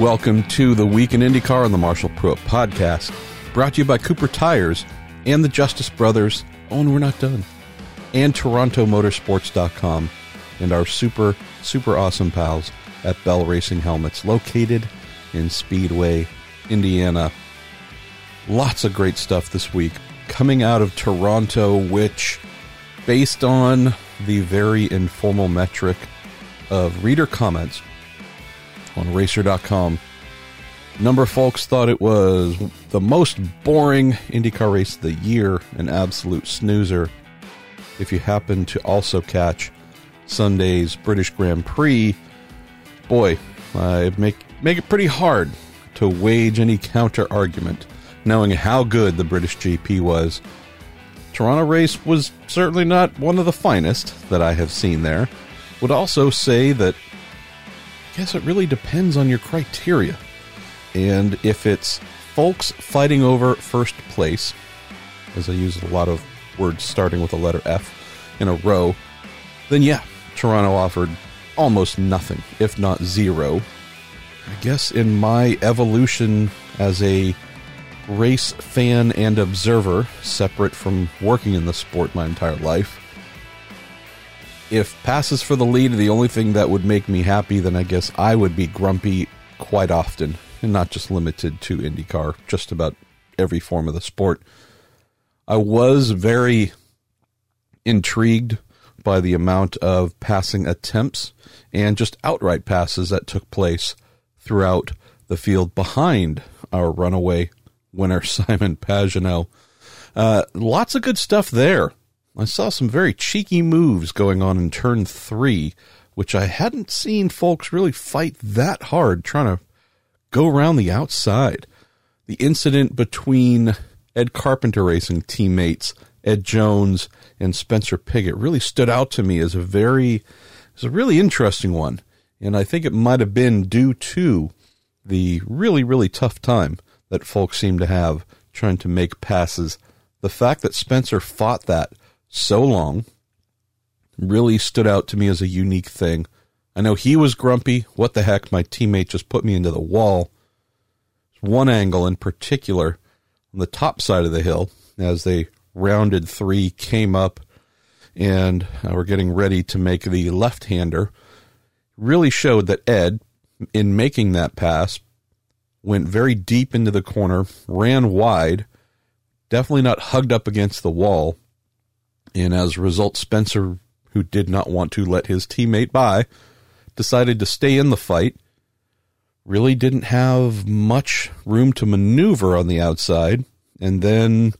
Welcome to the Week in IndyCar on the Marshall Pruett podcast, brought to you by Cooper Tires and the Justice Brothers. Oh, and we're not done. And TorontoMotorsports.com and our super, super awesome pals at Bell Racing Helmets, located in Speedway, Indiana. Lots of great stuff this week coming out of Toronto, which, based on the very informal metric of reader comments on racer.com, number of folks thought it was the most boring IndyCar race of the year, an absolute snoozer. If you happen to also catch Sunday's British Grand Prix, boy, uh, I make make it pretty hard to wage any counter argument, knowing how good the British GP was. Toronto race was certainly not one of the finest that I have seen there. Would also say that guess it really depends on your criteria. And if it's folks fighting over first place, as I use a lot of words starting with the letter F in a row, then yeah, Toronto offered almost nothing, if not zero. I guess in my evolution as a race fan and observer, separate from working in the sport my entire life, if passes for the lead are the only thing that would make me happy, then I guess I would be grumpy quite often, and not just limited to IndyCar, just about every form of the sport. I was very intrigued by the amount of passing attempts and just outright passes that took place throughout the field behind our runaway winner, Simon Pagenaud. Uh, lots of good stuff there. I saw some very cheeky moves going on in turn three, which I hadn't seen folks really fight that hard trying to go around the outside. The incident between Ed Carpenter Racing teammates Ed Jones and Spencer Pigot really stood out to me as a very, as a really interesting one, and I think it might have been due to the really really tough time that folks seem to have trying to make passes. The fact that Spencer fought that so long really stood out to me as a unique thing. I know he was grumpy. What the heck? My teammate just put me into the wall. One angle in particular on the top side of the hill as they rounded three came up and uh, we're getting ready to make the left hander really showed that Ed, in making that pass, went very deep into the corner, ran wide, definitely not hugged up against the wall. And as a result, Spencer, who did not want to let his teammate by, decided to stay in the fight. Really didn't have much room to maneuver on the outside. And then,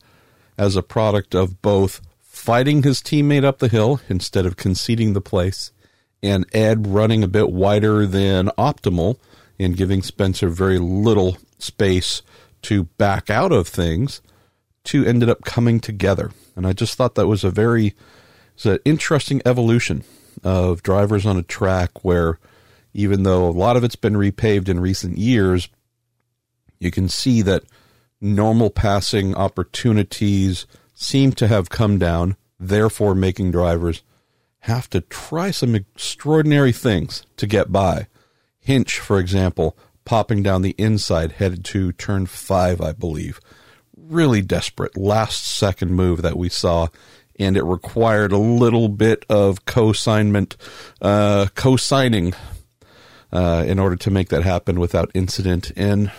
as a product of both fighting his teammate up the hill instead of conceding the place, and Ed running a bit wider than optimal and giving Spencer very little space to back out of things, two ended up coming together. And I just thought that was a very it's an interesting evolution of drivers on a track where even though a lot of it's been repaved in recent years, you can see that normal passing opportunities seem to have come down, therefore making drivers have to try some extraordinary things to get by. Hinch, for example, popping down the inside headed to turn five, I believe. Really desperate last second move that we saw, and it required a little bit of co-signment, uh, co-signing, uh, in order to make that happen without incident. And,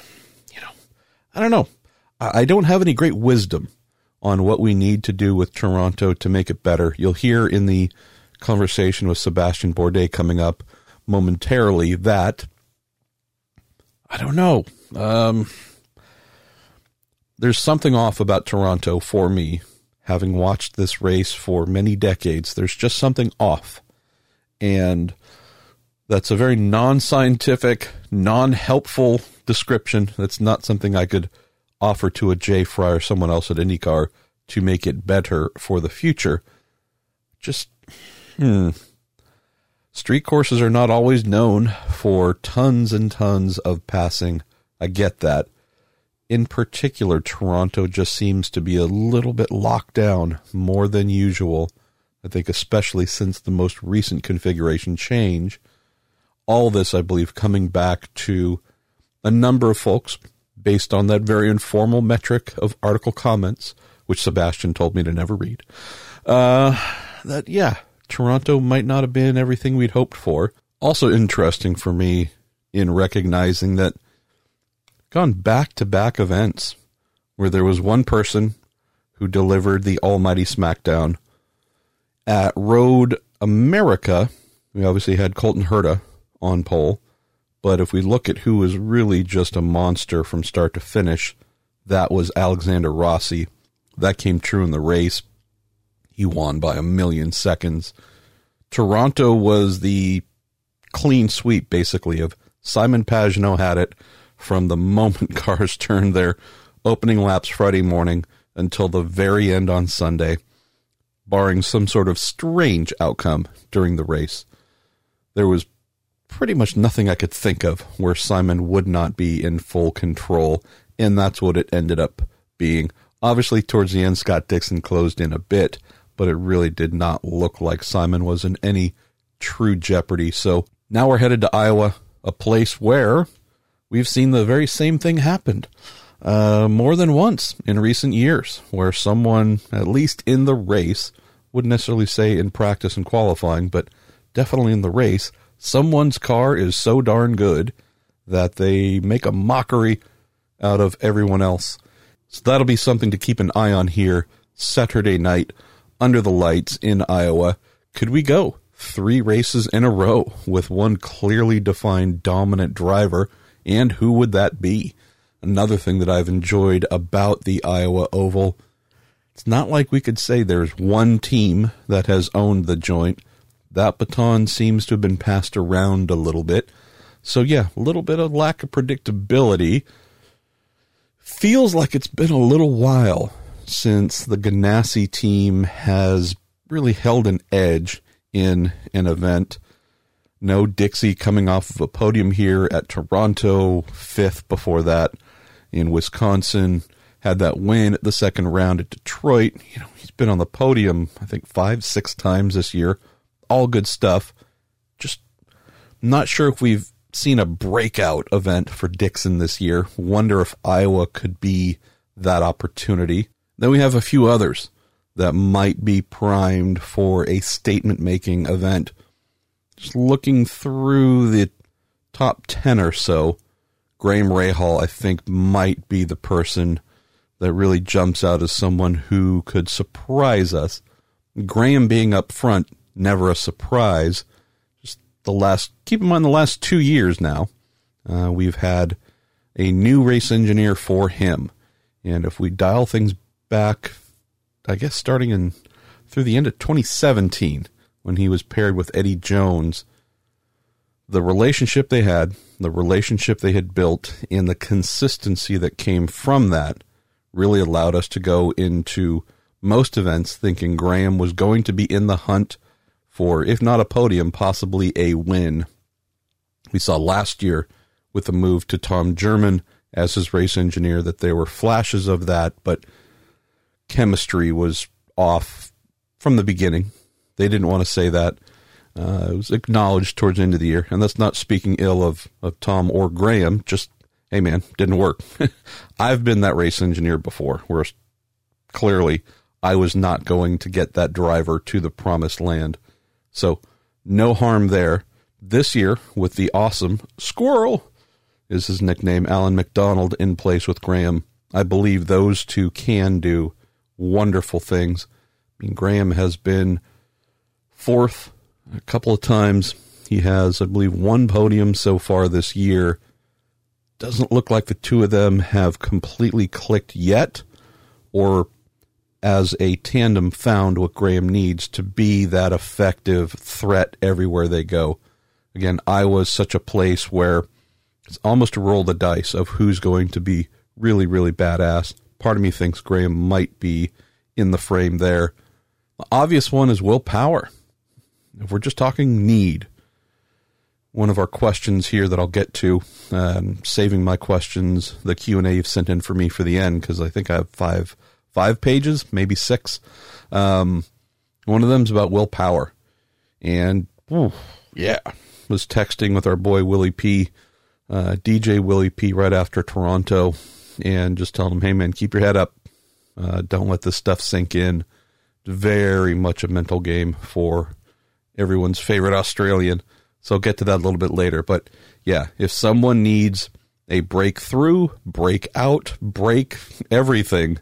you know, I don't know. I, don't have any great wisdom on what we need to do with Toronto to make it better. You'll hear in the conversation with Sebastien Bourdais coming up momentarily that I don't know. Um, there's something off about Toronto for me, having watched this race for many decades. There's just something off. And that's a very non scientific, non helpful description. That's not something I could offer to a Jay Frye or someone else at IndyCar to make it better for the future. Just Hmm. Street courses are not always known for tons and tons of passing. I get that. In particular, Toronto just seems to be a little bit locked down more than usual. I think, especially since the most recent configuration change. All this, I believe, coming back to a number of folks, based on that very informal metric of article comments, which Sebastien told me to never read, uh, that, yeah, Toronto might not have been everything we'd hoped for. Also interesting for me in recognizing that gone back to back events where there was one person who delivered the almighty smackdown at Road America. We obviously had Colton Herta on pole, but if we look at who was really just a monster from start to finish, that was Alexander Rossi. That came true in the race. He won by a million seconds. Toronto was the clean sweep, basically, of Simon Pagenaud had it from the moment cars turned their opening laps Friday morning until the very end on Sunday, barring some sort of strange outcome during the race. There was pretty much nothing I could think of where Simon would not be in full control, and that's what it ended up being. Obviously, towards the end, Scott Dixon closed in a bit, but it really did not look like Simon was in any true jeopardy. So now we're headed to Iowa, a place where we've seen the very same thing happen uh, more than once in recent years, where someone, at least in the race, wouldn't necessarily say in practice and qualifying, but definitely in the race, someone's car is so darn good that they make a mockery out of everyone else. So that'll be something to keep an eye on here Saturday night under the lights in Iowa. Could we go three races in a row with one clearly defined dominant driver? And who would that be? Another thing that I've enjoyed about the Iowa Oval. It's not like we could say there's one team that has owned the joint. That baton seems to have been passed around a little bit. So, yeah, a little bit of lack of predictability. Feels like it's been a little while since the Ganassi team has really held an edge in an event. No Dixie coming off of a podium here at Toronto, fifth before that in Wisconsin. Had that win at the second round at Detroit. You know, he's been on the podium, I think, five, six times this year. All good stuff. Just not sure if we've seen a breakout event for Dixon this year. Wonder if Iowa could be that opportunity. Then we have a few others that might be primed for a statement making event just looking through the top 10 or so, Graham Rahal, I think, might be the person that really jumps out as someone who could surprise us. Graham being up front, never a surprise. Just the last, keep in mind, the last two years now, uh, we've had a new race engineer for him. And if we dial things back, I guess starting in through the end of 2017, when he was paired with Eddie Jones, the relationship they had, the relationship they had built, and the consistency that came from that really allowed us to go into most events thinking Graham was going to be in the hunt for, if not a podium, possibly a win. We saw last year with the move to Tom German as his race engineer that there were flashes of that, but chemistry was off from the beginning. They didn't want to say that. Uh, it was acknowledged towards the end of the year, and that's not speaking ill of, of Tom or Graham. Just, hey man, didn't work. I've been that race engineer before, where clearly I was not going to get that driver to the promised land. So, no harm there. This year, with the awesome Squirrel, is his nickname, Alan McDonald, in place with Graham. I believe those two can do wonderful things. I mean, Graham has been fourth a couple of times. He has, I believe, one podium so far this year. Doesn't look like the two of them have completely clicked yet, or as a tandem found what Graham needs to be that effective threat everywhere they go. Again, Iowa is such a place where it's almost a roll the dice of who's going to be really, really badass. Part of me thinks Graham might be in the frame there. The obvious one is Will Power if we're just talking need, one of our questions here that I'll get to, um, saving my questions, the Q and A you've sent in for me for the end because I think I have five five pages, maybe six. Um, one of them's about Will Power, and ooh, yeah, was texting with our boy Willie P uh, DJ Willie P right after Toronto and just telling him, hey man, keep your head up. Uh, don't let this stuff sink in. Very much a mental game for everyone's favorite Australian. So I'll get to that a little bit later. But yeah, if someone needs a breakthrough, break out, break everything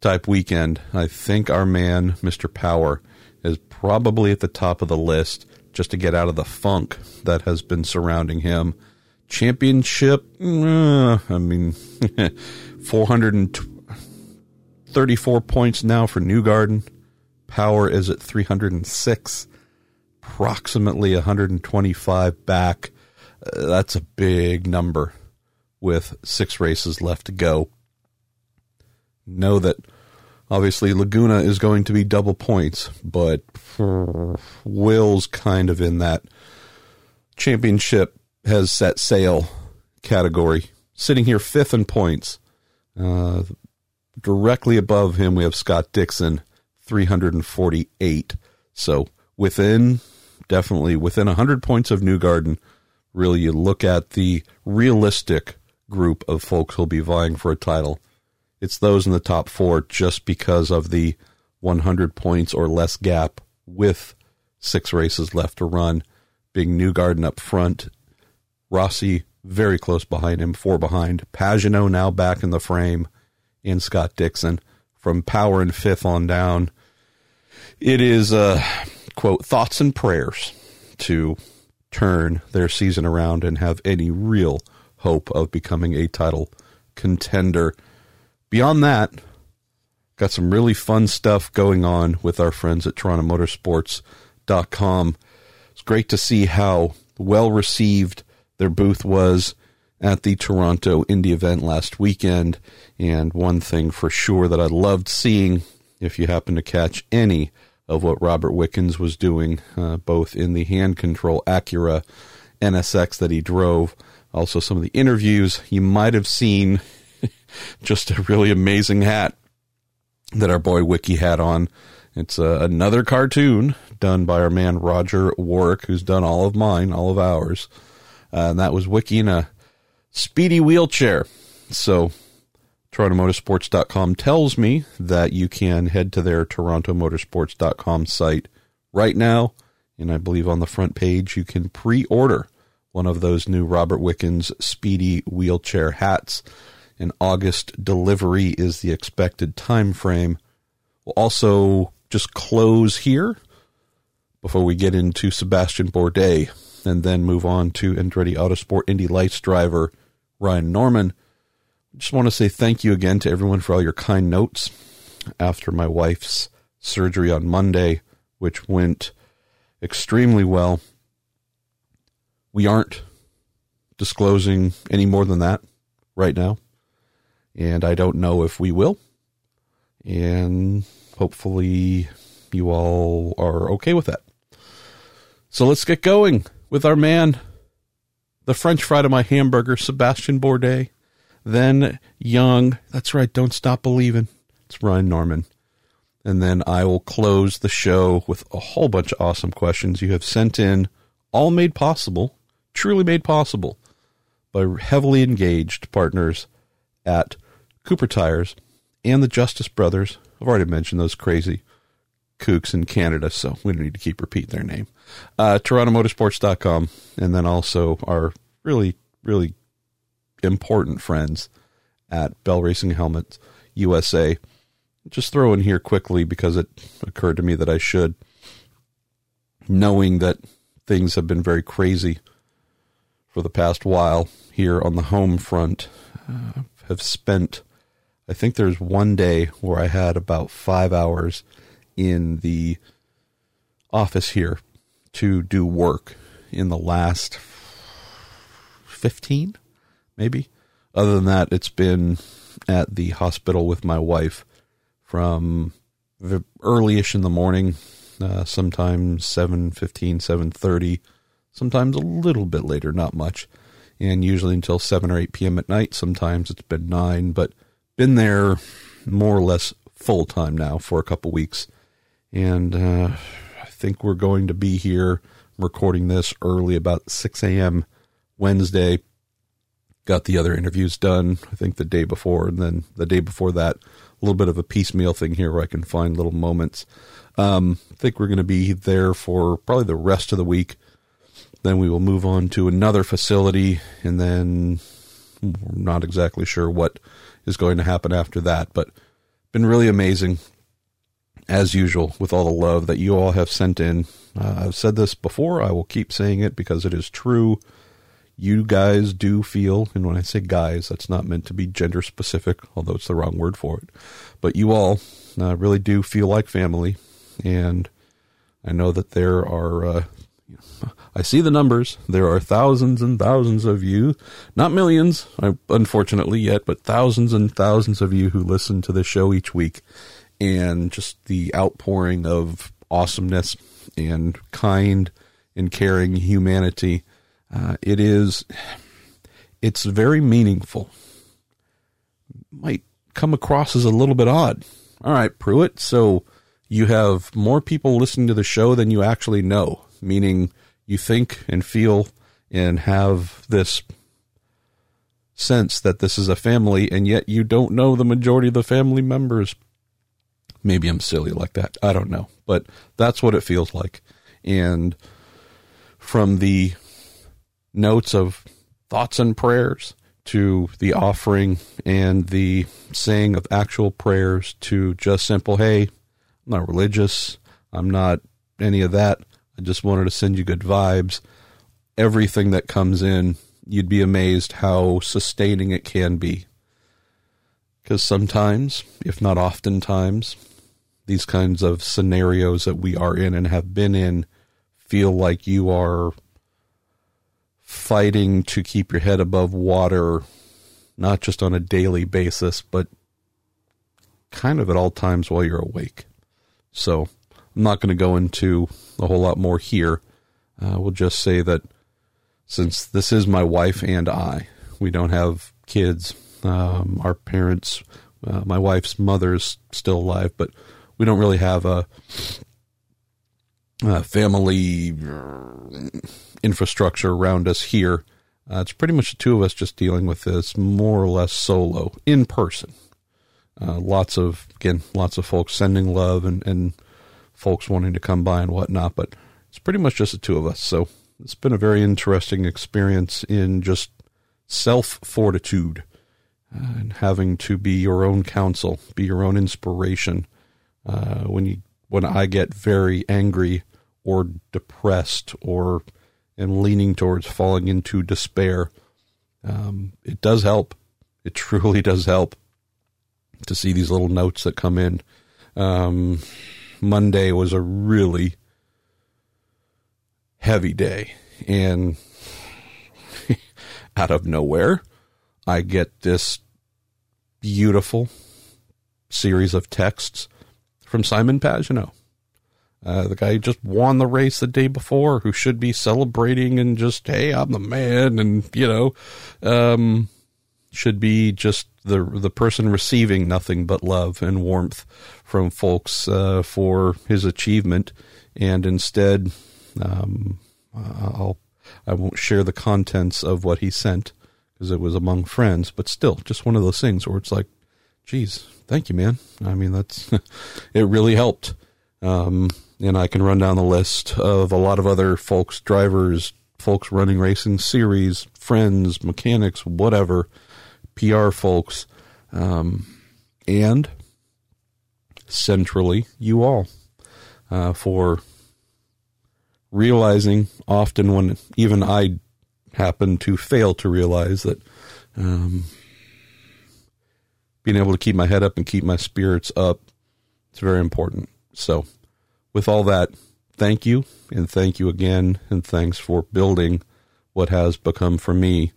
type weekend, I think our man, Mr. Power, is probably at the top of the list just to get out of the funk that has been surrounding him. Championship, uh, I mean, 434 points now for Newgarden. Power is at 306, approximately 125 back. Uh, that's a big number with six races left to go. Know that obviously Laguna is going to be double points, but Will's kind of in that championship has set sail category, sitting here fifth in points. Uh, directly above him, we have Scott Dixon, 348. So within, definitely within 100 points of Newgarden. really you look at the realistic group of folks who'll be vying for a title. It's those in the top four just because of the 100 points or less gap with six races left to run. Being Newgarden up front, Rossi very close behind him, four behind. Pagenaud now back in the frame, and Scott Dixon from power and fifth on down. It is, uh, quote, thoughts and prayers to turn their season around and have any real hope of becoming a title contender. Beyond that, got some really fun stuff going on with our friends at TorontoMotorsports.com. It's great to see how well received their booth was at the Toronto Indy event last weekend. And one thing for sure that I loved seeing, if you happen to catch any of what Robert Wickens was doing, uh, both in the hand control Acura NSX that he drove, also some of the interviews, you might have seen just a really amazing hat that our boy Wiki had on. It's uh, another cartoon done by our man Roger Warwick, who's done all of mine, all of ours. Uh, and that was Wiki in a speedy wheelchair. So, TorontoMotorsports.com tells me that you can head to their TorontoMotorsports.com site right now. And I believe on the front page you can pre order one of those new Robert Wickens speedy wheelchair hats. An August delivery is the expected time frame. We'll also just close here before we get into Sebastien Bourdais and then move on to Andretti Autosport Indy Lights driver Ryan Norman. Just want to say thank you again to everyone for all your kind notes after my wife's surgery on Monday, which went extremely well. We aren't disclosing any more than that right now, and I don't know if we will. And hopefully, you all are okay with that. So let's get going with our man, the French fry to my hamburger, Sebastien Bourdais. Then Young, that's right, Don't Stop Believing. It's Ryan Norman. And then I will close the show with a whole bunch of awesome questions you have sent in, all made possible, truly made possible by heavily engaged partners at Cooper Tires and the Justice Brothers. I've already mentioned those crazy kooks in Canada, so we don't need to keep repeating their name. Uh, TorontoMotorsports.com, and then also our really, really important friends at Bell Racing Helmets USA. Just throw in here quickly because it occurred to me that I should, knowing that things have been very crazy for the past while here on the home front. Uh, have spent, I think there's one day where I had about five hours in the office here to do work in the last 15, maybe. Other than that, it's been at the hospital with my wife from early-ish in the morning, uh, sometimes 7.15, 7.30, sometimes a little bit later, not much, and usually until 7 or 8 p.m. at night. Sometimes it's been 9, but been there more or less full time now for a couple weeks and uh, I think we're going to be here recording this early about 6 a.m. Wednesday. Got the other interviews done, I think the day before, and then the day before that, a little bit of a piecemeal thing here where I can find little moments. Um, I think we're going to be there for probably the rest of the week. Then we will move on to another facility, and then we're not exactly sure what is going to happen after that, but been really amazing as usual with all the love that you all have sent in. Uh, I've said this before, I will keep saying it because it is true. You guys do feel, and when I say guys, that's not meant to be gender specific, although it's the wrong word for it. But you all uh, really do feel like family, and I know that there are. Uh, I see the numbers. There are thousands and thousands of you, not millions, unfortunately yet, but thousands and thousands of you who listen to the show each week and just the outpouring of awesomeness and kind and caring humanity. Uh, it is, it's very meaningful. Might come across as a little bit odd. All right, Pruett. So you have more people listening to the show than you actually know, meaning you think and feel and have this sense that this is a family, and yet you don't know the majority of the family members. Maybe I'm silly like that. I don't know. But that's what it feels like. And from the notes of thoughts and prayers to the offering and the saying of actual prayers to just simple, hey, I'm not religious. I'm not any of that. I just wanted to send you good vibes. Everything that comes in, you'd be amazed how sustaining it can be. Because sometimes, if not oftentimes, these kinds of scenarios that we are in and have been in feel like you are fighting to keep your head above water, not just on a daily basis, but kind of at all times while you're awake. So I'm not going to go into a whole lot more here. Uh, we'll just say that since this is my wife and I, we don't have kids. Um, our parents, uh, my wife's mother is still alive, but we don't really have a, a family infrastructure around us here. Uh, it's pretty much the two of us just dealing with this more or less solo in person. Uh, lots of again, lots of folks sending love and, and folks wanting to come by and whatnot, but it's pretty much just the two of us. So it's been a very interesting experience in just self fortitude uh, and having to be your own counsel, be your own inspiration, uh, when you when I get very angry or depressed or am leaning towards falling into despair, um, it does help. It truly does help to see these little notes that come in. Um, Monday was a really heavy day, and out of nowhere, I get this beautiful series of texts from Simon Pagenaud. Uh, the guy who just won the race the day before, who should be celebrating and just, hey, I'm the man, and you know, um, should be just the the person receiving nothing but love and warmth from folks uh, for his achievement, and instead, um, I'll I won't share the contents of what he sent because it was among friends, but still, just one of those things where it's like, geez, thank you, man. I mean, that's it really helped. Um, and I can run down the list of a lot of other folks, drivers, folks running racing series, friends, mechanics, whatever, PR folks, um, and centrally, you all uh, for realizing often when even I happen to fail to realize that um, being able to keep my head up and keep my spirits up. It's very important. So, with all that, thank you, and thank you again, and thanks for building what has become for me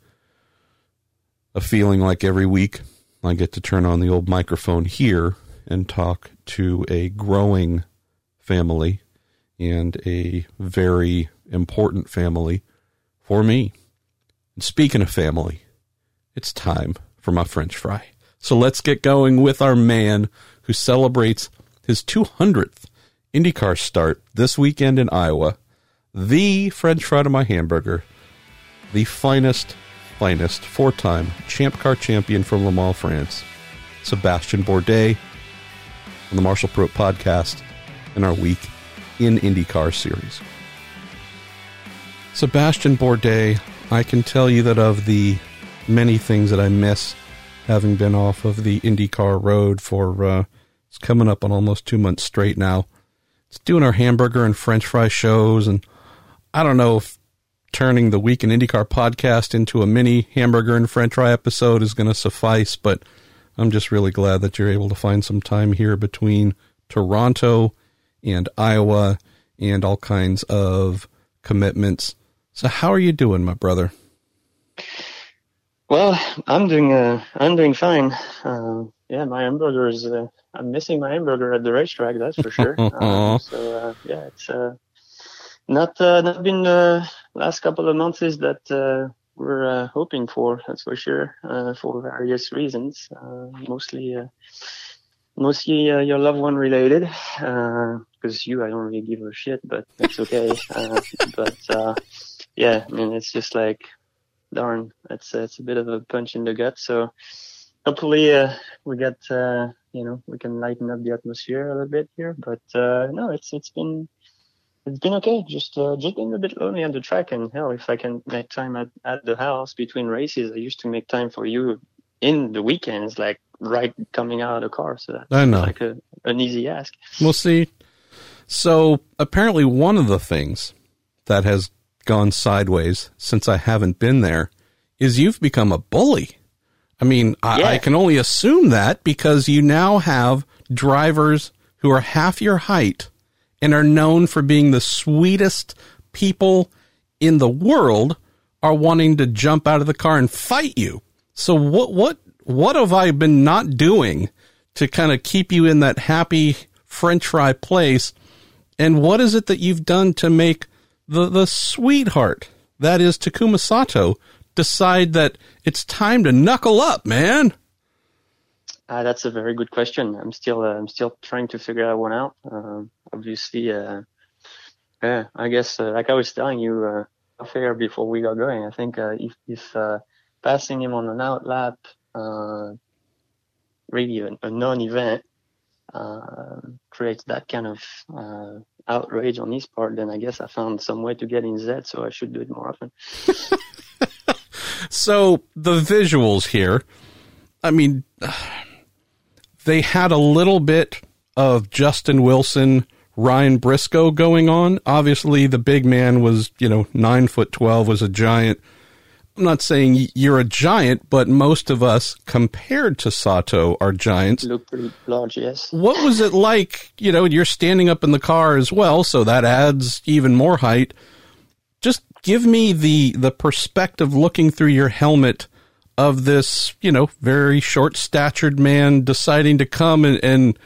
a feeling like every week I get to turn on the old microphone here and talk to a growing family and a very important family for me. And speaking of family, it's time for my French fry. So let's get going with our man who celebrates his 200th IndyCar start this weekend in Iowa. The French fry to my hamburger, the finest finest, four time Champ Car champion from Le Mans, France, Sebastien Bourdais, on the Marshall Pruett podcast in our week in IndyCar series. Sebastien Bourdais, I can tell you that of the many things that I miss having been off of the IndyCar road for, uh, it's coming up on almost two months straight now. Doing our hamburger and french fry shows. And I don't know if turning the Week in IndyCar podcast into a mini hamburger and french fry episode is going to suffice, but I'm just really glad that you're able to find some time here between Toronto and Iowa and all kinds of commitments. So how are you doing, my brother? Well, I'm doing uh, I'm doing fine. Uh, yeah, my hamburger is. Uh, I'm missing my hamburger at the racetrack. That's for sure. Uh, so uh, yeah, it's uh, not uh, not been the last couple of months is that uh, we're uh, hoping for. That's for sure. for various reasons, mostly mostly your loved one related. Because you, I don't really give a shit, but that's okay. but yeah, I mean, it's just like darn, it's it's a bit of a punch in the gut. So hopefully uh, we get uh, you know we can lighten up the atmosphere a little bit here. But uh, no, it's it's been it's been okay. Just uh, just been a bit lonely on the track, and hell, if I can make time at, at the house between races, I used to make time for you in the weekends, like right coming out of the car. So that's I know. like a, an easy ask. We'll see. So apparently, one of the things that has gone sideways since I haven't been there is you've become a bully. I mean, I. I, can only assume that because you now have drivers who are half your height and are known for being the sweetest people in the world are wanting to jump out of the car and fight you. So what what what have I been not doing to kind of keep you in that happy french fry place? And what is it that you've done to make the, the sweetheart, that is Takuma Sato, decide that it's time to knuckle up, man? Uh, that's a very good question. I'm still uh, I'm still trying to figure that one out. Uh, obviously, uh, yeah, I guess uh, like I was telling you uh, affair before we got going, I think uh, if if passing him on an out lap, really a, a non-event, creates that kind of outrage on his part, then I guess I found some way to get in Z, so I should do it more often. so the visuals here, I mean, they had a little bit of Justin Wilson, Ryan Briscoe going on. Obviously, the big man was, you know, nine foot twelve, was a giant. I'm not saying you're a giant, but most of us, compared to Sato, are giants. Look pretty large, yes. What was it like? You know, you're standing up in the car as well, so that adds even more height. Just give me the the perspective looking through your helmet of this, you know, very short statured man deciding to come and, and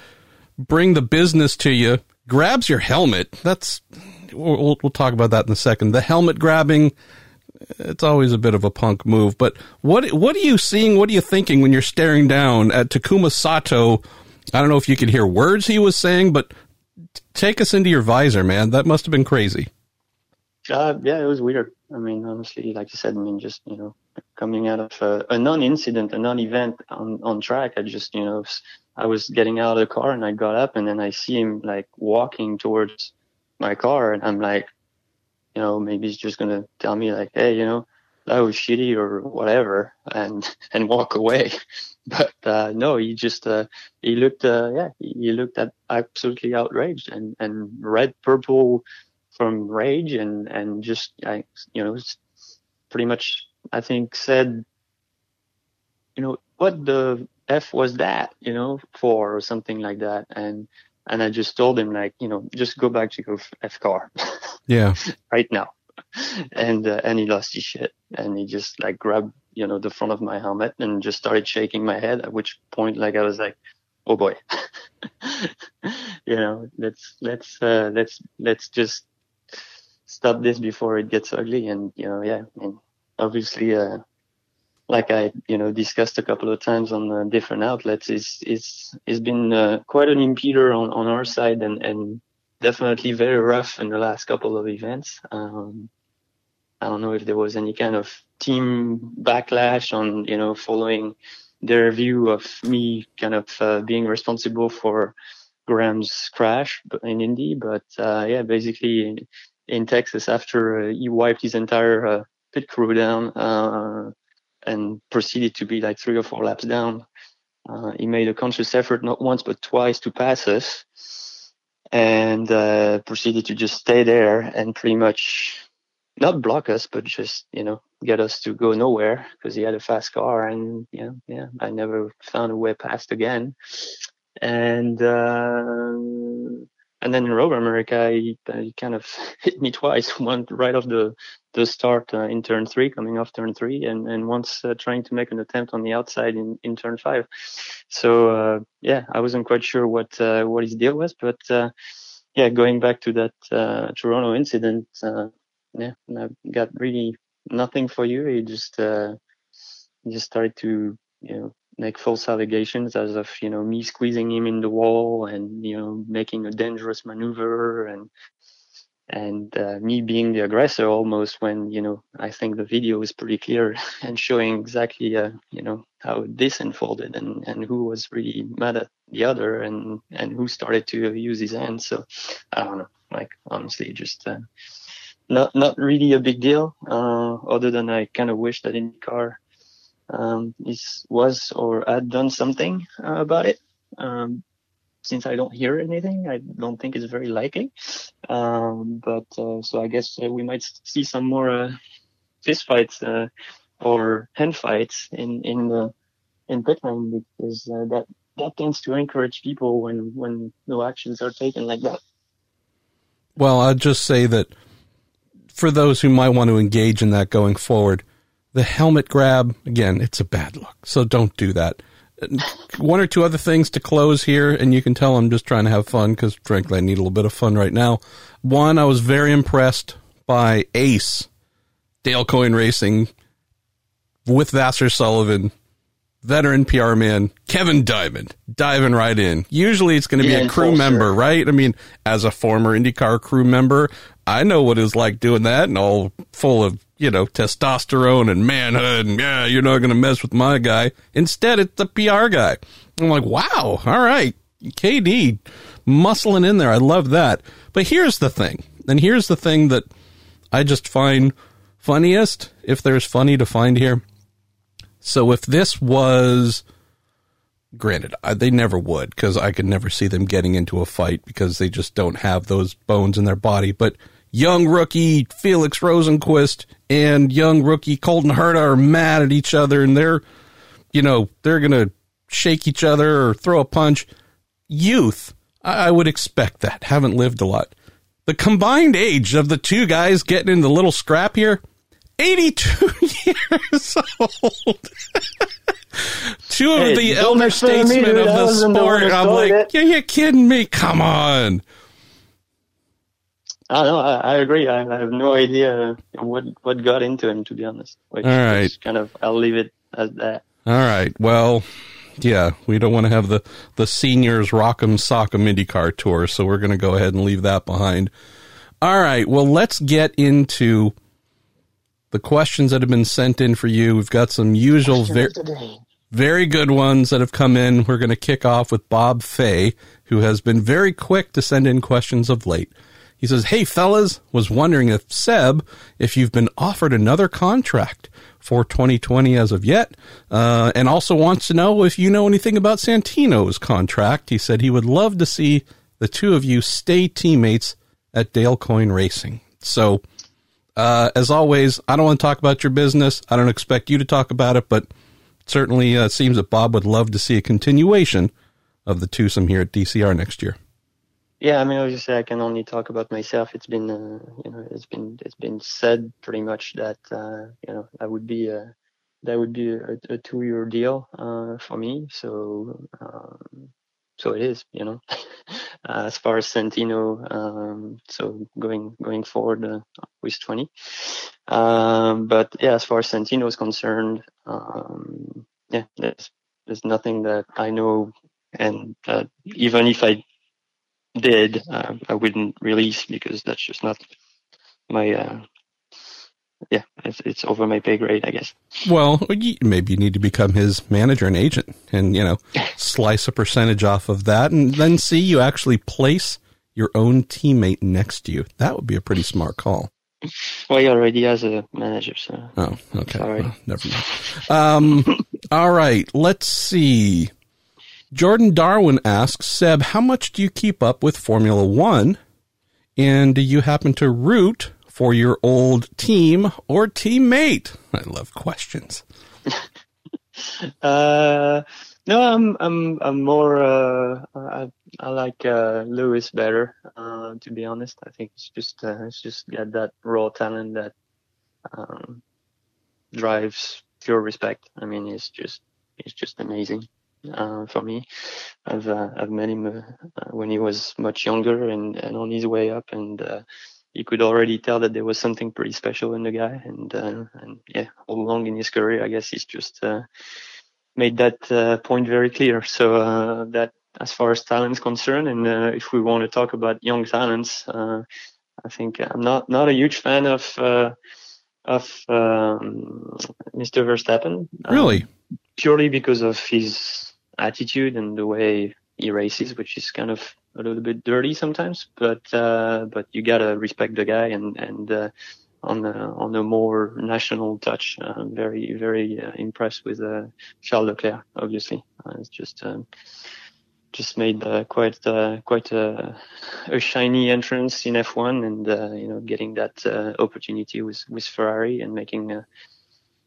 bring the business to you. Grabs your helmet. That's we'll, we'll talk about that in a second. The helmet grabbing it's always a bit of a punk move. But what what are you seeing? What are you thinking when you're staring down at Takuma Sato? I don't know if you could hear words he was saying, but take us into your visor, man. That must have been crazy. Uh, yeah, it was weird. I mean, honestly, like you said, I mean, just you know, coming out of a, a non-incident, a non-event on on track, I just you know, I was getting out of the car and I got up and then I see him like walking towards my car and I'm like, you know, maybe he's just gonna tell me like, hey, you know, that was shitty or whatever, and and walk away. But uh, no, he just uh, he looked uh, yeah, he looked at absolutely outraged and and red purple from rage and and just I you know pretty much I think said you know what the f was that you know for or something like that and and I just told him like, you know, just go back to your F car. Yeah. right now. And uh, and he lost his shit and he just like grabbed you know the front of my helmet and just started shaking my head. At which point like I was like, oh boy, you know, let's let's uh, let's let's just stop this before it gets ugly. And you know, yeah, and obviously uh, like I, you know, discussed a couple of times on uh, different outlets, is is has been uh, quite an impeder on, on our side and, and definitely very rough in the last couple of events. Um, I don't know if there was any kind of team backlash on, you know, following their view of me kind of uh, being responsible for Graham's crash in Indy. But uh, yeah, basically in, Texas, after uh, he wiped his entire uh, pit crew down uh, and proceeded to be like three or four laps down, uh, he made a conscious effort not once but twice to pass us and proceeded to just stay there and pretty much not block us, but just you know get us to go nowhere because he had a fast car, and yeah, yeah, I never found a way past again. And uh, and then in Road America, he, he, kind of hit me twice. One right off the the start uh, in turn three, coming off turn three, and and once uh, trying to make an attempt on the outside in in turn five. So uh, yeah, I wasn't quite sure what uh, what his deal was, but uh, yeah, going back to that Toronto incident, yeah, I got really nothing for you. He just uh, just started to you know make false allegations as of you know me squeezing him in the wall and you know making a dangerous maneuver and and uh, me being the aggressor almost when you know I think the video is pretty clear and showing exactly uh, you know how this unfolded and and who was really mad at the other and and who started to use his hands. So I don't know, like honestly, just. Uh, not not really a big deal. Uh, other than I kind of wish that IndyCar um, is was or had done something uh, about it. Um, since I don't hear anything, I don't think it's very likely. Um, but uh, so I guess uh, we might see some more uh, fist fights uh, or hand fights in in the in lane because that that tends to encourage people when when no actions are taken like that. Well, I'd just say that for those who might want to engage in that going forward, the helmet grab, again, it's a bad look. So don't do that. One or two other things to close here, and you can tell I'm just trying to have fun because, frankly, I need a little bit of fun right now. One, I was very impressed by Ace, Dale Coyne Racing, with Vasser Sullivan veteran PR man, Kevin Diamond, diving right in. Usually it's going to be yeah, a crew member, sure. right? I mean, as a former IndyCar crew member, I know what it's like doing that and all full of, you know, testosterone and manhood and yeah, you're not going to mess with my guy. Instead, it's the PR guy. I'm like, wow, all right. KD muscling in there. I love that. But here's the thing. And here's the thing that I just find funniest, if there's funny to find here so if this was, granted, they never would because I could never see them getting into a fight because they just don't have those bones in their body. But young rookie Felix Rosenqvist and young rookie Colton Herta are mad at each other and they're, you know, they're going to shake each other or throw a punch. Youth, I would expect that. Haven't lived a lot. The combined age of the two guys getting in the little scrap here, 82 years old. Two of hey, the elder statesmen of the sport. I'm like, yeah, you kidding me? Come on. I don't know. I, I agree. I, I, have no idea what what got into him, to be honest. Which All right. Kind of. I'll leave it as that. All right. Well, yeah, we don't want to have the the seniors Rock'em Sock'em IndyCar tour, so we're going to go ahead and leave that behind. All right. Well, let's get into the questions that have been sent in for you. We've got some usual, very, very good ones that have come in. We're going to kick off with Bob Fay, who has been very quick to send in questions of late. He says, Hey, fellas, was wondering if Seb, if you've been offered another contract for 2020 as of yet, uh, and also wants to know if you know anything about Santino's contract. He said he would love to see the two of you stay teammates at Dale Coyne Racing. So, uh, as always, I don't want to talk about your business. I don't expect you to talk about it, but certainly uh, seems that Bob would love to see a continuation of the twosome here at DCR next year. Yeah, I mean, obviously, I can only talk about myself. It's been, uh, you know, it's been it's been said pretty much that uh, you know that would be a that would be a, a two year deal uh, for me. So um, so it is, you know. uh, as far as Santino, um, so going going forward uh, with 20. Um, but yeah, as far as Santino is concerned, um, yeah, there's there's nothing that I know, and uh, even if I did, uh, I wouldn't release because that's just not my uh, yeah, it's, it's over my pay grade, I guess. Well, maybe you need to become his manager and agent, and you know, slice a percentage off of that, and then see you actually place your own teammate next to you. That would be a pretty smart call. Well, he already has a manager, so. Oh, okay. Sorry. Well, never mind. Um, all right. Let's see. Jordan Darwin asks, Seb, how much do you keep up with Formula One? And do you happen to root for your old team or teammate? I love questions. uh, no, I'm I'm I'm more. Uh, I I like uh, Lewis better. Uh, to be honest, I think it's just uh, it's just got that raw talent that um, drives pure respect. I mean, he's just he's just amazing uh, for me. I've uh, I've met him uh, when he was much younger and, and on his way up, and uh, you could already tell that there was something pretty special in the guy. And uh, and yeah, all along in his career, I guess he's just uh, made that point very clear. So that as far as talent's concerned, and if we want to talk about young talents, I think I'm not not a huge fan of of um, Mr. Verstappen. Really? Um, purely because of his attitude and the way he races, which is kind of a little bit dirty sometimes. But uh, but you gotta respect the guy and and uh, on a, on a more national touch, uh, I'm very very uh, impressed with uh, Charles Leclerc. Obviously, uh, it's just. Um, just made uh, quite uh, quite a, a, shiny entrance in F1, and uh, you know getting that uh, opportunity with with Ferrari and making uh,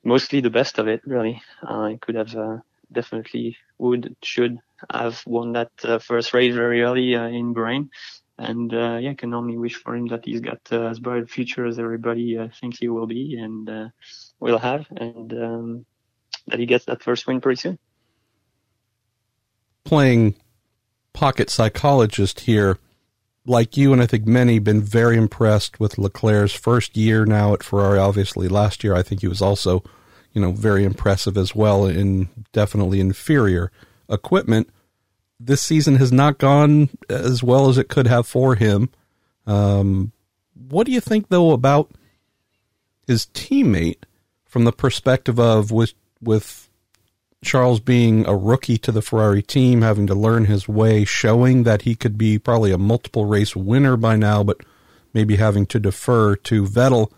mostly the best of it. Really, I could have definitely would should have won that uh, first race very early uh, in Bahrain. And uh, yeah, can only wish for him that he's got uh, as bright a future as everybody uh, thinks he will be and uh, will have, and um, that he gets that first win pretty soon. Playing pocket psychologist here, like you and I think many, been very impressed with Leclerc's first year now at Ferrari. Obviously, last year I think he was also you know, very impressive as well in definitely inferior equipment. This season has not gone as well as it could have for him. Um, what do you think though about his teammate from the perspective of with with Charles being a rookie to the Ferrari team, having to learn his way, showing that he could be probably a multiple race winner by now, but maybe having to defer to Vettel.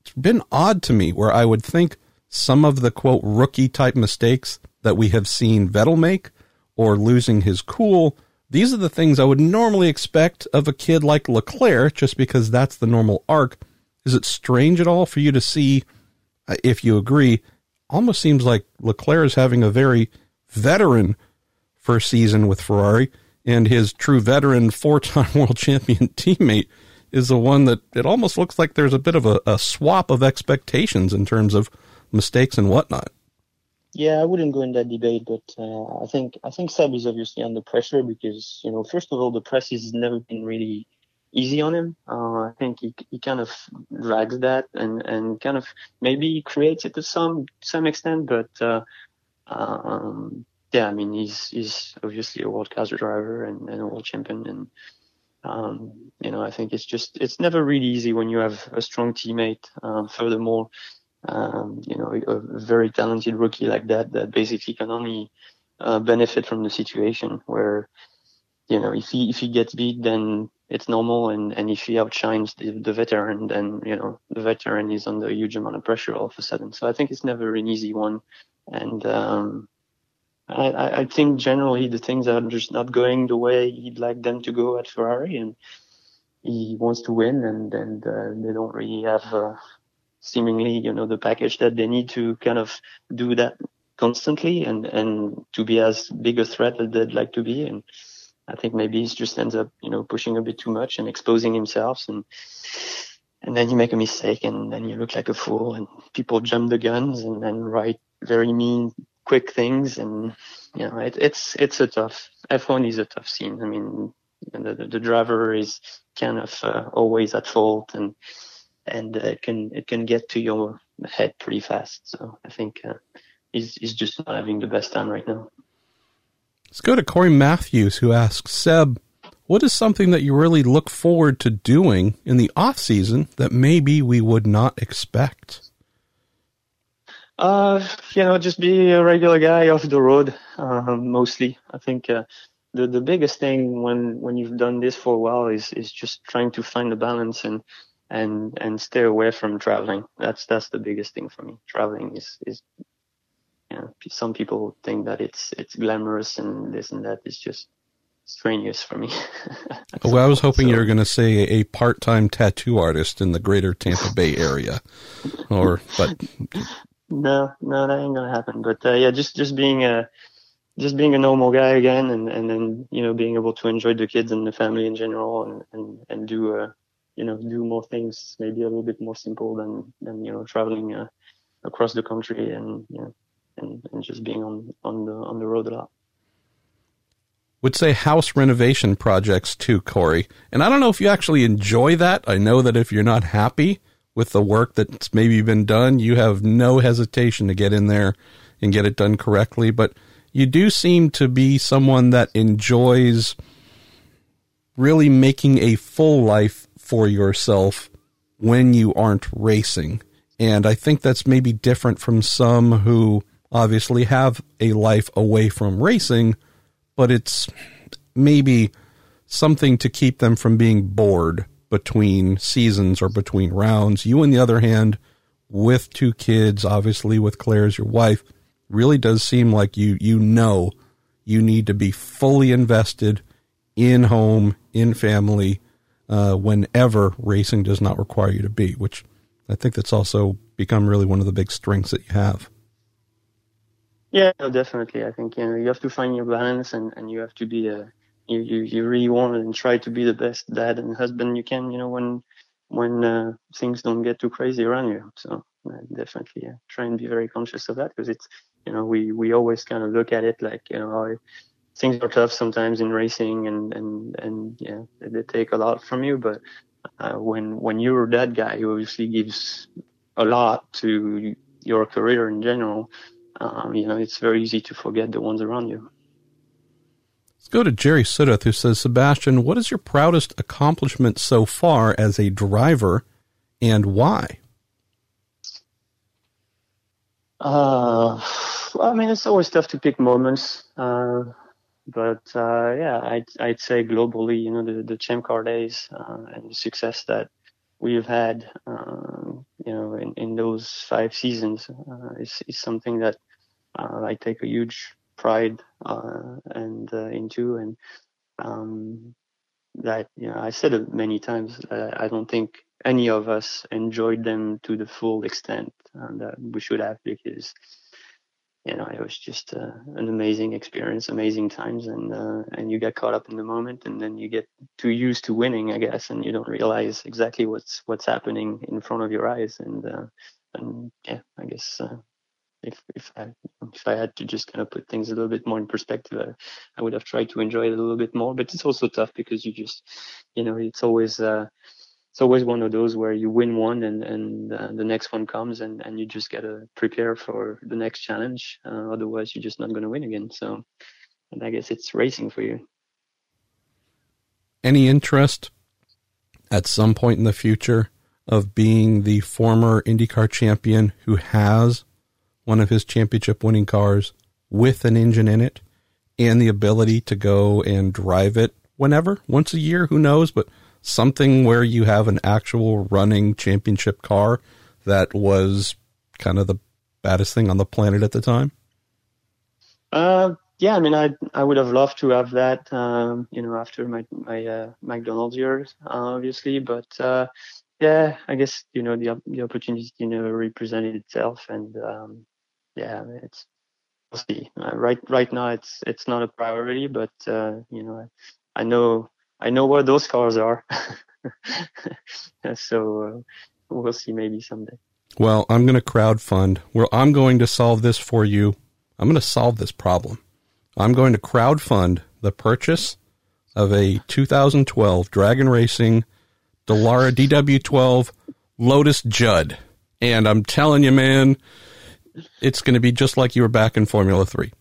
It's been odd to me where I would think some of the quote rookie type mistakes that we have seen Vettel make or losing his cool. These are the things I would normally expect of a kid like Leclerc just because that's the normal arc. Is it strange at all for you to see, uh, if you agree, almost seems like Leclerc is having a very veteran first season with Ferrari, and his true veteran four time world champion teammate is the one that it almost looks like there's a bit of a, a swap of expectations in terms of mistakes and whatnot. Yeah, I wouldn't go in that debate, but uh, I think I think Seb is obviously under pressure because you know, first of all, the press has never been really easy on him. Uh, I think he he kind of drags that and and kind of maybe creates it to some some extent, but uh, um, yeah, I mean he's he's obviously a world class driver and, and a world champion, and um, you know I think it's just it's never really easy when you have a strong teammate. Uh, furthermore, um, you know, a very talented rookie like that that basically can only uh, benefit from the situation where, you know, if he if he gets beat, then it's normal, and and if he outshines the, the veteran, then you know the veteran is under a huge amount of pressure all of a sudden. So I think it's never an easy one, and um, I, I think generally the things are just not going the way he'd like them to go at Ferrari, and he wants to win, and and uh, they don't really have. Uh, seemingly, you know, the package that they need to kind of do that constantly and, and to be as big a threat as they'd like to be. And I think maybe he just ends up, you know, pushing a bit too much and exposing himself and, and then you make a mistake and then you look like a fool and people jump the guns and then write very mean, quick things. And, you know, it, it's, it's a tough, F1 is a tough scene. I mean, the, the, driver is kind of uh, always at fault and, and uh, it can it can get to your head pretty fast. So I think uh, he's he's just not having the best time right now. Let's go to Corey Matthews, who asks Seb, what is something that you really look forward to doing in the off season that maybe we would not expect? Uh, you know, just be a regular guy off the road, uh, mostly. I think uh, the the biggest thing when when you've done this for a while is is just trying to find the balance and and and stay away from traveling. That's that's the biggest thing for me. Traveling is is you know, some people think that it's it's glamorous and this and that. It's just strenuous for me. well, I was hoping so, you were going to say a part-time tattoo artist in the greater Tampa Bay area, or but no, no, that ain't gonna happen. But uh, yeah, just just being a just being a normal guy again, and and then you know being able to enjoy the kids and the family in general, and and and do uh you know do more things, maybe a little bit more simple than than you know traveling uh, across the country and you know and and just being on on the on the road a lot would say house renovation projects too, Corey. And I don't know if you actually enjoy that. I know that if you're not happy, with the work that's maybe been done, you have no hesitation to get in there and get it done correctly. But you do seem to be someone that enjoys really making a full life for yourself when you aren't racing. And I think that's maybe different from some who obviously have a life away from racing, but it's maybe something to keep them from being bored between seasons or between rounds. You, on the other hand, with two kids, obviously with Claire as your wife, really does seem like you you know you need to be fully invested in home, in family, uh, whenever racing does not require you to be, which I think that's also become really one of the big strengths that you have. Yeah, definitely. I think you know you have to find your balance, and, and you have to be a you, you, you really want and try to be the best dad and husband you can, you know, when, when uh, things don't get too crazy around you. So uh, definitely try and be very conscious of that because it's, you know, we, we always kind of look at it like, you know, things are tough sometimes in racing and, and, and yeah, they, take a lot from you. But uh, when, when you're that guy who obviously gives a lot to your career in general, um, you know, it's very easy to forget the ones around you. Let's go to Jerry Sudduth, who says, Sebastien, what is your proudest accomplishment so far as a driver and why? Uh, well, I mean, it's always tough to pick moments. Uh, but uh, yeah, I'd, I'd say globally, you know, the, the Car days uh, and the success that we've had, uh, you know, in, in those five seasons uh, is, is something that uh, I take a huge pride uh, and uh, into. And um, that you know I said it many times I don't think any of us enjoyed them to the full extent that we should have because you know it was just uh, an amazing experience amazing times and uh, and you get caught up in the moment and then you get too used to winning i guess and you don't realize exactly what's what's happening in front of your eyes and uh, and yeah i guess if if I if I had to just kind of put things a little bit more in perspective, I, I would have tried to enjoy it a little bit more. But it's also tough because you just, you know, it's always uh, it's always one of those where you win one and and uh, the next one comes and and you just gotta prepare for the next challenge. Uh, otherwise, you're just not to win again. So, and I guess it's racing for you. Any interest at some point in the future of being the former IndyCar champion who has one of his championship winning cars with an engine in it and the ability to go and drive it whenever, once a year, who knows, but something where you have an actual running championship car that was kind of the baddest thing on the planet at the time? Uh, yeah, I mean, I I would have loved to have that, um, you know, after my my uh, McDonald's years, obviously. But uh, yeah, I guess you know the the opportunity never represented itself, and um, yeah, it's we'll see. Uh, right right now, it's it's not a priority, but uh, you know, I, I, know I know where those cars are, so uh, we'll see maybe someday. Well, I'm going to crowd fund. Well, I'm going to solve this for you. I'm going to solve this problem. I'm going to crowd fund the purchase of a 2012 Dragon Racing Dallara DW12 Lotus Judd. And I'm telling you, man, it's going to be just like you were back in Formula 3.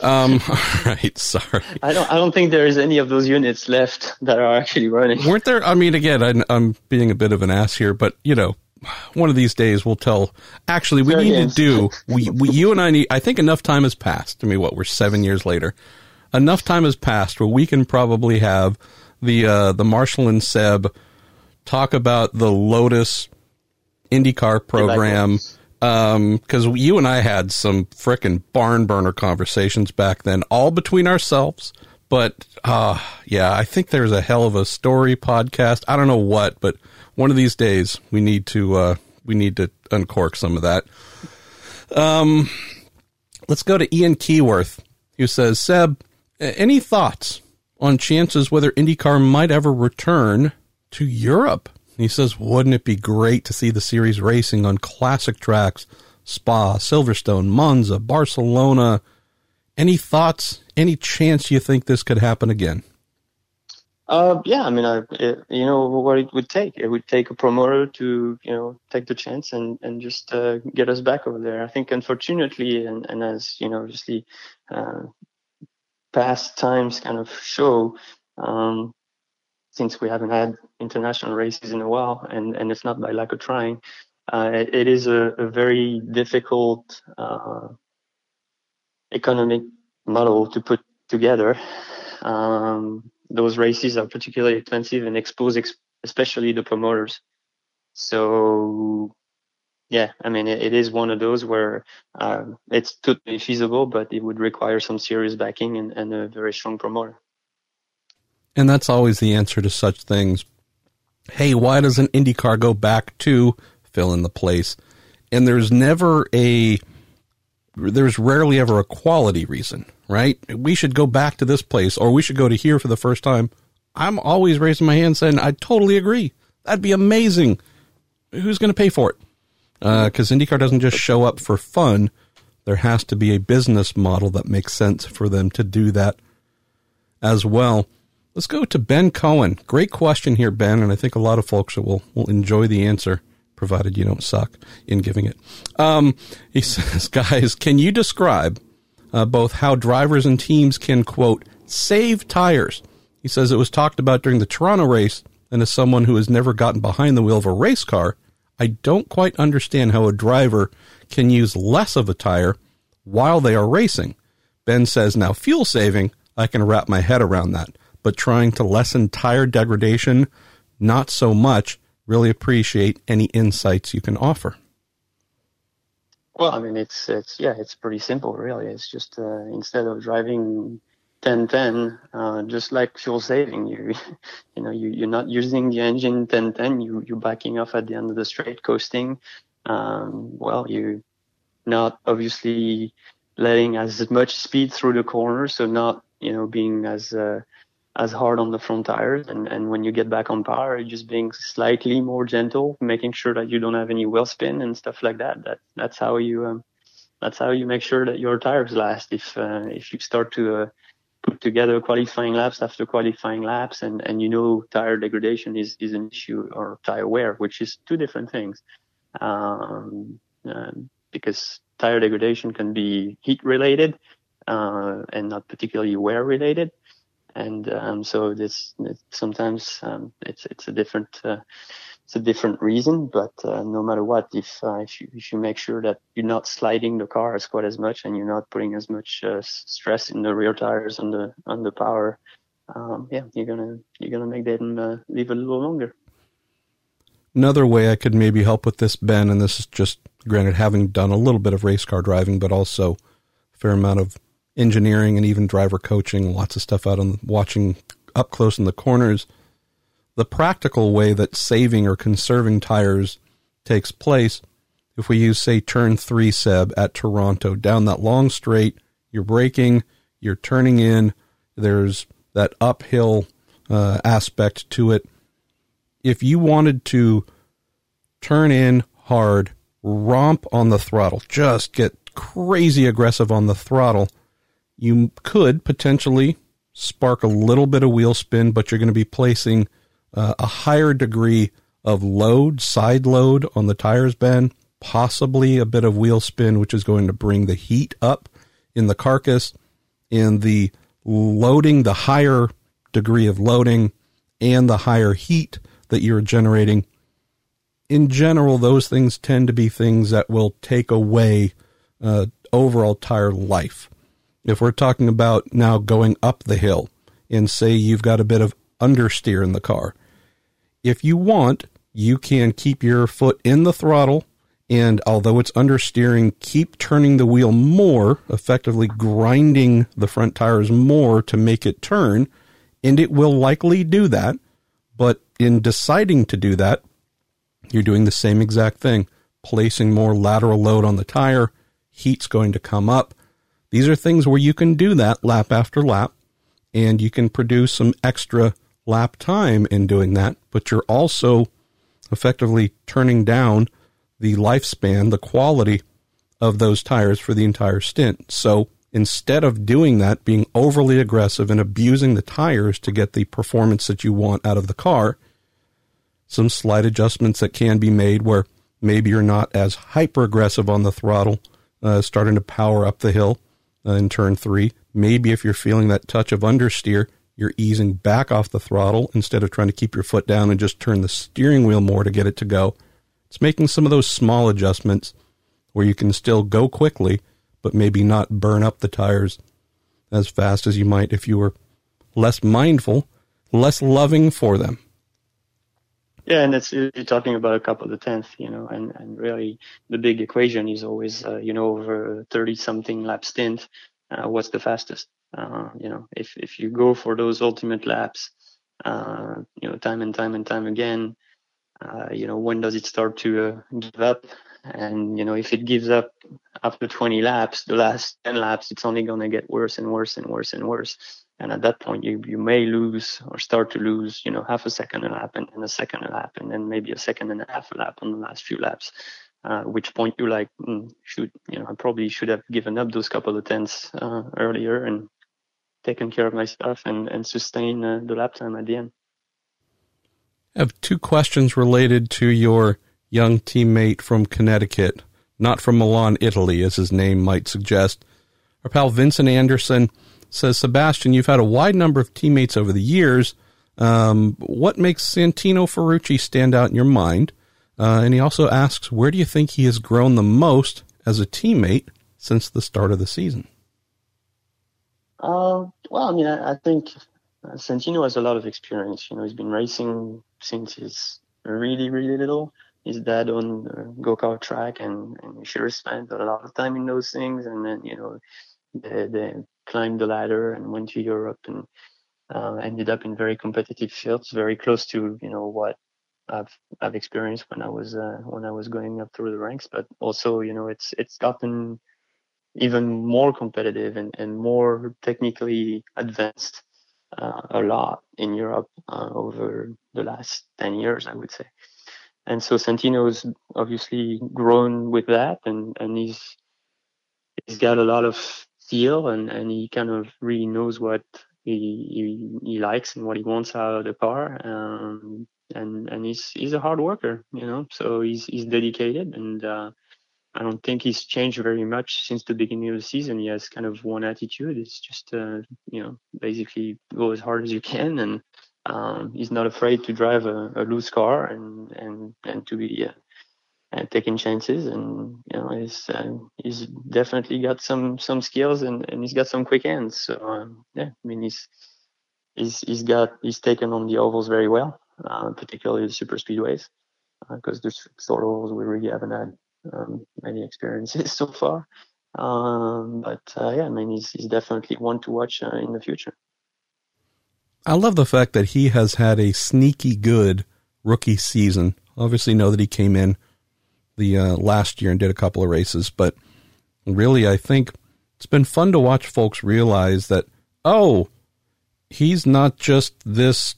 Um, all right, sorry. I don't. I don't think there is any of those units left that are actually running. Weren't there? I mean, again, I, I'm being a bit of an ass here, but you know, one of these days we'll tell. Actually, we need to do. We, we, you and I need. I think enough time has passed. I mean, what? We're seven years later. Enough time has passed where we can probably have the uh, the Marshall and Seb talk about the Lotus IndyCar program because um, you and I had some frickin' barn burner conversations back then, all between ourselves. But uh, yeah, I think there's a hell of a story podcast. I don't know what, but one of these days we need to uh, we need to uncork some of that. Um, let's go to Ian Keyworth, who says, Seb, any thoughts on chances whether IndyCar might ever return to Europe? He says, wouldn't it be great to see the series racing on classic tracks, Spa, Silverstone, Monza, Barcelona? Any thoughts? Any chance you think this could happen again? Uh, yeah, I mean, I, it, you know what it would take. It would take a promoter to, you know, take the chance and and just uh, get us back over there. I think, unfortunately, and and as you know, obviously, uh, past times kind of show, um, since we haven't had international races in a while, and, and it's not by lack of trying. Uh, it, it is a, a very difficult uh, economic model to put together. Um, those races are particularly expensive and expose ex- especially the promoters. So, yeah, I mean, it, it is one of those where uh, it's totally feasible, but it would require some serious backing and, and a very strong promoter. And that's always the answer to such things. Hey, why doesn't IndyCar go back to fill in the place? And there's never a, there's rarely ever a quality reason, right? We should go back to this place or we should go to here for the first time. I'm always raising my hand saying, I totally agree. That'd be amazing. Who's going to pay for it? Because uh, IndyCar doesn't just show up for fun. There has to be a business model that makes sense for them to do that as well. Let's go to Ben Cohen. Great question here, Ben, and I think a lot of folks will, will enjoy the answer, provided you don't suck in giving it. Um, he says, guys, can you describe uh, both how drivers and teams can, quote, save tires? He says it was talked about during the Toronto race, and as someone who has never gotten behind the wheel of a race car, I don't quite understand how a driver can use less of a tire while they are racing. Ben says, now fuel saving, I can wrap my head around that but trying to lessen tire degradation, not so much. Really appreciate any insights you can offer. Well, I mean, it's it's yeah, it's pretty simple, really. It's just uh, instead of driving 1010, uh, just like fuel saving, you you know you you're not using the engine 1010. You you're backing off at the end of the straight, coasting. Um, well, you're not obviously letting as much speed through the corner, so not you know being as uh, as hard on the front tires. And, and when you get back on power, just being slightly more gentle, making sure that you don't have any wheel spin and stuff like that. That that's how you um, that's how you make sure that your tires last. If uh, if you start to uh, put together qualifying laps after qualifying laps, and and you know tire degradation is is an issue or tire wear, which is two different things. Um, uh, because tire degradation can be heat related uh, and not particularly wear related and um, so this sometimes um, it's it's a different uh, it's a different reason, but uh, no matter what, if uh, if you if you make sure that you're not sliding the car as quite as much and you're not putting as much uh, stress in the rear tires on the on the power, um, yeah, you're gonna you're gonna make them uh, live a little longer. Another way I could maybe help with this, Ben, and this is just granted having done a little bit of race car driving, but also a fair amount of engineering and even driver coaching, lots of stuff out on watching up close in the corners. The practical way that saving or conserving tires takes place, if we use, say, turn three Seb at Toronto, down that long straight, you're braking, you're turning in, there's that uphill uh, aspect to it. If you wanted to turn in hard, romp on the throttle, just get crazy aggressive on the throttle, you could potentially spark a little bit of wheel spin, but you're going to be placing uh, a higher degree of load, side load on the tires, Ben, possibly a bit of wheel spin, which is going to bring the heat up in the carcass. in the loading, the higher degree of loading, and the higher heat that you're generating. In general, those things tend to be things that will take away uh, overall tire life. If we're talking about now going up the hill and say you've got a bit of understeer in the car, if you want, you can keep your foot in the throttle and although it's understeering, keep turning the wheel more, effectively grinding the front tires more to make it turn, and it will likely do that. But in deciding to do that, you're doing the same exact thing, placing more lateral load on the tire, heat's going to come up. These are things where you can do that lap after lap, and you can produce some extra lap time in doing that, but you're also effectively turning down the lifespan, the quality of those tires for the entire stint. So instead of doing that, being overly aggressive and abusing the tires to get the performance that you want out of the car, some slight adjustments that can be made where maybe you're not as hyper aggressive on the throttle, uh, starting to power up the hill Uh, in turn three. Maybe if you're feeling that touch of understeer, you're easing back off the throttle instead of trying to keep your foot down and just turn the steering wheel more to get it to go. It's making some of those small adjustments where you can still go quickly, but maybe not burn up the tires as fast as you might if you were less mindful, less loving for them. Yeah, and it's you're talking about a couple of the tenth, you know, and and really the big equation is always, uh, you know, over thirty something lap stint, uh, what's the fastest? Uh, you know, if if you go for those ultimate laps, uh, you know, time and time and time again, uh, you know, when does it start to uh, give up? And, you know, if it gives up after 20 laps, the last 10 laps, it's only to get worse and worse and worse and worse. And at that point, you, you may lose or start to lose, you know, half a second a lap and, and a second a lap and then maybe a second and a half a lap on the last few laps. Uh, which point you like, mm, should, you know, I probably should have given up those couple of tenths uh, earlier and taken care of my stuff and, and sustain uh, the lap time at the end. I have two questions related to your young teammate from Connecticut, not from Milan, Italy, as his name might suggest. Our pal Vincent Anderson says, Sebastien, you've had a wide number of teammates over the years. Um, what makes Santino Ferrucci stand out in your mind? Uh, and he also asks, where do you think he has grown the most as a teammate since the start of the season? Uh, well, I mean, I, I think uh, Santino has a lot of experience. You know, he's been racing since he's really, really little. His dad on a go-kart track, and, and he sure spent a lot of time in those things. And then, you know, they, they climbed the ladder and went to Europe and uh, ended up in very competitive fields, very close to, you know, what I've I've experienced when I was uh, when I was going up through the ranks. But also, you know, it's it's gotten even more competitive and, and more technically advanced uh, a lot in Europe uh, over the last 10 years, I would say. And so Santino's obviously grown with that and, and he's, he's got a lot of feel and, and he kind of really knows what he, he, he likes and what he wants out of the car. Um, and, and he's, he's a hard worker, you know, so he's, he's dedicated and, uh, I don't think he's changed very much since the beginning of the season. He has kind of one attitude. It's just, uh, you know, basically go as hard as you can. And um, he's not afraid to drive a, a loose car and, and, and to be uh, and taking chances. And, you know, he's, uh, he's definitely got some, some skills and, and he's got some quick hands. So, um, yeah, I mean, he's, he's, he's got, he's taken on the ovals very well, uh, particularly the super speedways because uh, there's sort of ovals we really haven't had um, many experiences so far. Um, but uh, yeah, I mean, he's, he's definitely one to watch uh, in the future. I love the fact that he has had a sneaky good rookie season. Obviously, know that he came in the uh, last year and did a couple of races, but really, I think it's been fun to watch folks realize that oh, he's not just this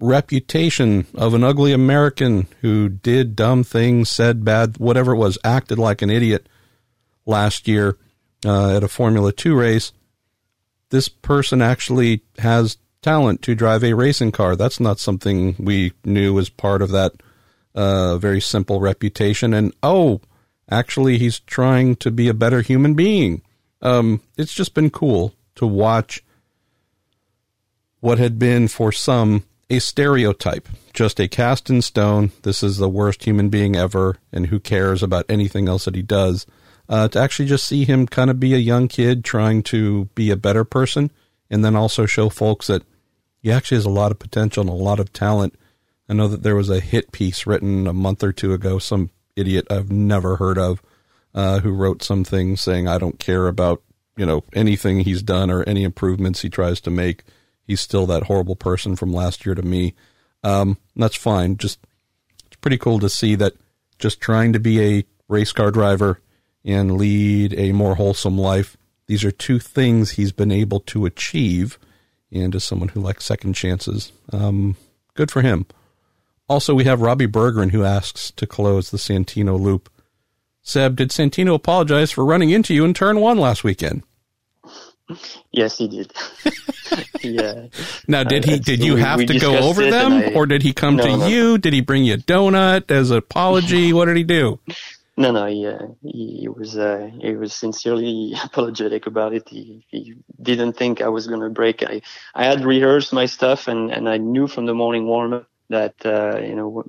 reputation of an ugly American who did dumb things, said bad, whatever it was, acted like an idiot last year uh, at a Formula 2 race. This person actually has talent to drive a racing car. That's not something we knew as part of that uh, very simple reputation. And oh, actually, he's trying to be a better human being. Um, it's just been cool to watch what had been for some a stereotype, just a cast in stone. This is the worst human being ever, and who cares about anything else that he does? Uh, to actually just see him kind of be a young kid trying to be a better person, and then also show folks that he actually has a lot of potential and a lot of talent. I know that there was a hit piece written a month or two ago, some idiot I've never heard of, uh, who wrote something saying, I don't care about, you know, anything he's done or any improvements he tries to make he's still that horrible person from last year to me. Um, that's fine. Just it's pretty cool to see that just trying to be a race car driver and lead a more wholesome life. These are two things he's been able to achieve. And as someone who likes second chances, um, good for him. Also, we have Robbie Bergeron who asks to close the Santino loop. Seb, did Santino apologize for running into you in turn one last weekend? Yes, he did. yeah. Now, did he? Did you have to go over them, I, or did he come no, to no. you? Did he bring you a donut as an apology? what did he do? No, no. He, uh, he, he was uh, he was sincerely apologetic about it. He, he didn't think I was gonna brake. I I had rehearsed my stuff, and and I knew from the morning warm up that uh, you know,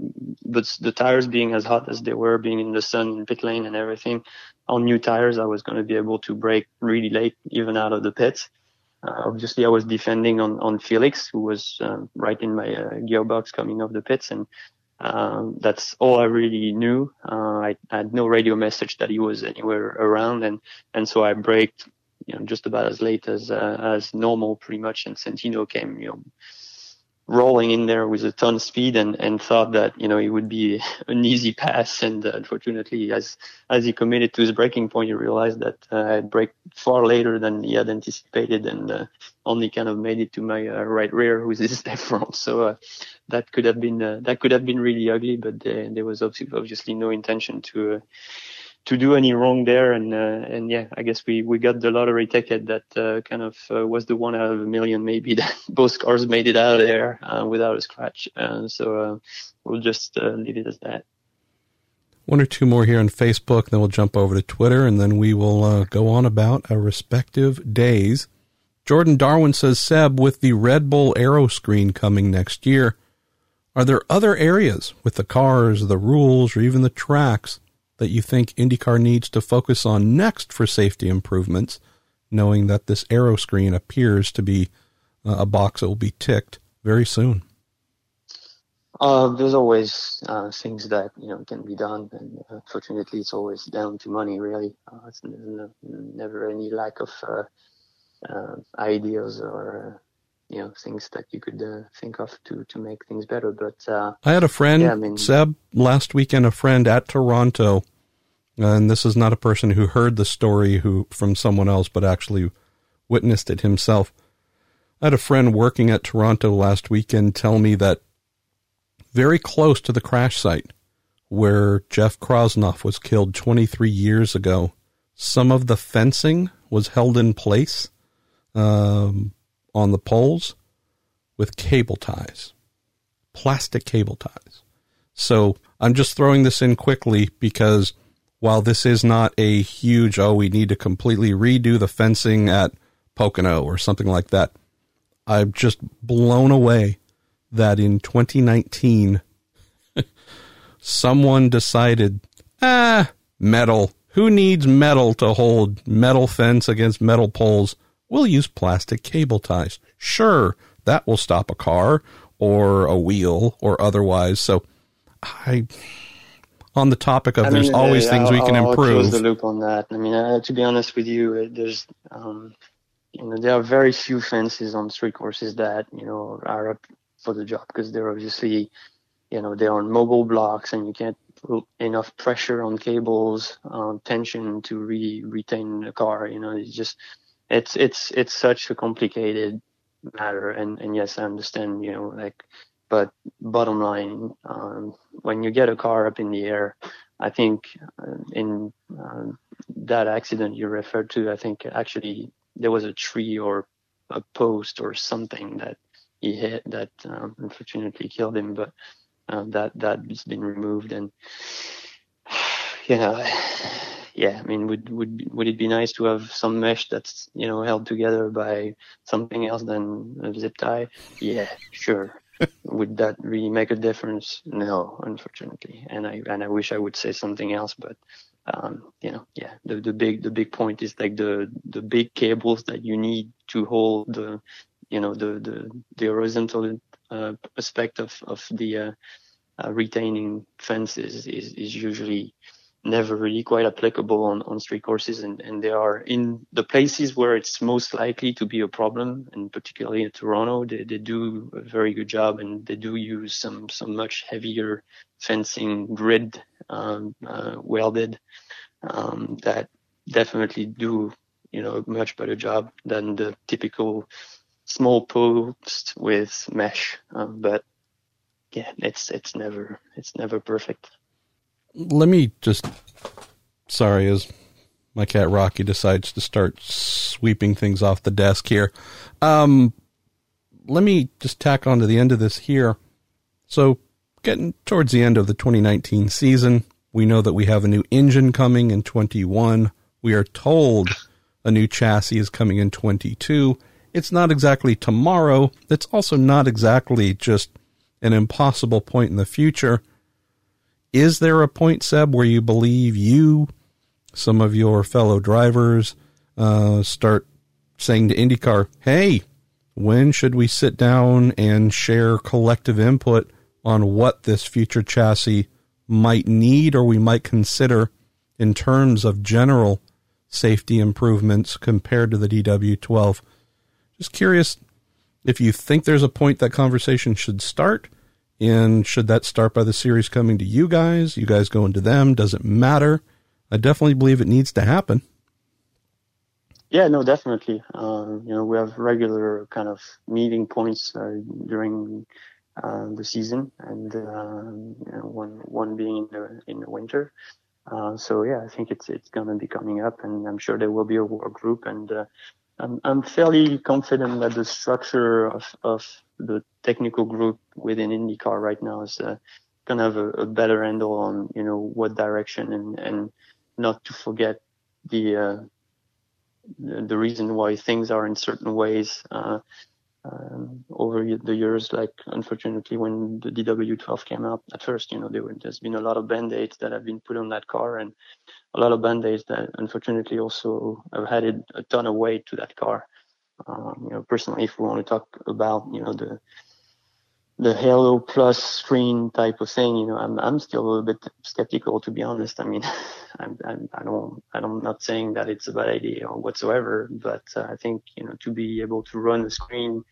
but the tires being as hot as they were, being in the sun in pit lane and everything, on new tires, I was going to be able to brake really late, even out of the pits. Uh, obviously, I was defending on, on Felix, who was um, right in my uh, gearbox coming off the pits, and um, that's all I really knew. Uh, I, I, had no radio message that he was anywhere around, and and so I braked, you know, just about as late as uh, as normal, pretty much. And Santino came, you know, rolling in there with a ton of speed and, and thought that, you know, it would be an easy pass. And uh, unfortunately, as, as he committed to his braking point, he realized that uh, I braked far later than he had anticipated and uh, only kind of made it to my uh, right rear with his left front. So uh, that could have been, uh, that could have been really ugly, but there was obviously no intention to, to do any wrong there. And uh, and yeah, I guess we we got the lottery ticket that uh, kind of uh, was the one out of a million maybe that both cars made it out of there uh, without a scratch. Uh, so uh, we'll just leave it as that. One or two more here on Facebook, then we'll jump over to Twitter, and then we will go on about our respective days. Jordan Darwin says, Seb, with the Red Bull Aeroscreen coming next year, are there other areas with the cars, the rules, or even the tracks that you think IndyCar needs to focus on next for safety improvements, knowing that this Aeroscreen appears to be uh, a box that will be ticked very soon? Uh, there's always uh, things that you know can be done, and unfortunately, it's always down to money. Really, uh, it's never any lack of uh, uh, ideas or you know things that you could uh, think of to to make things better. But uh, I had a friend, yeah, I mean, Seb, last weekend. A friend at Toronto, and this is not a person who heard the story who from someone else, but actually witnessed it himself. I had a friend working at Toronto last weekend tell me that very close to the crash site where Jeff Krosnoff was killed 23 years ago, some of the fencing was held in place. Um, on the poles with cable ties, plastic cable ties. So I'm just throwing this in quickly because while this is not a huge, oh, we need to completely redo the fencing at Pocono or something like that, I'm just blown away that in 2019, someone decided, ah, metal. Who needs metal to hold metal fence against metal poles? We'll use plastic cable ties. Sure, that will stop a car or a wheel or otherwise. So I on the topic of I there's always things I'll, we can I'll improve. Close the loop on that. I mean, uh, to be honest with you, uh, there's um, you know there are very few fences on street courses that you know are up for the job because they're obviously you know they're on mobile blocks and you can't put enough pressure on cables, um, tension to really retain the car. You know, it's just it's it's it's such a complicated matter and and yes i understand you know like but bottom line um, when you get a car up in the air i think uh, in uh, that accident you referred to i think actually there was a tree or a post or something that he hit that um, unfortunately killed him but uh, that that has been removed and you know yeah, I mean, would would would it be nice to have some mesh that's you know held together by something else than a zip tie? Yeah, sure. would that really make a difference? No, unfortunately. And I and I wish I would say something else, but um, you know, yeah, the the big the big point is like the the big cables that you need to hold the you know the the the horizontal uh, aspect of of the uh, uh, retaining fences is is usually never really quite applicable on, on street courses and, and they are in the places where it's most likely to be a problem and particularly in Toronto they, they do a very good job and they do use some some much heavier fencing grid um, uh, welded um, that definitely do you know a much better job than the typical small post with mesh um, but yeah it's it's never it's never perfect let me just sorry as my cat Rocky decides to start sweeping things off the desk here. Um, let me just tack on to the end of this here. So, getting towards the end of the 2019 season, we know that we have a new engine coming in 21. We are told a new chassis is coming in 22. It's not exactly tomorrow. It's also not exactly just an impossible point in the future. Is there a point, Seb, where you believe you, some of your fellow drivers, uh, start saying to IndyCar, hey, when should we sit down and share collective input on what this future chassis might need or we might consider in terms of general safety improvements compared to the DW12? Just curious if you think there's a point that conversation should start and should that start by the series coming to you guys? You guys going to them? Does it matter? I definitely believe it needs to happen. Yeah, no, definitely. Uh, you know, we have regular kind of meeting points uh, during uh, the season, and um, you know, one one being in the in the winter. Uh, so yeah, I think it's it's gonna be coming up, and I'm sure there will be a work group, and uh, I'm I'm fairly confident that the structure of of the technical group within IndyCar right now is uh, gonna have a, a, better handle on you know what direction and and not to forget the uh, the, the, reason why things are in certain ways. Uh, um, over the years. Like unfortunately, when the DW12 came out at first, you know there were, there's been a lot of band-aids that have been put on that car and a lot of band-aids that unfortunately also have added a ton of weight to that car. Um, you know, personally, if we want to talk about, you know, the the Halo Plus screen type of thing, you know, I'm I'm still a little bit skeptical to be honest. I mean, I'm, I'm I don't I'm not saying that it's a bad idea or whatsoever, but uh, I think you know to be able to run the screen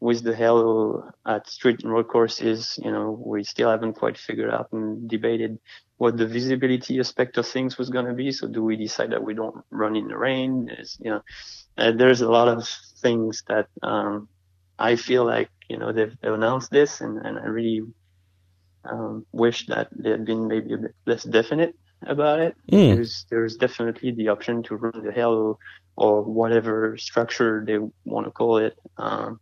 with the Halo at street and road courses, you know, we still haven't quite figured out and debated what the visibility aspect of things was going to be. So do we decide that we don't run in the rain? Is, you know, uh, there's a lot of things that um, I feel like you know they've, they've announced this, and, and I really um, wish that they had been maybe a bit less definite about it. Mm. There's there's definitely the option to run the Halo or whatever structure they want to call it um,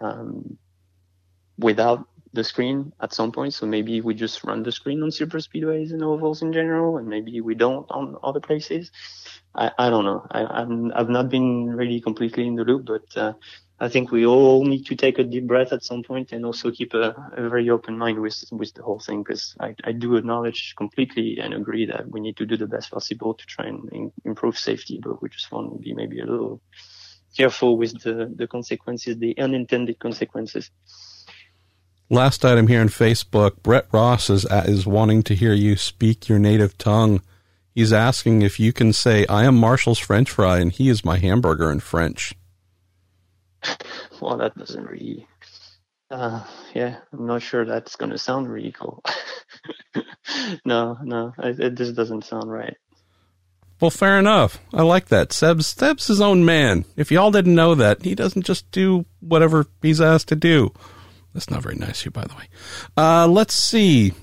um, without the screen at some point. So maybe we just run the screen on super speedways and ovals in general, and maybe we don't on other places. I, I don't know. I, I'm, I've not been really completely in the loop, but uh, I think we all need to take a deep breath at some point and also keep a, a very open mind with with the whole thing because I, I do acknowledge completely and agree that we need to do the best possible to try and in, improve safety, but we just want to be maybe a little careful with the, the consequences, the unintended consequences. Last item here on Facebook, Brett Ross is is wanting to hear you speak your native tongue. He's asking if you can say, I am Marshall's French fry and he is my hamburger in French. Well, that doesn't really. Uh, yeah, I'm not sure that's going to sound really cool. no, no, it, just doesn't sound right. Well, fair enough. I like that. Seb's, Seb's his own man. If y'all didn't know that, he doesn't just do whatever he's asked to do. That's not very nice of you, by the way. Uh, let's see.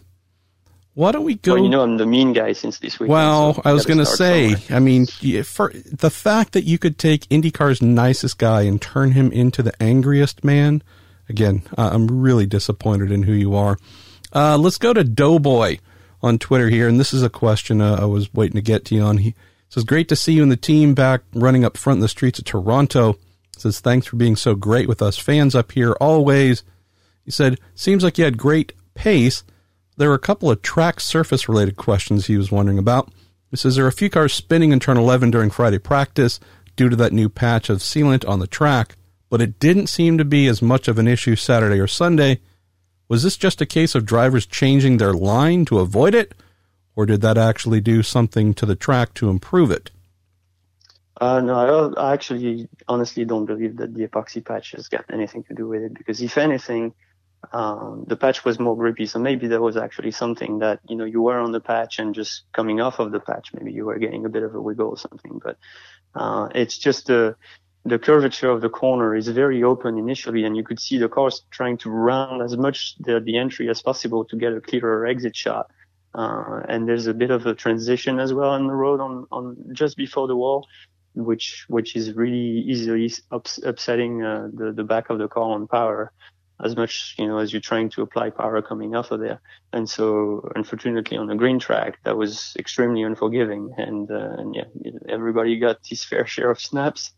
Why don't we go? Well, you know, I'm the mean guy since this week. Well, so I was going to say, somewhere. I mean, for the fact that you could take IndyCar's nicest guy and turn him into the angriest man, again, uh, I'm really disappointed in who you are. Uh, let's go to Doughboy on Twitter here, and this is a question uh, I was waiting to get to you on. He says, "Great to see you and the team back running up front in the streets of Toronto." He says, "Thanks for being so great with us fans up here always." He said, "Seems like you had great pace." There were a couple of track surface related questions he was wondering about. He says there are a few cars spinning in turn 11 during Friday practice due to that new patch of sealant on the track, but it didn't seem to be as much of an issue Saturday or Sunday. Was this just a case of drivers changing their line to avoid it, or did that actually do something to the track to improve it? Uh, no, I actually honestly don't believe that the epoxy patch has got anything to do with it because if anything, um, the patch was more grippy. So maybe there was actually something that, you know, you were on the patch and just coming off of the patch, maybe you were getting a bit of a wiggle or something. But, uh, it's just the, the curvature of the corner is very open initially and you could see the cars trying to round as much the, the entry as possible to get a clearer exit shot. Uh, and there's a bit of a transition as well on the road on, on just before the wall, which, which is really easily ups, upsetting, uh, the, the back of the car on power as much, you know, as you're trying to apply power coming off of there. And so, unfortunately, on the green track, that was extremely unforgiving. And, uh, and yeah, everybody got his fair share of snaps.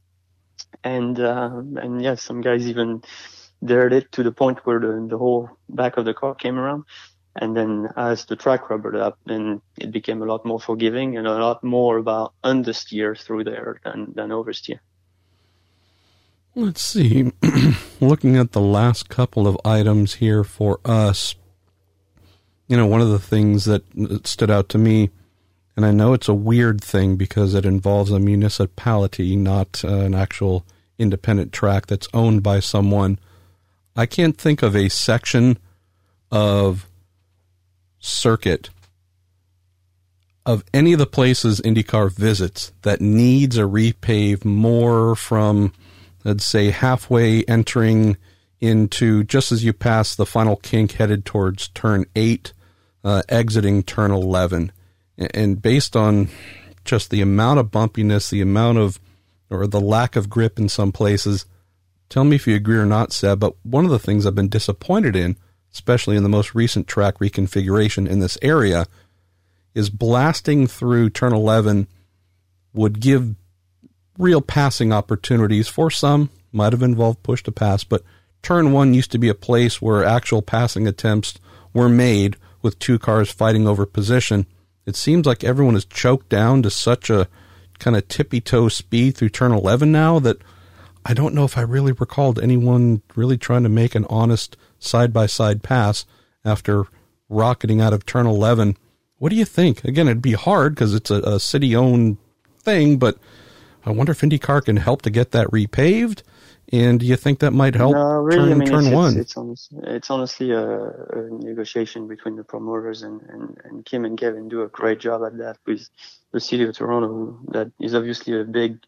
And, uh, and yeah, some guys even dared it to the point where the, the whole back of the car came around. And then as the track rubbered up, then it became a lot more forgiving and a lot more about understeer through there than, than oversteer. Let's see. Looking at the last couple of items here for us, you know, one of the things that stood out to me, and I know it's a weird thing because it involves a municipality, not uh, an actual independent track that's owned by someone. I can't think of a section of circuit of any of the places IndyCar visits that needs a repave more from I'd say halfway entering into just as you pass the final kink headed towards turn 8, uh, exiting turn 11. And based on just the amount of bumpiness, the amount of, or the lack of grip in some places, tell me if you agree or not, Seb, but one of the things I've been disappointed in, especially in the most recent track reconfiguration in this area, is blasting through turn 11 would give real passing opportunities for some. Might have involved push to pass, but turn one used to be a place where actual passing attempts were made with two cars fighting over position. It seems like everyone is choked down to such a kind of tippy toe speed through turn 11 now that I don't know if I really recalled anyone really trying to make an honest side by side pass after rocketing out of turn 11. What do you think? Again, it'd be hard because it's a, a city owned thing, but I wonder if IndyCar can help to get that repaved. And do you think that might help no, really, turn, I mean, turn it's, one? It's, it's, it's honestly a, a, negotiation between the promoters and, and, and Kim and Kevin do a great job at that with the city of Toronto. That is obviously a big,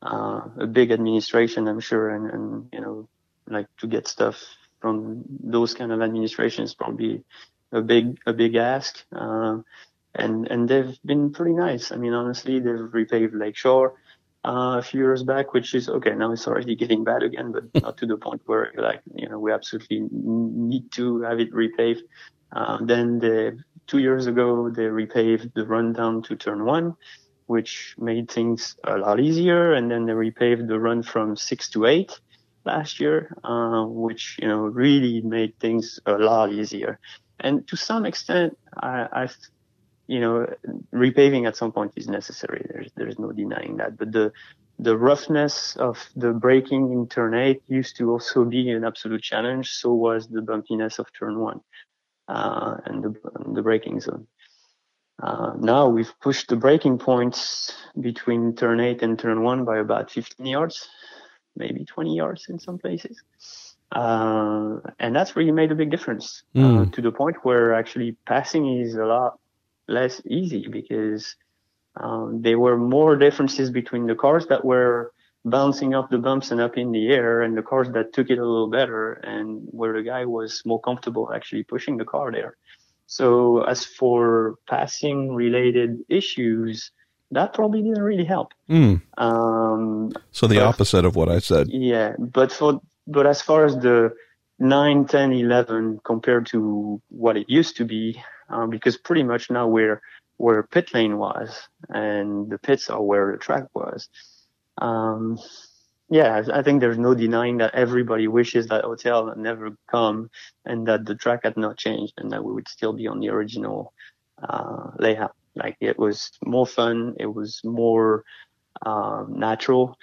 uh, a big administration, I'm sure. And, and, you know, like to get stuff from those kind of administrations probably a big, a big ask. Uh, and, and they've been pretty nice. I mean, honestly, they've repaved Lakeshore uh, a few years back, which is okay. Now it's already getting bad again, but not to the point where like you know we absolutely need to have it repaved. Uh, then the two years ago they repaved the run down to turn one, which made things a lot easier. And then they repaved the run from six to eight last year, uh, which you know really made things a lot easier. And to some extent, I, I you know, repaving at some point is necessary. There's there's no denying that. But the the roughness of the braking in turn eight used to also be an absolute challenge. So was the bumpiness of turn one uh, and the the braking zone. Uh, now we've pushed the braking points between turn eight and turn one by about 15 yards, maybe 20 yards in some places. Uh, and that's really made a big difference mm. to the point where actually passing is a lot less easy because um, there were more differences between the cars that were bouncing off the bumps and up in the air and the cars that took it a little better and where the guy was more comfortable actually pushing the car there. So as for passing related issues, that probably didn't really help. Mm. Um, so the opposite of what I said. Yeah, but for but as far as the 9, 10, 11 compared to what it used to be, uh, because pretty much now we're where pit lane was and the pits are where the track was. Um, yeah, I think there's no denying that everybody wishes that hotel had never come and that the track had not changed and that we would still be on the original uh, layout. Like it was more fun, it was more um, natural,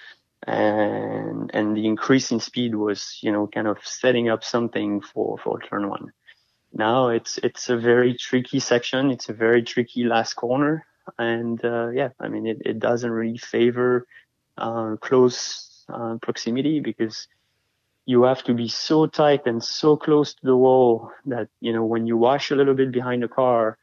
and and the increase in speed was you know kind of setting up something for for turn one. Now it's it's a very tricky section. It's a very tricky last corner, and uh, yeah, I mean it, it doesn't really favor uh, close uh, proximity because you have to be so tight and so close to the wall that you know when you wash a little bit behind the car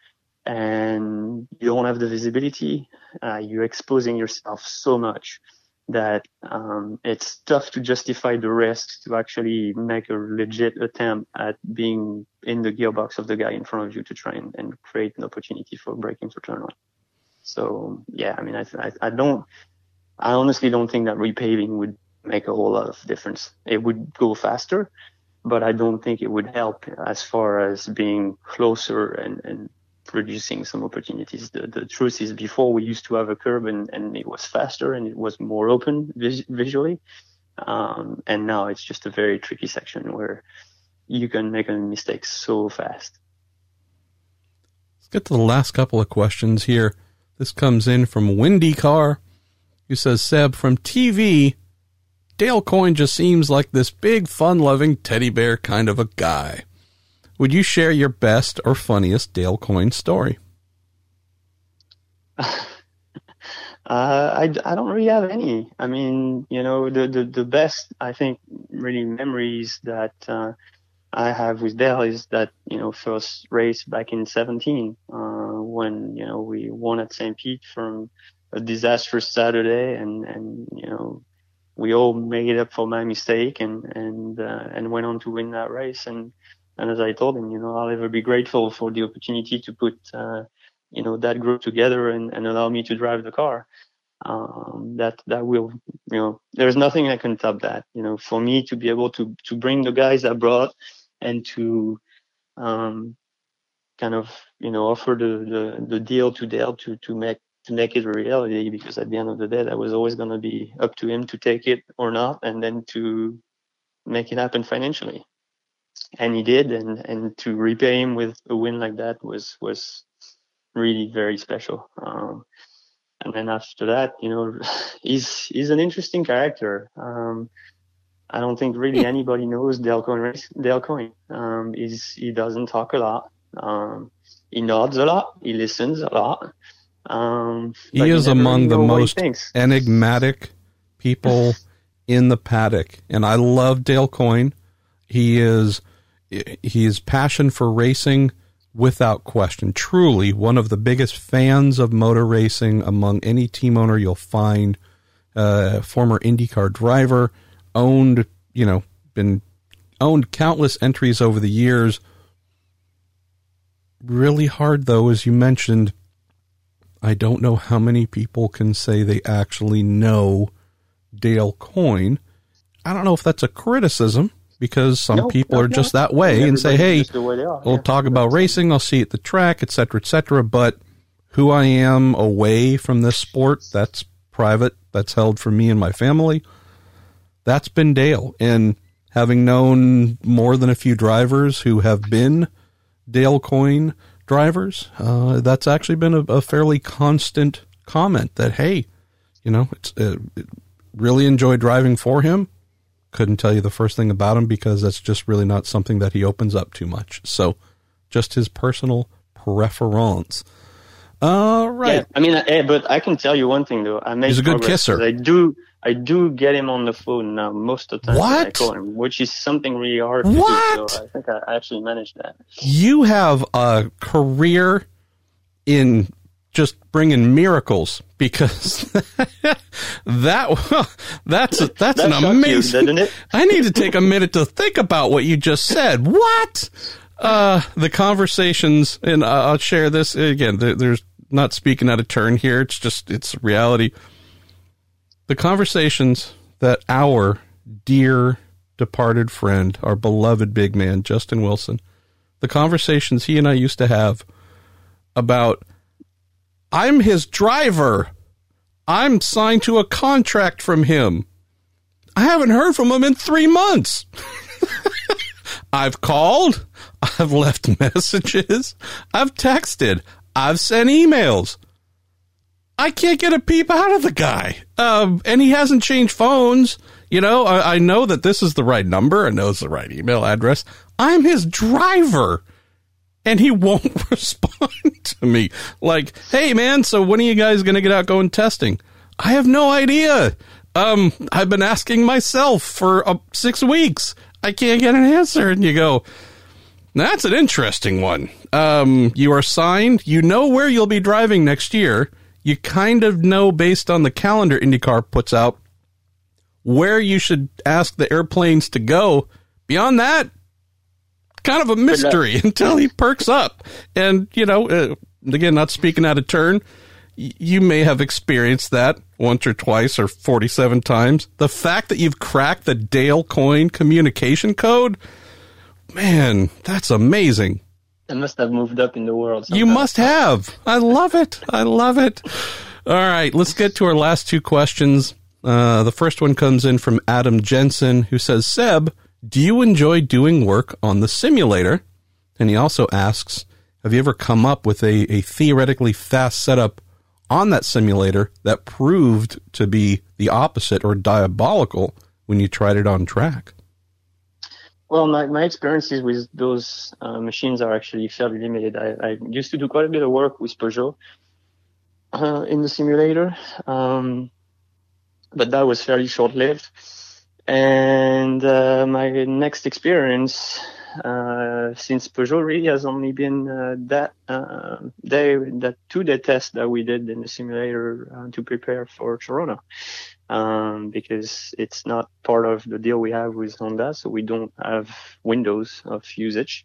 and you don't have the visibility, uh, you're exposing yourself so much that um, it's tough to justify the risk to actually make a legit attempt at being in the gearbox of the guy in front of you to try and, and create an opportunity for braking for turn one. So yeah, I mean, I, I, I don't, I honestly don't think that repaving would make a whole lot of difference. It would go faster, but I don't think it would help as far as being closer and, and producing some opportunities. The, the truth is before we used to have a curb and, and it was faster and it was more open vis- visually. Um, and now it's just a very tricky section where you can make a mistake so fast. Let's get to the last couple of questions here. This comes in from Windy Car, who says, Seb, from TV, Dale Coyne just seems like this big, fun loving teddy bear kind of a guy. Would you share your best or funniest Dale Coyne story? Uh, I, I don't really have any. I mean, you know, the, the, the best, I think, really memories that uh, I have with Dale is that, you know, first race back in 17 uh, when, you know, we won at St. Pete from a disastrous Saturday and, and, you know, we all made up for my mistake and, and, uh, and went on to win that race. And, and as I told him, you know, I'll ever be grateful for the opportunity to put, uh, you know, that group together and, and allow me to drive the car. Um, that, that will, you know, there's nothing I can top that, you know, for me to be able to, to bring the guys I brought and to, um, kind of, you know, offer the, the, the deal to Dale to, to make, to make it a reality because at the end of the day, that was always going to be up to him to take it or not and then to make it happen financially and he did, and and to repay him with a win like that was was really very special. Um, and then after that, you know, he's he's an interesting character. Um, I don't think really anybody knows Dale Coyne. Dale Coyne. Um, he's, he doesn't talk a lot. Um, he nods a lot. He listens a lot. Um, he is among the most enigmatic people in the paddock, and I love Dale Coyne. He is his passion for racing without question. Truly one of the biggest fans of motor racing among any team owner you'll find. Uh, former IndyCar driver, owned, you know, been owned countless entries over the years. Really hard though, as you mentioned. I don't know how many people can say they actually know Dale Coyne. I don't know if that's a criticism because some people are just that way and say, "Hey, we'll yeah. talk about racing. I'll see you at the track, etc., etc." But who I am away from this sport, that's private. That's held for me and my family. That's been Dale, and having known more than a few drivers who have been Dale Coyne drivers, uh, that's actually been a, a, fairly constant comment that, hey, you know, it's uh, really enjoy driving for him couldn't tell you the first thing about him because that's just really not something that he opens up too much. So, just his personal preference. All right. Yeah, I mean, I, but I can tell you one thing though. I make He's a good kisser. I do. I do get him on the phone now most of the time. What? I call him, which is something really hard. What? Do, so I think I actually managed that. You have a career in just bringing miracles because that that's a, that's an amazing. You, I need to take a minute to think about what you just said. What? Uh, the conversations, and I'll share this again. There's not speaking out of turn here. It's just it's reality. The conversations that our dear departed friend, our beloved big man Justin Wilson, the conversations he and I used to have about I'm his driver. I'm signed to a contract from him. I haven't heard from him in three months. I've called. I've left messages. I've texted. I've sent emails. I can't get a peep out of the guy. Um, and he hasn't changed phones. You know, I, I, know that this is the right number. I know the right email address. I'm his driver. And he won't respond to me. Like, hey, man, so when are you guys going to get out going testing? I have no idea. Um, I've been asking myself for uh, six weeks. I can't get an answer. And you go, that's an interesting one. Um, you are signed. You know where you'll be driving next year. You kind of know based on the calendar IndyCar puts out where you should ask the airplanes to go. Beyond that, kind of a mystery until he perks up. And, you know, uh, again, not speaking out of turn, you may have experienced that once or twice or 47 times. The fact that you've cracked the Dale Coyne communication code, man, that's amazing. I must have moved up in the world. Somehow. You must have. I love it. I love it. All right, let's get to our last two questions. Uh, the first one comes in from Adam Jensen, who says, Seb, do you enjoy doing work on the simulator? And he also asks, have you ever come up with a, a theoretically fast setup on that simulator that proved to be the opposite or diabolical when you tried it on track? Well, my, my experiences with those uh, machines are actually fairly limited. I, I, used to do quite a bit of work with Peugeot uh, in the simulator, um, but that was fairly short-lived. And uh, my next experience uh, since Peugeot really has only been uh, that uh, day, that two-day test that we did in the simulator uh, to prepare for Toronto, um, because it's not part of the deal we have with Honda, so we don't have windows of usage,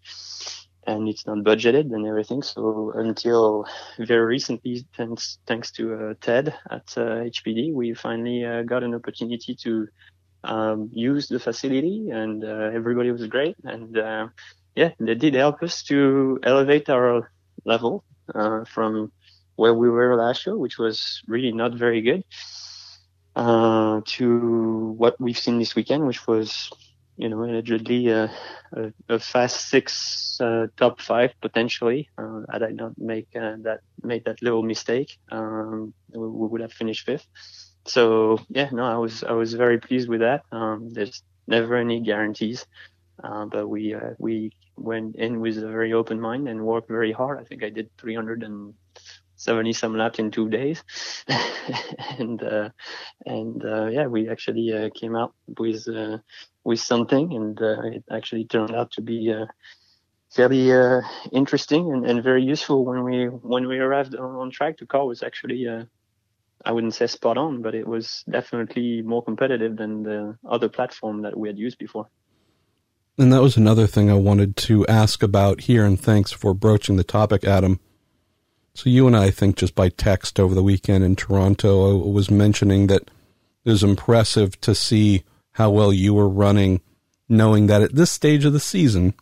and it's not budgeted and everything. So until very recently, thanks thanks to uh, Ted at HPD, we finally got an opportunity to um, used the facility and uh, everybody was great. And uh, yeah, they did help us to elevate our level uh, from where we were last year, which was really not very good, uh, to what we've seen this weekend, which was, you know, allegedly a, a, a fast six, uh, top five potentially. Uh, had I not make that made that little mistake, um, we, we would have finished fifth so yeah, no, I was I was very pleased with that. Um, there's never any guarantees, uh, but we uh, we went in with a very open mind and worked very hard. I think I did 370 some laps in two days, and uh, and uh, yeah, we actually uh, came out with uh, with something, and it actually turned out to be. Very interesting and, and very useful when we when we arrived on, on track. The car was actually I wouldn't say spot on, but it was definitely more competitive than the other platform that we had used before. And that was another thing I wanted to ask about here, and thanks for broaching the topic, Adam. So you and I, I think just by text over the weekend in Toronto, I was mentioning that it was impressive to see how well you were running, knowing that at this stage of the season,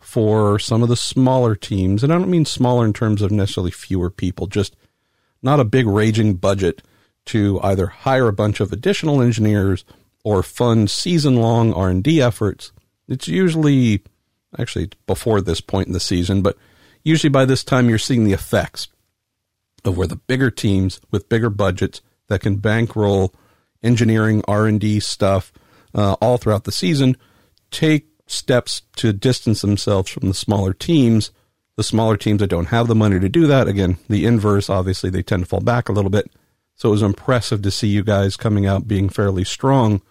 for some of the smaller teams, and I don't mean smaller in terms of necessarily fewer people, just not a big raging budget to either hire a bunch of additional engineers or fund season-long R&D efforts. It's usually actually before this point in the season, but usually by this time you're seeing the effects of where the bigger teams with bigger budgets that can bankroll engineering R&D stuff uh, all throughout the season take steps to distance themselves from the smaller teams the smaller teams that don't have the money to do that, again, the inverse, obviously, they tend to fall back a little bit. So it was impressive to see you guys coming out being fairly strong.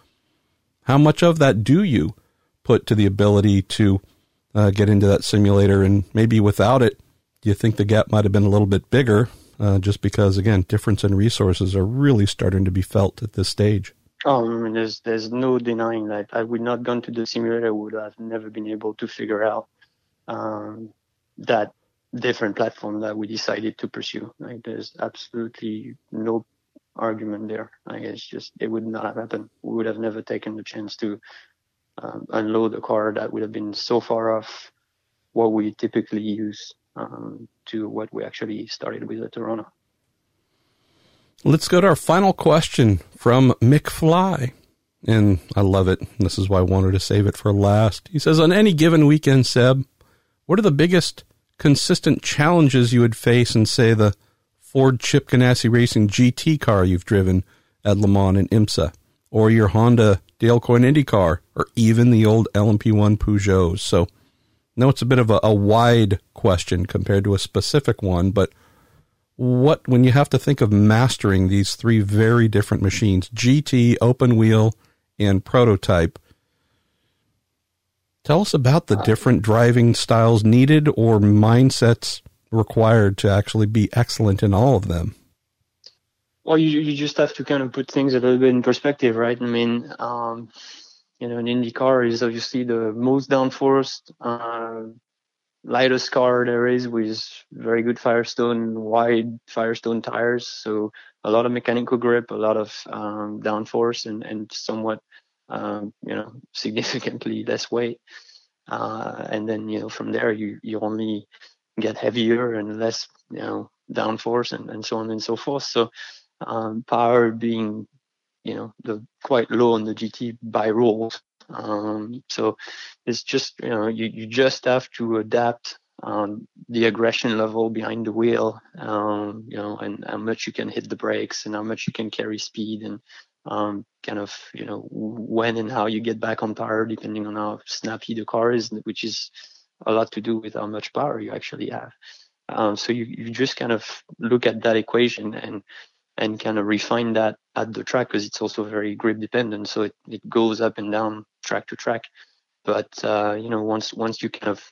How much of that do you put to the ability to uh, get into that simulator? And maybe without it, do you think the gap might have been a little bit bigger? Uh, just because, again, difference in resources are really starting to be felt at this stage. Oh, I mean, there's there's no denying that. I would not gone to the simulator, would have never been able to figure out um, that different platform that we decided to pursue. Like there's absolutely no argument there. Like it's just it would not have happened. We would have never taken the chance to um, unload a car that would have been so far off what we typically use um, to what we actually started with the Toronto. Let's go to our final question from McFly. And I love it. This is why I wanted to save it for last. He says, On any given weekend, Seb, what are the biggest consistent challenges you would face in, say, the Ford Chip Ganassi Racing GT car you've driven at Le Mans and IMSA, or your Honda Dale Coyne Indy car, or even the old LMP1 Peugeots? So, no, it's a bit of a, a wide question compared to a specific one, but what when you have to think of mastering these three very different machines GT, open wheel, and prototype. Tell us about the different driving styles needed or mindsets required to actually be excellent in all of them. Well, you you just have to kind of put things a little bit in perspective, right? I mean, um, you know, an Indy car is obviously the most downforce, uh, lightest car there is with very good Firestone, wide Firestone tires. So a lot of mechanical grip, a lot of um, downforce, and and somewhat, um, you know, significantly less weight. Uh, and then you know from there you you only get heavier and less you know downforce and, and so on and so forth. So um, power being you know the quite low on the GT by rules. Um, so it's just you know you, you just have to adapt um, the aggression level behind the wheel, um, you know, and how much you can hit the brakes and how much you can carry speed and um, kind of you know when and how you get back on power depending on how snappy the car is, which is a lot to do with how much power you actually have. Um, so you, you just kind of look at that equation and and kind of refine that at the track because it's also very grip dependent. So it, it goes up and down track to track. But uh, you know, once once you kind of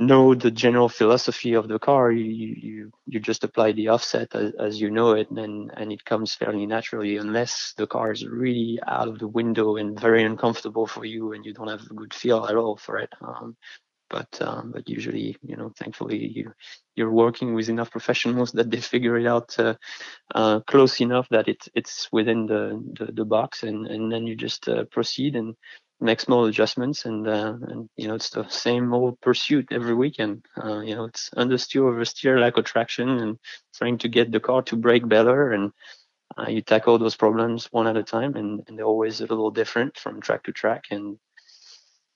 know the general philosophy of the car, you you you just apply the offset as, as you know it, and and it comes fairly naturally, unless the car is really out of the window and very uncomfortable for you, and you don't have a good feel at all for it. Um, but um, but usually you know thankfully you you're working with enough professionals that they figure it out uh, uh, close enough that it's it's within the, the, the box and and then you just uh, proceed and make small adjustments and uh, and you know it's the same old pursuit every weekend. Uh, you know it's understeer oversteer lack of traction and trying to get the car to brake better. And uh, you tackle those problems one at a time and, and they're always a little different from track to track. And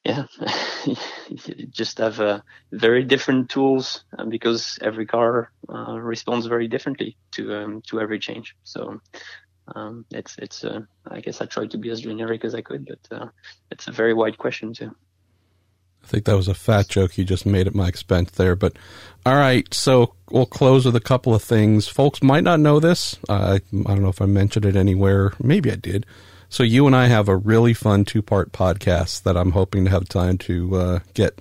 yeah, you just have uh, very different tools uh, because every car uh, responds very differently to um, to every change. So um, it's it's uh, I guess I tried to be as generic as I could, but uh, it's a very wide question too. I think that was a fat joke you just made at my expense there. But all right, so we'll close with a couple of things. Folks might not know this. I don't know if I mentioned it anywhere. Maybe I did. So you and I have a really fun two part podcast that I'm hoping to have time to uh, get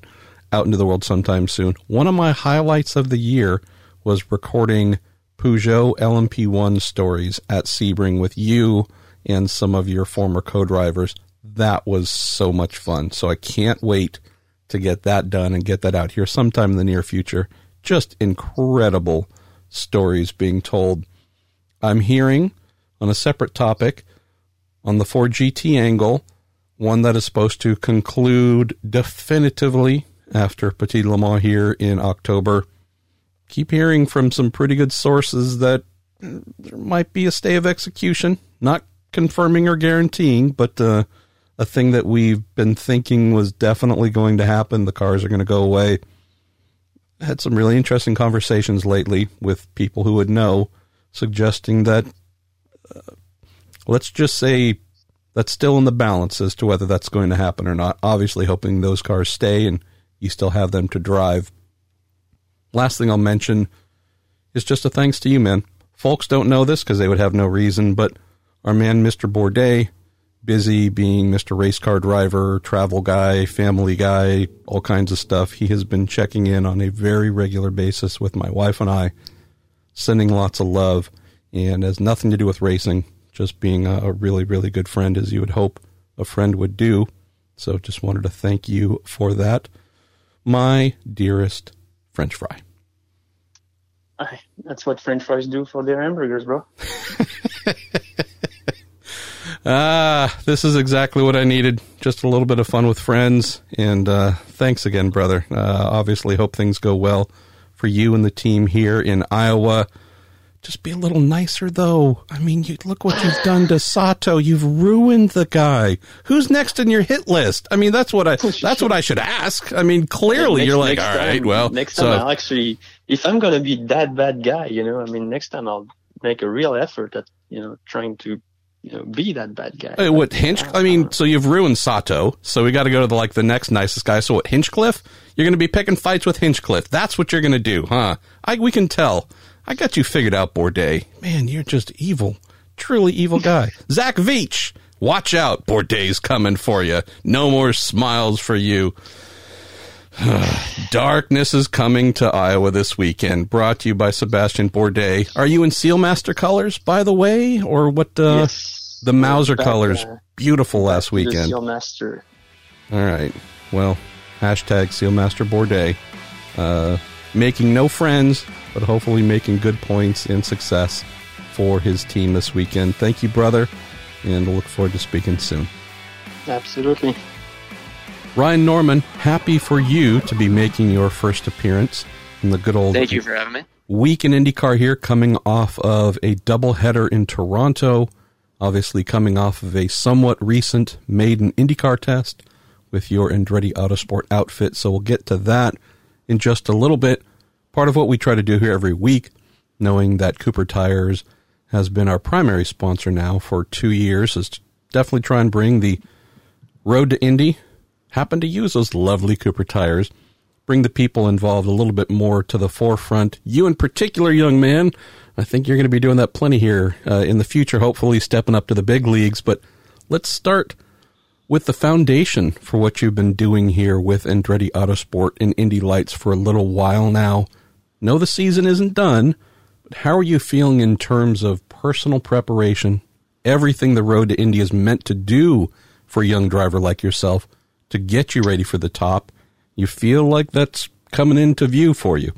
out into the world sometime soon. One of my highlights of the year was recording Peugeot LMP1 stories at Sebring with you and some of your former co-drivers. That was so much fun. So I can't wait to get that done and get that out here sometime in the near future. Just incredible stories being told. I'm hearing on a separate topic on the Ford GT angle, one that is supposed to conclude definitively after Petit Le Mans here in October. Keep hearing from some pretty good sources that there might be a stay of execution, not confirming or guaranteeing, but uh, a thing that we've been thinking was definitely going to happen. The cars are going to go away. Had some really interesting conversations lately with people who would know, suggesting that uh, let's just say that's still in the balance as to whether that's going to happen or not. Obviously, hoping those cars stay and you still have them to drive. Last thing I'll mention is just a thanks to you, man. Folks don't know this because they would have no reason, but our man, Mr. Bourdais, busy being Mr. Race Car Driver, travel guy, family guy, all kinds of stuff, he has been checking in on a very regular basis with my wife and I, sending lots of love, and has nothing to do with racing just being a, a really, really good friend as you would hope a friend would do. So just wanted to thank you for that. My dearest French fry. That's what French fries do for their hamburgers, bro. ah, this is exactly what I needed. Just a little bit of fun with friends. And uh, thanks again, brother. Uh, obviously, hope things go well for you and the team here in Iowa. Just be a little nicer, though. I mean, you, look what you've done to Sato. You've ruined the guy. Who's next in your hit list? I mean, that's what I that's what I should ask. I mean, clearly Next- you're like, all right, time- well, next so time I'll actually, if I'm gonna be that bad guy, you know, I mean, next time I'll make a real effort at, you know, trying to, you know, be that bad guy. Hey, what Hinch? Uh, I mean, uh. so you've ruined Sato. So we got to go to the like the next nicest guy. So what Hinchcliffe? You're going to be picking fights with Hinchcliffe. That's what you're going to do, huh? I we can tell. I got you figured out, Bourdais. Man, you're just evil, truly evil guy. Zach Veach, watch out. Bourdais coming for you. No more smiles for you. Darkness is coming to Iowa this weekend. Brought to you by Sebastien Bourdais. Are you in Sealmaster colors, by the way, or what? Uh, yes. the Mauser Back, colors, uh, beautiful last weekend. Seal Master. All right. Well, hashtag Sealmaster Bourdais. Uh, making no friends, but hopefully making good points and success for his team this weekend. Thank you, brother, and look forward to speaking soon. Absolutely. Ryan Norman, happy for you to be making your first appearance in the good old Thank you for having me. week in IndyCar here, coming off of a doubleheader in Toronto. Obviously, coming off of a somewhat recent maiden IndyCar test with your Andretti Autosport outfit. So we'll get to that in just a little bit. Part of what we try to do here every week, knowing that Cooper Tires has been our primary sponsor now for two years, is definitely try and bring the road to Indy. Happen to use those lovely Cooper tires bring the people involved a little bit more to the forefront. You, in particular, young man, I think you're going to be doing that plenty here uh, in the future, hopefully stepping up to the big leagues. But let's start with the foundation for what you've been doing here with Andretti Autosport and Indy Lights for a little while now. No, the season isn't done, but how are you feeling in terms of personal preparation, everything the road to Indy is meant to do for a young driver like yourself to get you ready for the top? You feel like that's coming into view for you.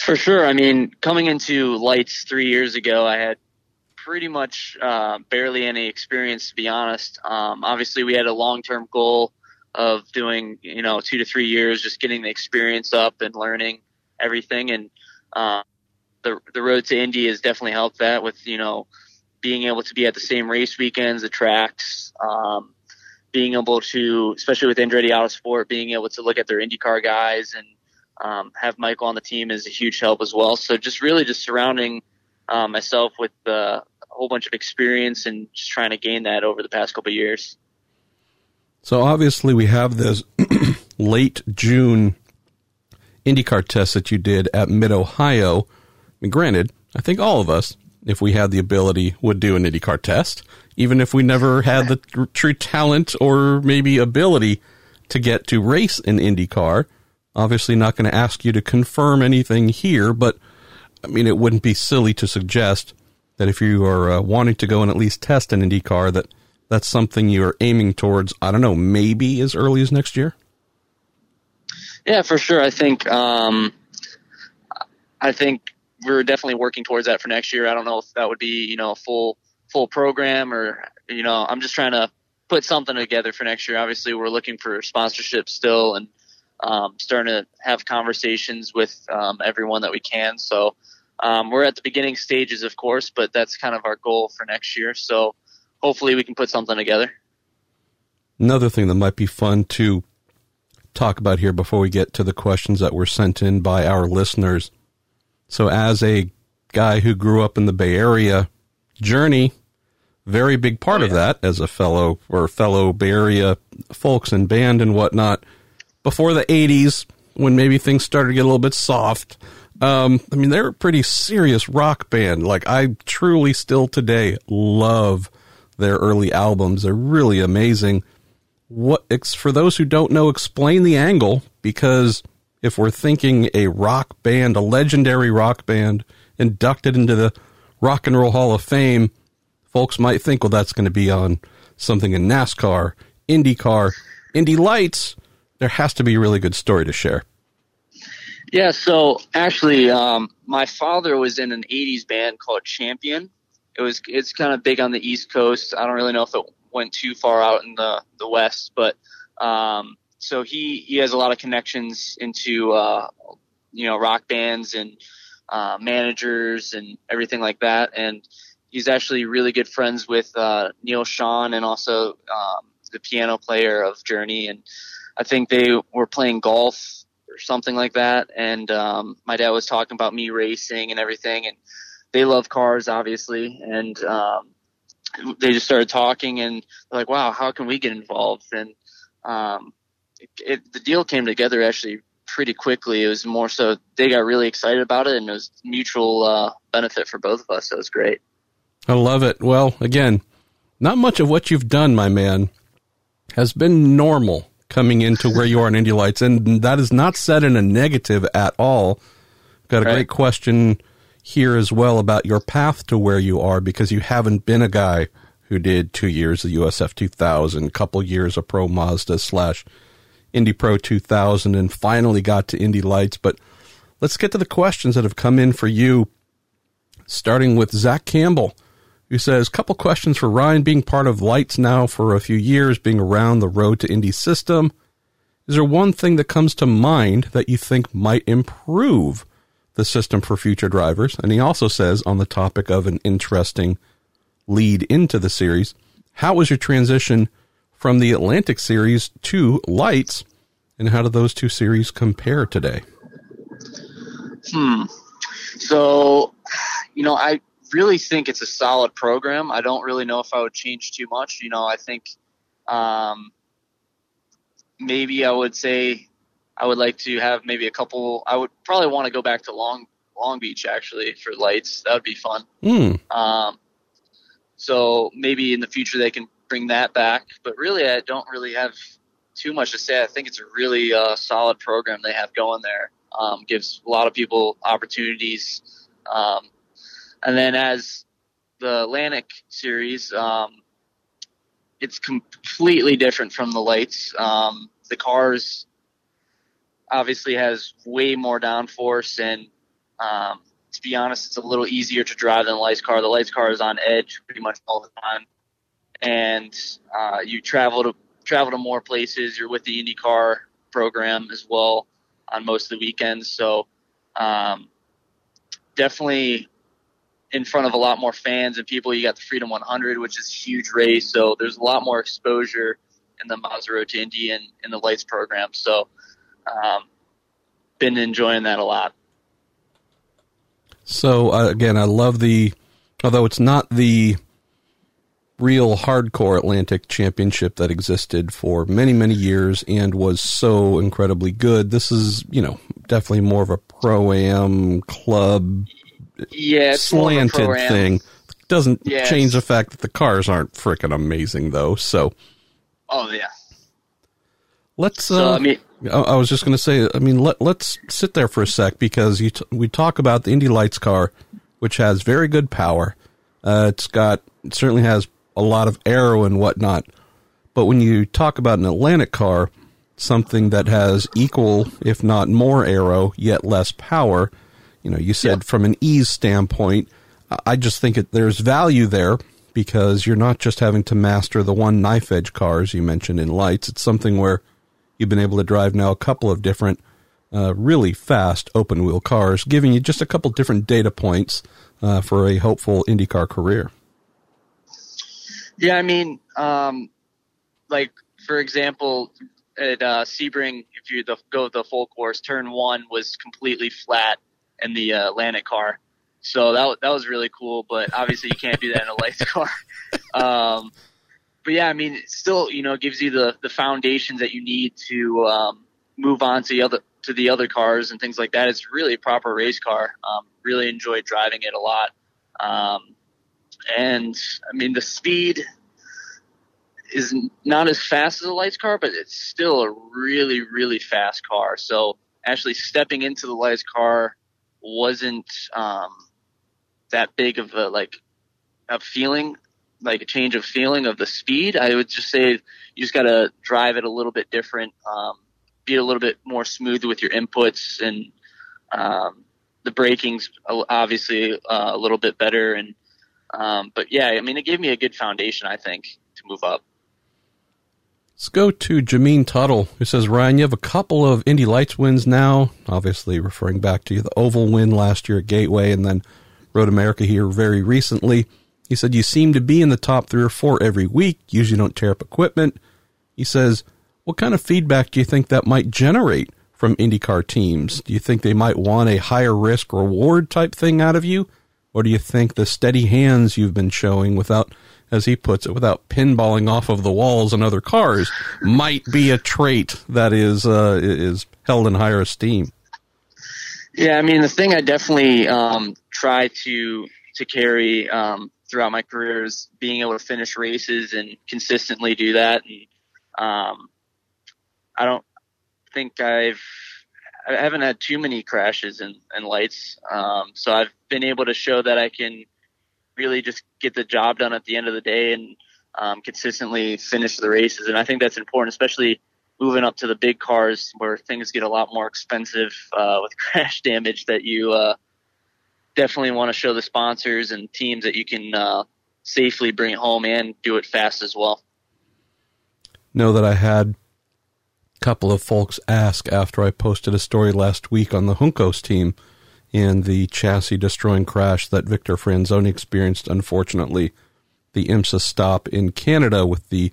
For sure. I mean, coming into lights three years ago, I had pretty much uh, barely any experience, to be honest. Um, obviously, we had a long-term goal of doing, you know, two to three years, just getting the experience up and learning everything. And uh, the the road to Indy has definitely helped that with, you know, being able to be at the same race weekends, the tracks, um, being able to, especially with Andretti Autosport, being able to look at their IndyCar guys and um, have Michael on the team is a huge help as well. So just really just surrounding uh, myself with uh, a whole bunch of experience and just trying to gain that over the past couple years. So obviously we have this late June IndyCar test that you did at Mid Ohio. Granted, I think all of us, if we had the ability, would do an IndyCar test, even if we never had the true talent or maybe ability to get to race an IndyCar. Obviously, not going to ask you to confirm anything here, but I mean, it wouldn't be silly to suggest that if you are uh, wanting to go and at least test an IndyCar, that that's something you're aiming towards. I don't know, maybe as early as next year. Yeah, for sure. I think um, I think we're definitely working towards that for next year. I don't know if that would be you know a full full program or you know I'm just trying to put something together for next year. Obviously, we're looking for sponsorship still and um, starting to have conversations with um, everyone that we can. So um, we're at the beginning stages, of course, but that's kind of our goal for next year. So hopefully we can put something together. Another thing that might be fun to talk about here before we get to the questions that were sent in by our listeners. So, as a guy who grew up in the Bay Area, Journey, very big part Oh, of that as a fellow or fellow Bay Area folks and band and whatnot. Before the 80s, when maybe things started to get a little bit soft, um, I mean, they're a pretty serious rock band. Like, I truly still today love their early albums. They're really amazing what for those who don't know explain the angle because if we're thinking a rock band a legendary rock band inducted into the rock and roll hall of fame folks might think well that's going to be on something in nascar indycar indy lights there has to be a really good story to share Yeah, so actually, um, my father was in an '80s band called Champion. It was it's kind of big on the East Coast. I don't really know if it went too far out in the the West, but um, so he he has a lot of connections into uh, you know rock bands and uh, managers and everything like that. And he's actually really good friends with uh, Neal Schon and also um, the piano player of Journey. And I think they were playing golf or something like that. And um, my dad was talking about me racing and everything. And they love cars, obviously. And um, they just started talking and like, wow, how can we get involved? And um, it, it, the deal came together actually pretty quickly. It was more so they got really excited about it, and it was mutual uh, benefit for both of us. So it was great. I love it. Well, again, not much of what you've done, my man, has been normal coming into where you are in Indy Lights, and that is not said in a negative at all. Got a right. great question here as well about your path to where you are because you haven't been a guy who did two years of USF 2000, couple years of Pro Mazda slash Indy Pro 2000, and finally got to Indy Lights. But let's get to the questions that have come in for you, starting with Zach Campbell, who says, couple questions for Ryan, being part of Lights now for a few years, being around the road to Indy system. Is there one thing that comes to mind that you think might improve the system for future drivers. And he also says, on the topic of an interesting lead into the series, how was your transition from the Atlantic series to Lights, and how do those two series compare today? Hmm. So, you know, I really think it's a solid program. I don't really know if I would change too much. You know, I think um, maybe I would say I would like to have maybe a couple. I would probably want to go back to Long Long Beach actually for lights. That would be fun. Mm. Um, so maybe in the future they can bring that back. But really, I don't really have too much to say. I think it's a really uh, solid program they have going there. Um, gives a lot of people opportunities. Um, and then as the Atlantic series, um, it's completely different from the lights. Um, the cars obviously has way more downforce and um, to be honest, it's a little easier to drive than the lights car. The lights car is on edge pretty much all the time, and uh, you travel to travel to more places. You're with the IndyCar program as well on most of the weekends, so um, definitely in front of a lot more fans and people. You got the Freedom 100, which is a huge race, so there's a lot more exposure in the Mazda to Indy and in the lights program. So um, been enjoying that a lot. So uh, again, I love the, although it's not the real hardcore Atlantic Championship that existed for many many years and was so incredibly good. This is you know definitely more of a pro am club, yeah, slanted thing. Doesn't yes. change the fact that the cars aren't freaking amazing though. So, oh yeah. Let's. So, uh, I mean, I was just going to say, I mean, let, let's sit there for a sec because you t- we talk about the Indy Lights car, which has very good power. Uh, it's got, it certainly has a lot of aero and whatnot. But when you talk about an Atlantic car, something that has equal, if not more aero, yet less power, you know, you said from an ease standpoint, I just think it, there's value there because you're not just having to master the one knife edge cars you mentioned in lights. It's something where You've been able to drive now a couple of different, uh, really fast open wheel cars, giving you just a couple different data points uh, for a hopeful IndyCar career. Yeah, I mean, um, like for example, at uh, Sebring, if you the, go the full course, turn one was completely flat in the uh, Atlantic car, so that that was really cool. But obviously, you can't do that in a lights car. Um, but yeah, I mean, it still, you know, gives you the, the foundations that you need to um, move on to the other to the other cars and things like that. It's really a proper race car. Um, really enjoyed driving it a lot. Um, and I mean, the speed is not as fast as a lights car, but it's still a really, really fast car. So actually stepping into the lights car wasn't um, that big of a like a feeling like a change of feeling of the speed. I would just say you just got to drive it a little bit different, um, be a little bit more smooth with your inputs, and um, the braking's obviously uh, a little bit better. And um, but yeah, I mean, it gave me a good foundation, I think, to move up. Let's go to Jameen Tuttle, who says, Ryan, you have a couple of Indy Lights wins now, obviously referring back to the Oval win last year at Gateway and then Road America here very recently. He said, You seem to be in the top three or four every week. Usually don't tear up equipment. He says, What kind of feedback do you think that might generate from IndyCar teams? Do you think they might want a higher risk reward type thing out of you? Or do you think the steady hands you've been showing without, as he puts it, without pinballing off of the walls and other cars might be a trait that is, uh, is held in higher esteem? Yeah, I mean, the thing I definitely um, try to to carry um, throughout my career is being able to finish races and consistently do that. And um, I don't think I've I haven't had too many crashes and, and lights, um, so I've been able to show that I can really just get the job done at the end of the day and um, consistently finish the races. And I think that's important, especially moving up to the big cars where things get a lot more expensive uh, with crash damage that you uh, definitely want to show the sponsors and teams that you can uh, safely bring it home and do it fast as well. Know that I had a couple of folks ask after I posted a story last week on the Juncos team and the chassis destroying crash that Victor Franzoni experienced. Unfortunately, the IMSA stop in Canada with the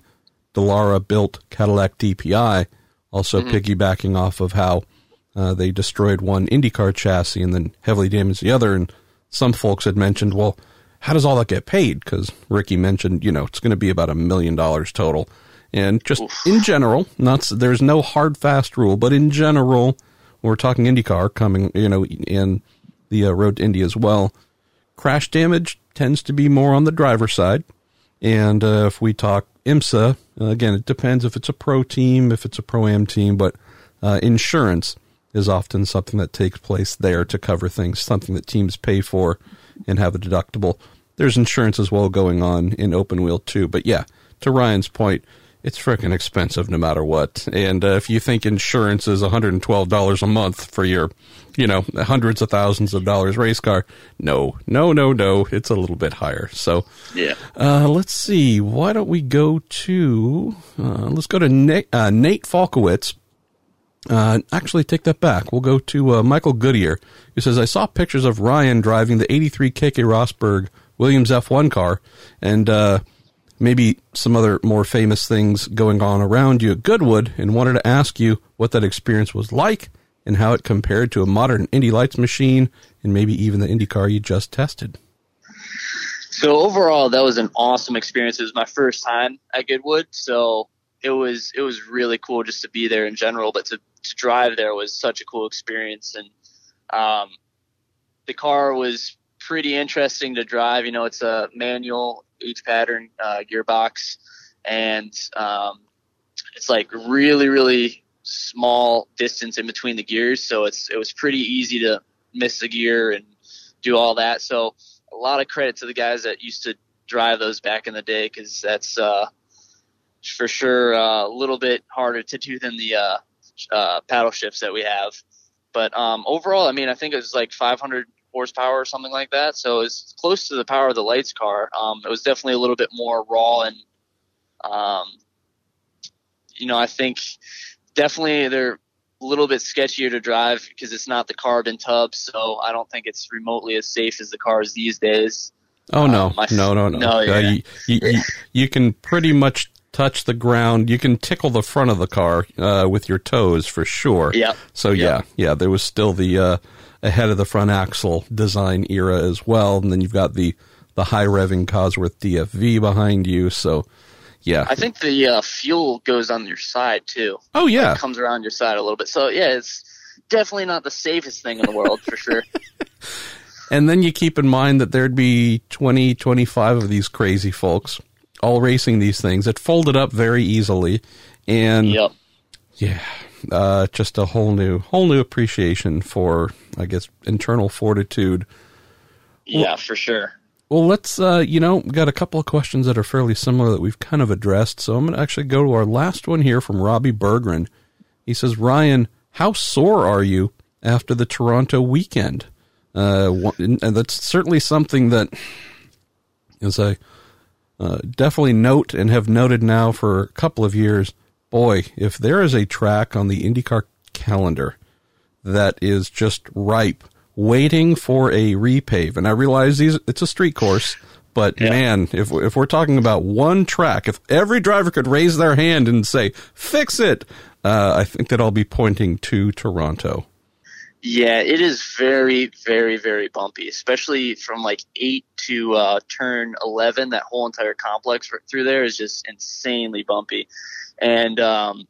Dallara built Cadillac DPI, also mm-hmm. piggybacking off of how uh, they destroyed one IndyCar chassis and then heavily damaged the other. And some folks had mentioned, well, how does all that get paid? Because Ricky mentioned, you know, it's going to be about a million dollars total. And just Oof. in general, not there's no hard fast rule, but in general, we're talking IndyCar coming, you know, in the uh, road to Indy as well. Crash damage tends to be more on the driver's side, and uh, if we talk IMSA, uh, again, it depends if it's a pro team, if it's a pro am team, but uh, insurance is often something that takes place there to cover things, something that teams pay for and have a deductible. There's insurance as well going on in open wheel too. But yeah, to Ryan's point, it's freaking expensive no matter what. And uh, if you think insurance is $112 a month for your, you know, hundreds of thousands of dollars race car, no, no, no, no, it's a little bit higher. So, yeah. Uh, let's see. Why don't we go to, uh, let's go to Nate, uh, Nate Falkowitz. Uh, actually, take that back. We'll go to uh, Michael Goodyear, who says, I saw pictures of Ryan driving the 83 Keke Rosberg Williams F1 car and uh, maybe some other more famous things going on around you at Goodwood and wanted to ask you what that experience was like and how it compared to a modern Indy Lights machine and maybe even the Indy car you just tested. So overall, that was an awesome experience. It was my first time at Goodwood, so it was it was really cool just to be there in general, but to to drive there was such a cool experience. And um, the car was pretty interesting to drive. You know, it's a manual H pattern uh, gearbox, and um, it's like really, really small distance in between the gears. So it's it was pretty easy to miss a gear and do all that. So a lot of credit to the guys that used to drive those back in the day because that's uh, for sure uh, a little bit harder to do than the uh, uh, paddle shifts that we have. But um, overall, I mean, I think it was like 500 horsepower or something like that. So it's close to the power of the lights car. Um, it was definitely a little bit more raw and, um, you know, I think definitely they're a little bit sketchier to drive because it's not the carbon tub. So I don't think it's remotely as safe as the cars these days. Oh no, um, no, no, no, no. Yeah. Uh, you, you, you, you, can pretty much touch the ground. You can tickle the front of the car uh, with your toes for sure. Yeah. So yeah, yeah, there was still the uh, ahead of the front axle design era as well, and then you've got the the high revving Cosworth DFV behind you. So yeah, I think the uh, fuel goes on your side too. Oh yeah, it comes around your side a little bit. So yeah, it's definitely not the safest thing in the world for sure. And then you keep in mind that there'd be 20, 25 of these crazy folks all racing these things. It folded up very easily, and yep. yeah, uh, just a whole new whole new appreciation for I guess internal fortitude. Yeah, well, for sure. Well, let's uh, you know got a couple of questions that are fairly similar that we've kind of addressed. So I'm going to actually go to our last one here from Robbie Bergren. He says, Ryan, how sore are you after the Toronto weekend? Uh, and that's certainly something that, as I uh, definitely note and have noted now for a couple of years. boy, if there is a track on the IndyCar calendar that is just ripe, waiting for a repave, and I realize these it's a street course, but yeah. man, if if we're talking about one track, if every driver could raise their hand and say "fix it," uh, I think that I'll be pointing to Toronto. Yeah, it is very, very, very bumpy, especially from like eight to uh, turn eleven. That whole entire complex through there is just insanely bumpy. And um,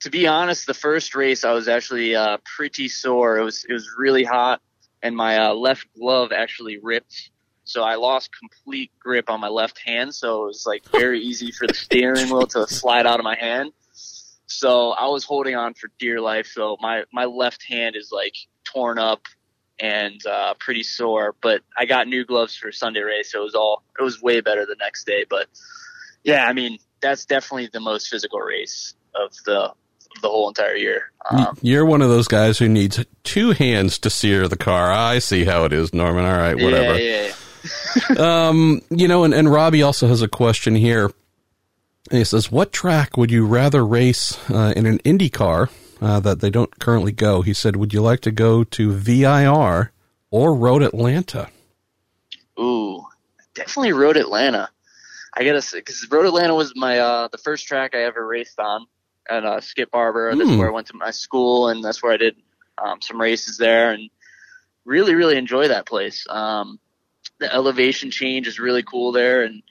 to be honest, the first race I was actually uh, pretty sore. It was it was really hot, and my uh, left glove actually ripped. So I lost complete grip on my left hand. So it was like very easy for the steering wheel to slide out of my hand. So I was holding on for dear life. So my, my left hand is like torn up and uh, pretty sore. But I got new gloves for Sunday race, so it was all it was way better the next day. But yeah, I mean that's definitely the most physical race of the the whole entire year. Um, You're one of those guys who needs two hands to steer the car. I see how it is, Norman. All right, whatever. Yeah, yeah. um, you know, and, and Robbie also has a question here. He says, "What track would you rather race uh, in an Indy car uh, that they don't currently go?" He said, "Would you like to go to VIR or Road Atlanta?" Ooh, definitely Road Atlanta. I gotta say, because Road Atlanta was my uh, the first track I ever raced on at uh, Skip Barber. That's mm. where I went to my school, and that's where I did um, some races there, and really, really enjoy that place. Um, the elevation change is really cool there, and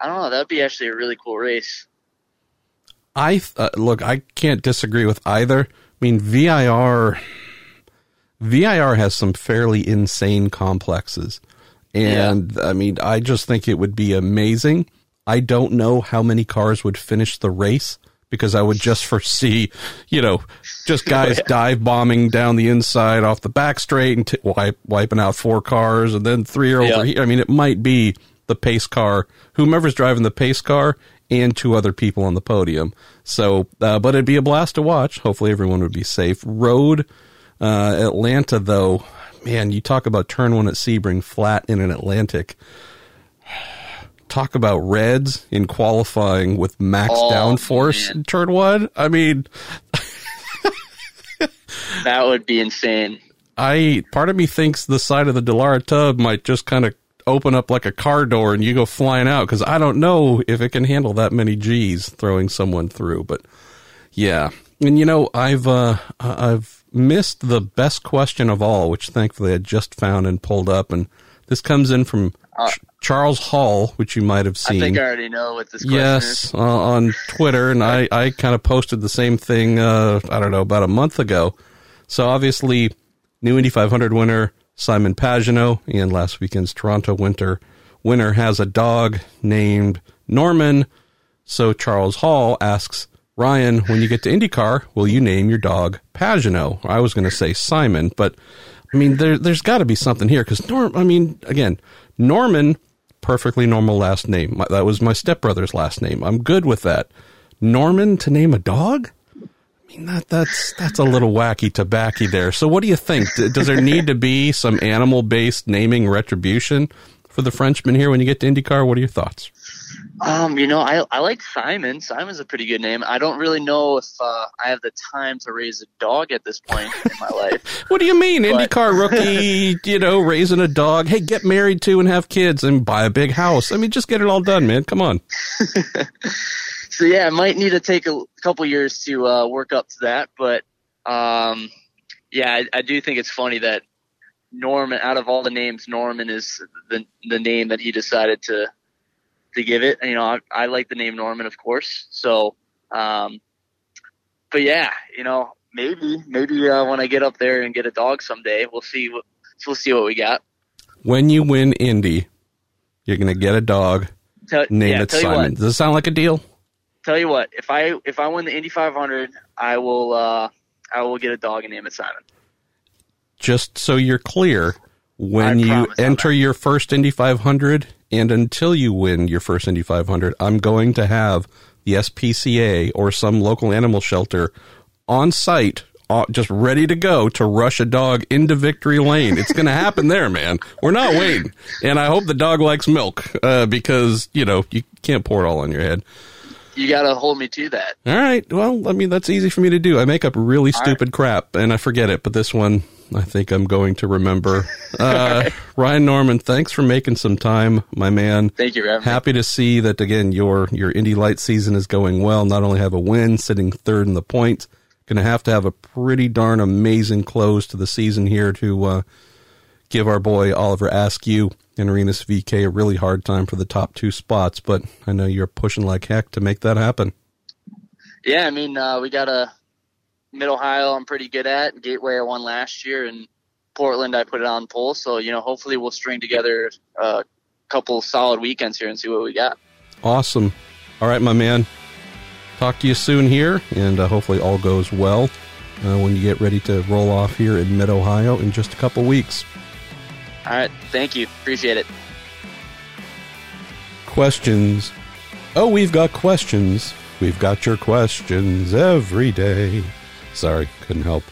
I don't know. That'd be actually a really cool race. I uh, look. I can't disagree with either. I mean, VIR. VIR has some fairly insane complexes. And yeah. I mean, I just think it would be amazing. I don't know how many cars would finish the race because I would just foresee, you know, just guys yeah. dive bombing down the inside off the back straight and t- wipe, wiping out four cars and then three are over here. I mean, it might be the pace car, whomever's driving the pace car, and two other people on the podium. So, uh, but it'd be a blast to watch. Hopefully, everyone would be safe. Road uh, Atlanta, though, man, you talk about turn one at Sebring flat in an Atlantic. Talk about reds in qualifying with max oh, downforce in turn one. I mean, that would be insane. I part of me thinks the side of the Dallara tub might just kind of open up like a car door and you go flying out because I don't know if it can handle that many G's throwing someone through. But yeah, and you know I've uh, I've missed the best question of all, which thankfully I just found and pulled up, and this comes in from uh, Ch- Charles Hall, which you might have seen. I think I already know what this. Question is. Yes, uh, on Twitter, and I I kind of posted the same thing. Uh, I don't know about a month ago. So obviously, new Indy 500 winner Simon Pagenaud and last weekend's Toronto Winter winner has a dog named Norman. So Charles Hall asks Ryan, when you get to IndyCar, will you name your dog Pagenaud? I was going to say Simon, but I mean, there, there's got to be something here because Norm. I mean, again, Norman, perfectly normal last name. That was my stepbrother's last name. I'm good with that. Norman to name a dog? Mean, that that's that's a little wacky tobacco there. So, what do you think? Does there need to be some animal based naming retribution for the Frenchman here when you get to IndyCar? What are your thoughts? Um, you know, I I like Simon. Simon's a pretty good name. I don't really know if uh, I have the time to raise a dog at this point in my life. what do you mean, but, IndyCar rookie? you know, raising a dog. Hey, get married to and have kids and buy a big house. I mean, just get it all done, man. Come on. so yeah, I might need to take a couple years to uh, work up to that, but um, yeah, I, I, do think it's funny that Norman, out of all the names, Norman is the the name that he decided to to give it. You know, I, I like the name Norman, of course. So, um, but yeah, you know, maybe maybe uh, when I get up there and get a dog someday, we'll see what we'll see what we got. When you win Indy, you're gonna get a dog. Tell, name yeah, it Simon. Does it sound like a deal? Tell you what, if I if I win the Indy 500, I will uh, I will get a dog and name it Simon. Just so you're clear, when I you enter your first Indy 500 and until you win your first Indy 500, I'm going to have the SPCA or some local animal shelter on site uh, just ready to go to rush a dog into victory lane. It's going to happen there, man. We're not waiting. And I hope the dog likes milk uh, because, you know, you can't pour it all on your head. You got to hold me to that. All right. Well, I mean, that's easy for me to do. I make up really stupid right. crap and I forget it, but this one I think I'm going to remember. Uh, right. Ryan Norman, thanks for making some time, my man. Thank you, Happy to see that again. Your your Indy Light season is going well. Not only have a win, sitting third in the points, going to have to have a pretty darn amazing close to the season here to uh, give our boy Oliver Askew and Rinus VeeKay a really hard time for the top two spots. But I know you're pushing like heck to make that happen. Yeah, I mean, uh, we got a Mid Ohio. I'm pretty good at Gateway. I won last year, and Portland I put it on pole. So you know, hopefully we'll string together a couple solid weekends here and see what we got. Awesome. All right, my man. Talk to you soon here, and uh, hopefully all goes well uh, when you get ready to roll off here in Mid Ohio in just a couple weeks. All right. Thank you. Appreciate it. Questions. Oh, we've got questions. We've got your questions every day. Sorry, couldn't help.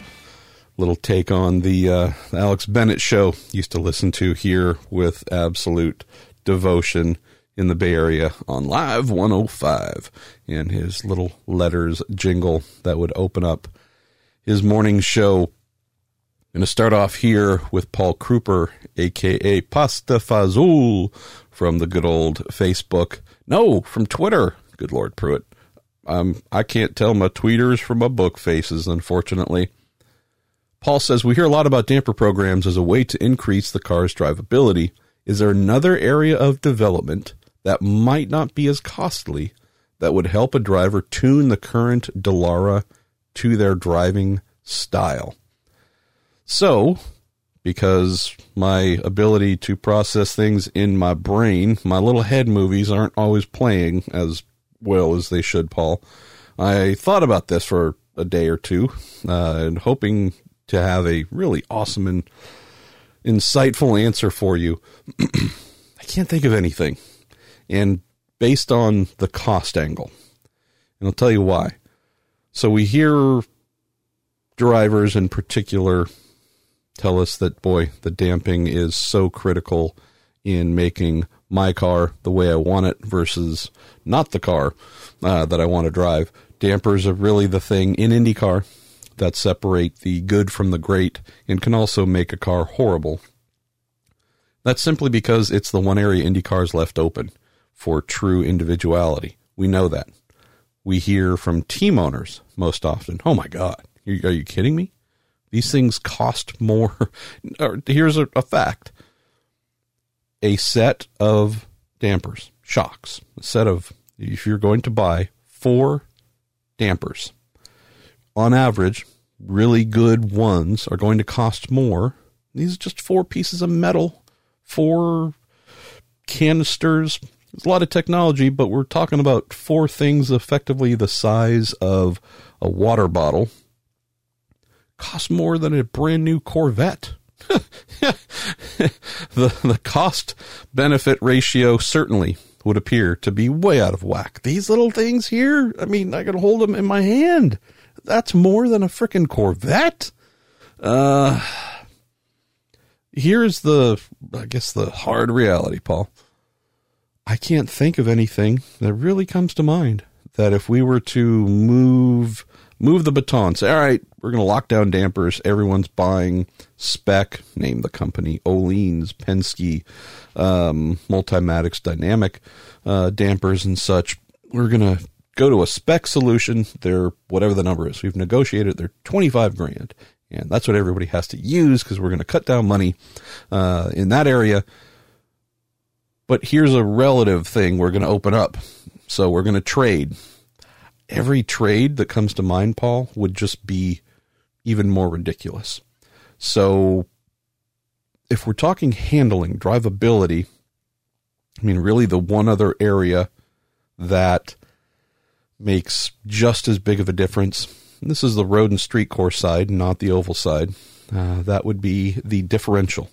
Little take on the uh, Alex Bennett show. Used to listen to here with absolute devotion in the Bay Area on Live 105 and his little letters jingle that would open up his morning show I'm going to start off here with Paul Kruper, aka Pasta Fazul, from the good old Facebook. No, from Twitter. Good Lord, Pruett. Um, I can't tell my tweeters from my book faces, unfortunately. Paul says we hear a lot about damper programs as a way to increase the car's drivability. Is there another area of development that might not be as costly that would help a driver tune the current Dallara to their driving style? So, because my ability to process things in my brain, my little head movies aren't always playing as well as they should, Paul. I thought about this for a day or two, uh, and hoping to have a really awesome and insightful answer for you. I can't think of anything. And based on the cost angle, and I'll tell you why. So we hear drivers in particular tell us that, boy, the damping is so critical in making my car the way I want it versus not the car uh, that I want to drive. Dampers are really the thing in IndyCar that separate the good from the great and can also make a car horrible. That's simply because it's the one area IndyCar is left open for true individuality. We know that. We hear from team owners most often, oh my God, are you kidding me? These things cost more. Here's a, a fact a set of dampers, shocks, a set of, if you're going to buy four dampers, on average, really good ones are going to cost more. These are just four pieces of metal, four canisters. There's a lot of technology, but we're talking about four things effectively the size of a water bottle costs more than a brand new Corvette. the the cost benefit ratio certainly would appear to be way out of whack. These little things here, I mean, I can hold them in my hand. That's more than a freaking Corvette. Uh here's the I guess the hard reality, Paul. I can't think of anything that really comes to mind that if we were to move move the baton. Say, all right, we're going to lock down dampers. Everyone's buying spec, name the company, Öhlins, Penske, um, Multimatic Dynamic uh, dampers and such. We're going to go to a spec solution. They're whatever the number is. We've negotiated. They're 25 grand. And that's what everybody has to use because we're going to cut down money uh, in that area. But here's a relative thing we're going to open up. So we're going to trade every trade that comes to mind, Paul, would just be even more ridiculous. So, if we're talking handling, drivability, I mean, really the one other area that makes just as big of a difference, this is the road and street course side, not the oval side, uh, that would be the differential.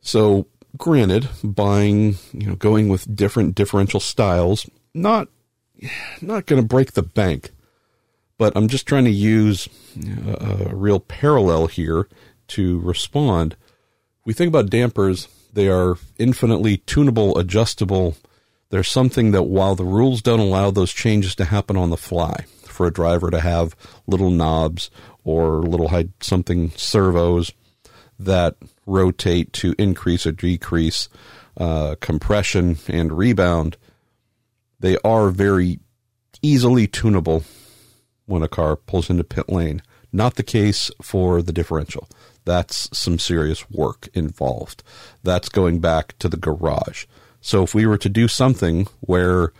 So, granted, buying, you know, going with different differential styles, not not going to break the bank, but I'm just trying to use a, a real parallel here to respond. We think about dampers, they are infinitely tunable, adjustable there's something that while the rules don't allow those changes to happen on the fly, for a driver to have little knobs or little something servos that rotate to increase or decrease uh, compression and rebound, they are very easily tunable when a car pulls into pit lane. Not the case for the differential. That's some serious work involved. That's going back to the garage. So if we were to do something where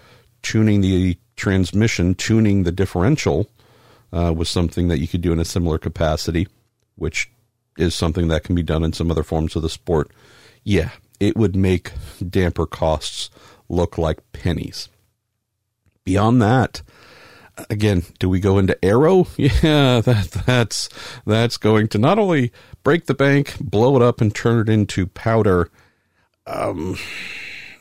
tuning the transmission, tuning the differential uh, was something that you could do in a similar capacity, which is something that can be done in some other forms of the sport. Yeah, it would make damper costs look like pennies. Beyond that, again, do we go into aero? Yeah, that that's that's going to not only break the bank, blow it up, and turn it into powder. Um,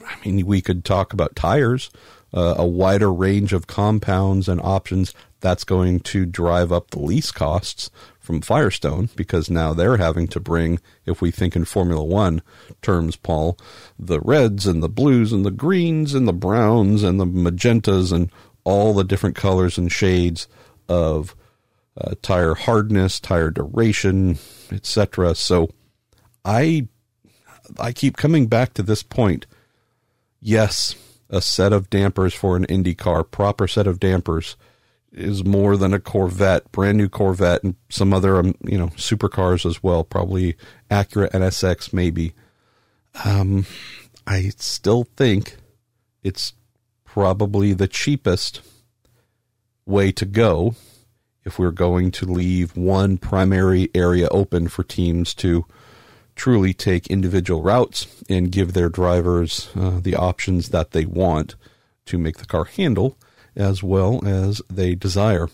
I mean, we could talk about tires, uh, a wider range of compounds and options. That's going to drive up the lease costs from Firestone because now they're having to bring, if we think in Formula One terms, Paul, the reds and the blues and the greens and the browns and the magentas and all the different colors and shades of uh, tire hardness, tire duration, etc. So I I keep coming back to this point. Yes, a set of dampers for an Indy car, proper set of dampers, is more than a Corvette, brand new Corvette, and some other um, you know supercars as well. Probably Acura NSX, maybe. Um, I still think it's probably the cheapest way to go if we're going to leave one primary area open for teams to truly take individual routes and give their drivers uh, the options that they want to make the car handle as well as they desire.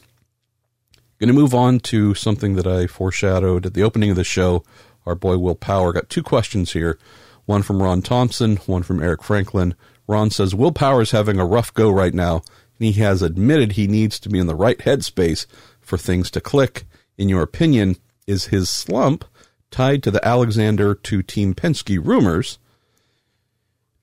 Going to move on to something that I foreshadowed at the opening of the show. Our boy Will Power got two questions here one from Ron Thompson, one from Eric Franklin. Ron says Will Power is having a rough go right now, and he has admitted he needs to be in the right headspace for things to click. In your opinion, is his slump tied to the Alexander to Team Penske rumors.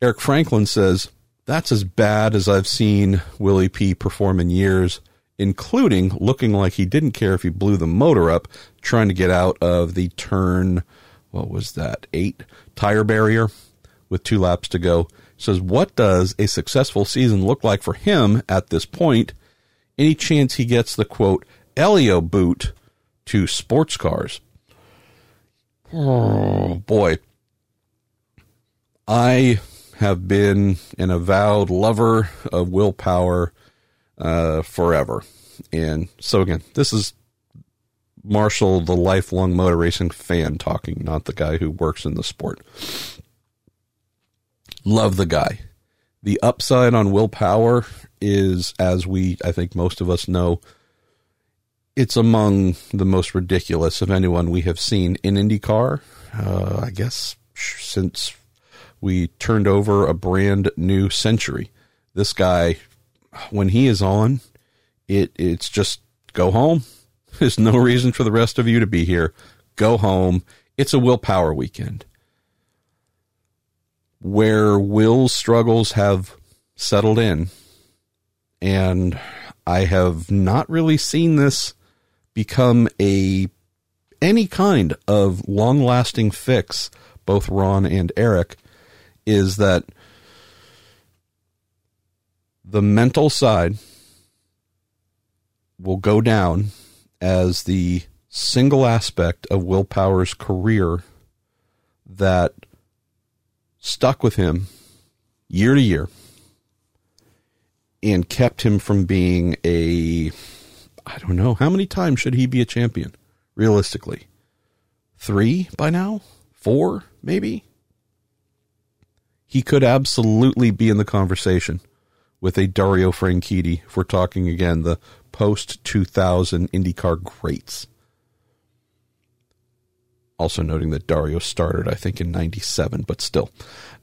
Eric Franklin says, That's as bad as I've seen Willie P perform in years, including looking like he didn't care if he blew the motor up trying to get out of the turn, what was that, eight tire barrier with two laps to go. Says, What does a successful season look like for him at this point? Any chance he gets the quote, Elio boot to sports cars? Oh boy. I have been an avowed lover of Will Power uh, forever. And so again, this is Marshall, the lifelong motor racing fan talking, not the guy who works in the sport. Love the guy. The upside on Will Power is, as we, I think most of us know, it's among the most ridiculous of anyone we have seen in IndyCar. Uh, I guess since we turned over a brand new century. This guy, when he is on, it it's just go home. There's no reason for the rest of you to be here. Go home. It's a Will Power weekend. Where Will's struggles have settled in, and I have not really seen this become a any kind of long lasting fix, both Ron and Eric, is that the mental side will go down as the single aspect of Will Power's career that stuck with him year to year and kept him from being a I don't know. How many times should he be a champion, realistically? Three by now? Four, maybe? He could absolutely be in the conversation with a Dario Franchitti if we're talking again the post 2000 IndyCar greats. Also noting that Dario started, I think, in 97, but still.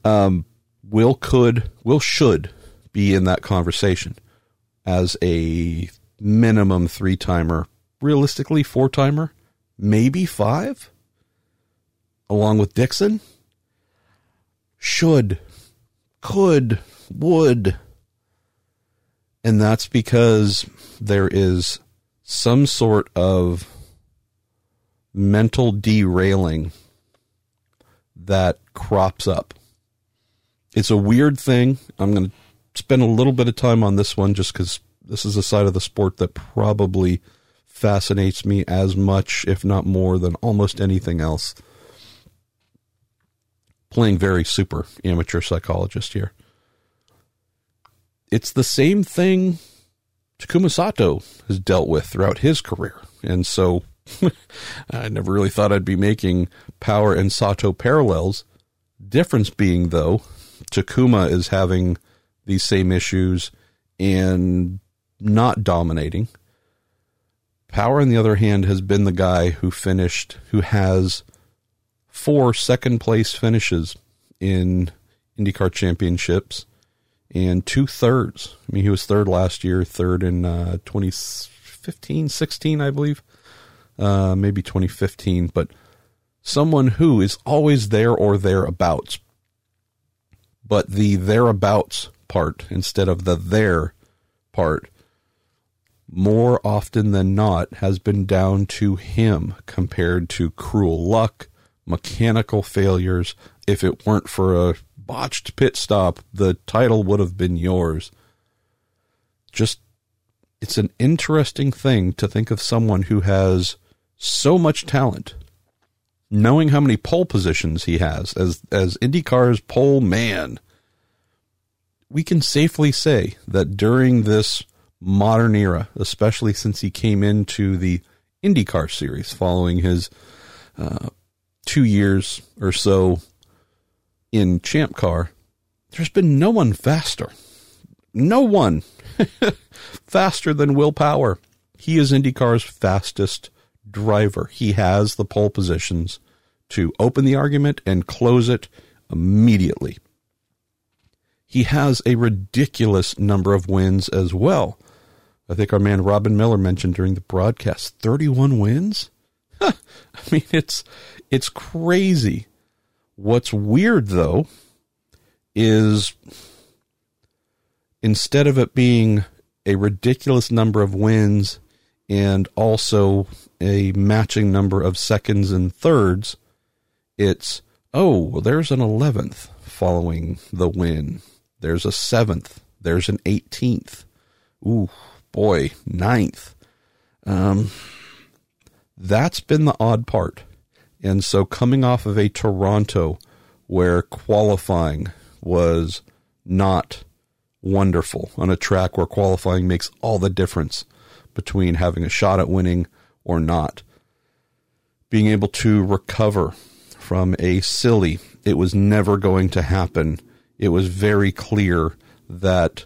Um, Will could, Will should be in that conversation as a minimum three timer, realistically four timer, maybe five, along with Dixon. Should could, would. And that's because there is some sort of mental derailing that crops up. It's a weird thing. I'm going to spend a little bit of time on this one just because this is a side of the sport that probably fascinates me as much, if not more, than almost anything else. Playing very super amateur psychologist here. It's the same thing Takuma Sato has dealt with throughout his career. And so I never really thought I'd be making Power and Sato parallels. Difference being, though, Takuma is having these same issues and not dominating. Power, on the other hand, has been the guy who finished, who has four second place finishes in IndyCar championships and two thirds. I mean, he was third last year, third in uh, 2015, 16, I believe, uh, maybe 2015, but someone who is always there or thereabouts. But the thereabouts part instead of the there part more often than not has been down to him compared to cruel luck, mechanical failures. If it weren't for a botched pit stop, the title would have been yours. Just, it's an interesting thing to think of someone who has so much talent, knowing how many pole positions he has as, as IndyCar's pole man. We can safely say that during this modern era, especially since he came into the IndyCar series following his uh, two years or so in Champ Car, there's been no one faster. No one faster than Will Power. He is IndyCar's fastest driver. He has the pole positions to open the argument and close it immediately. He has a ridiculous number of wins as well. I think our man Robin Miller mentioned during the broadcast 31 wins. I mean, it's it's crazy. What's weird though is instead of it being a ridiculous number of wins and also a matching number of seconds and thirds, it's oh, well, there's an 11th following the win. There's a 7th. There's an 18th. Ooh, boy, ninth. Um, that's been the odd part. And so coming off of a Toronto where qualifying was not wonderful on a track where qualifying makes all the difference between having a shot at winning or not. Being able to recover from a silly, it was never going to happen. It was very clear that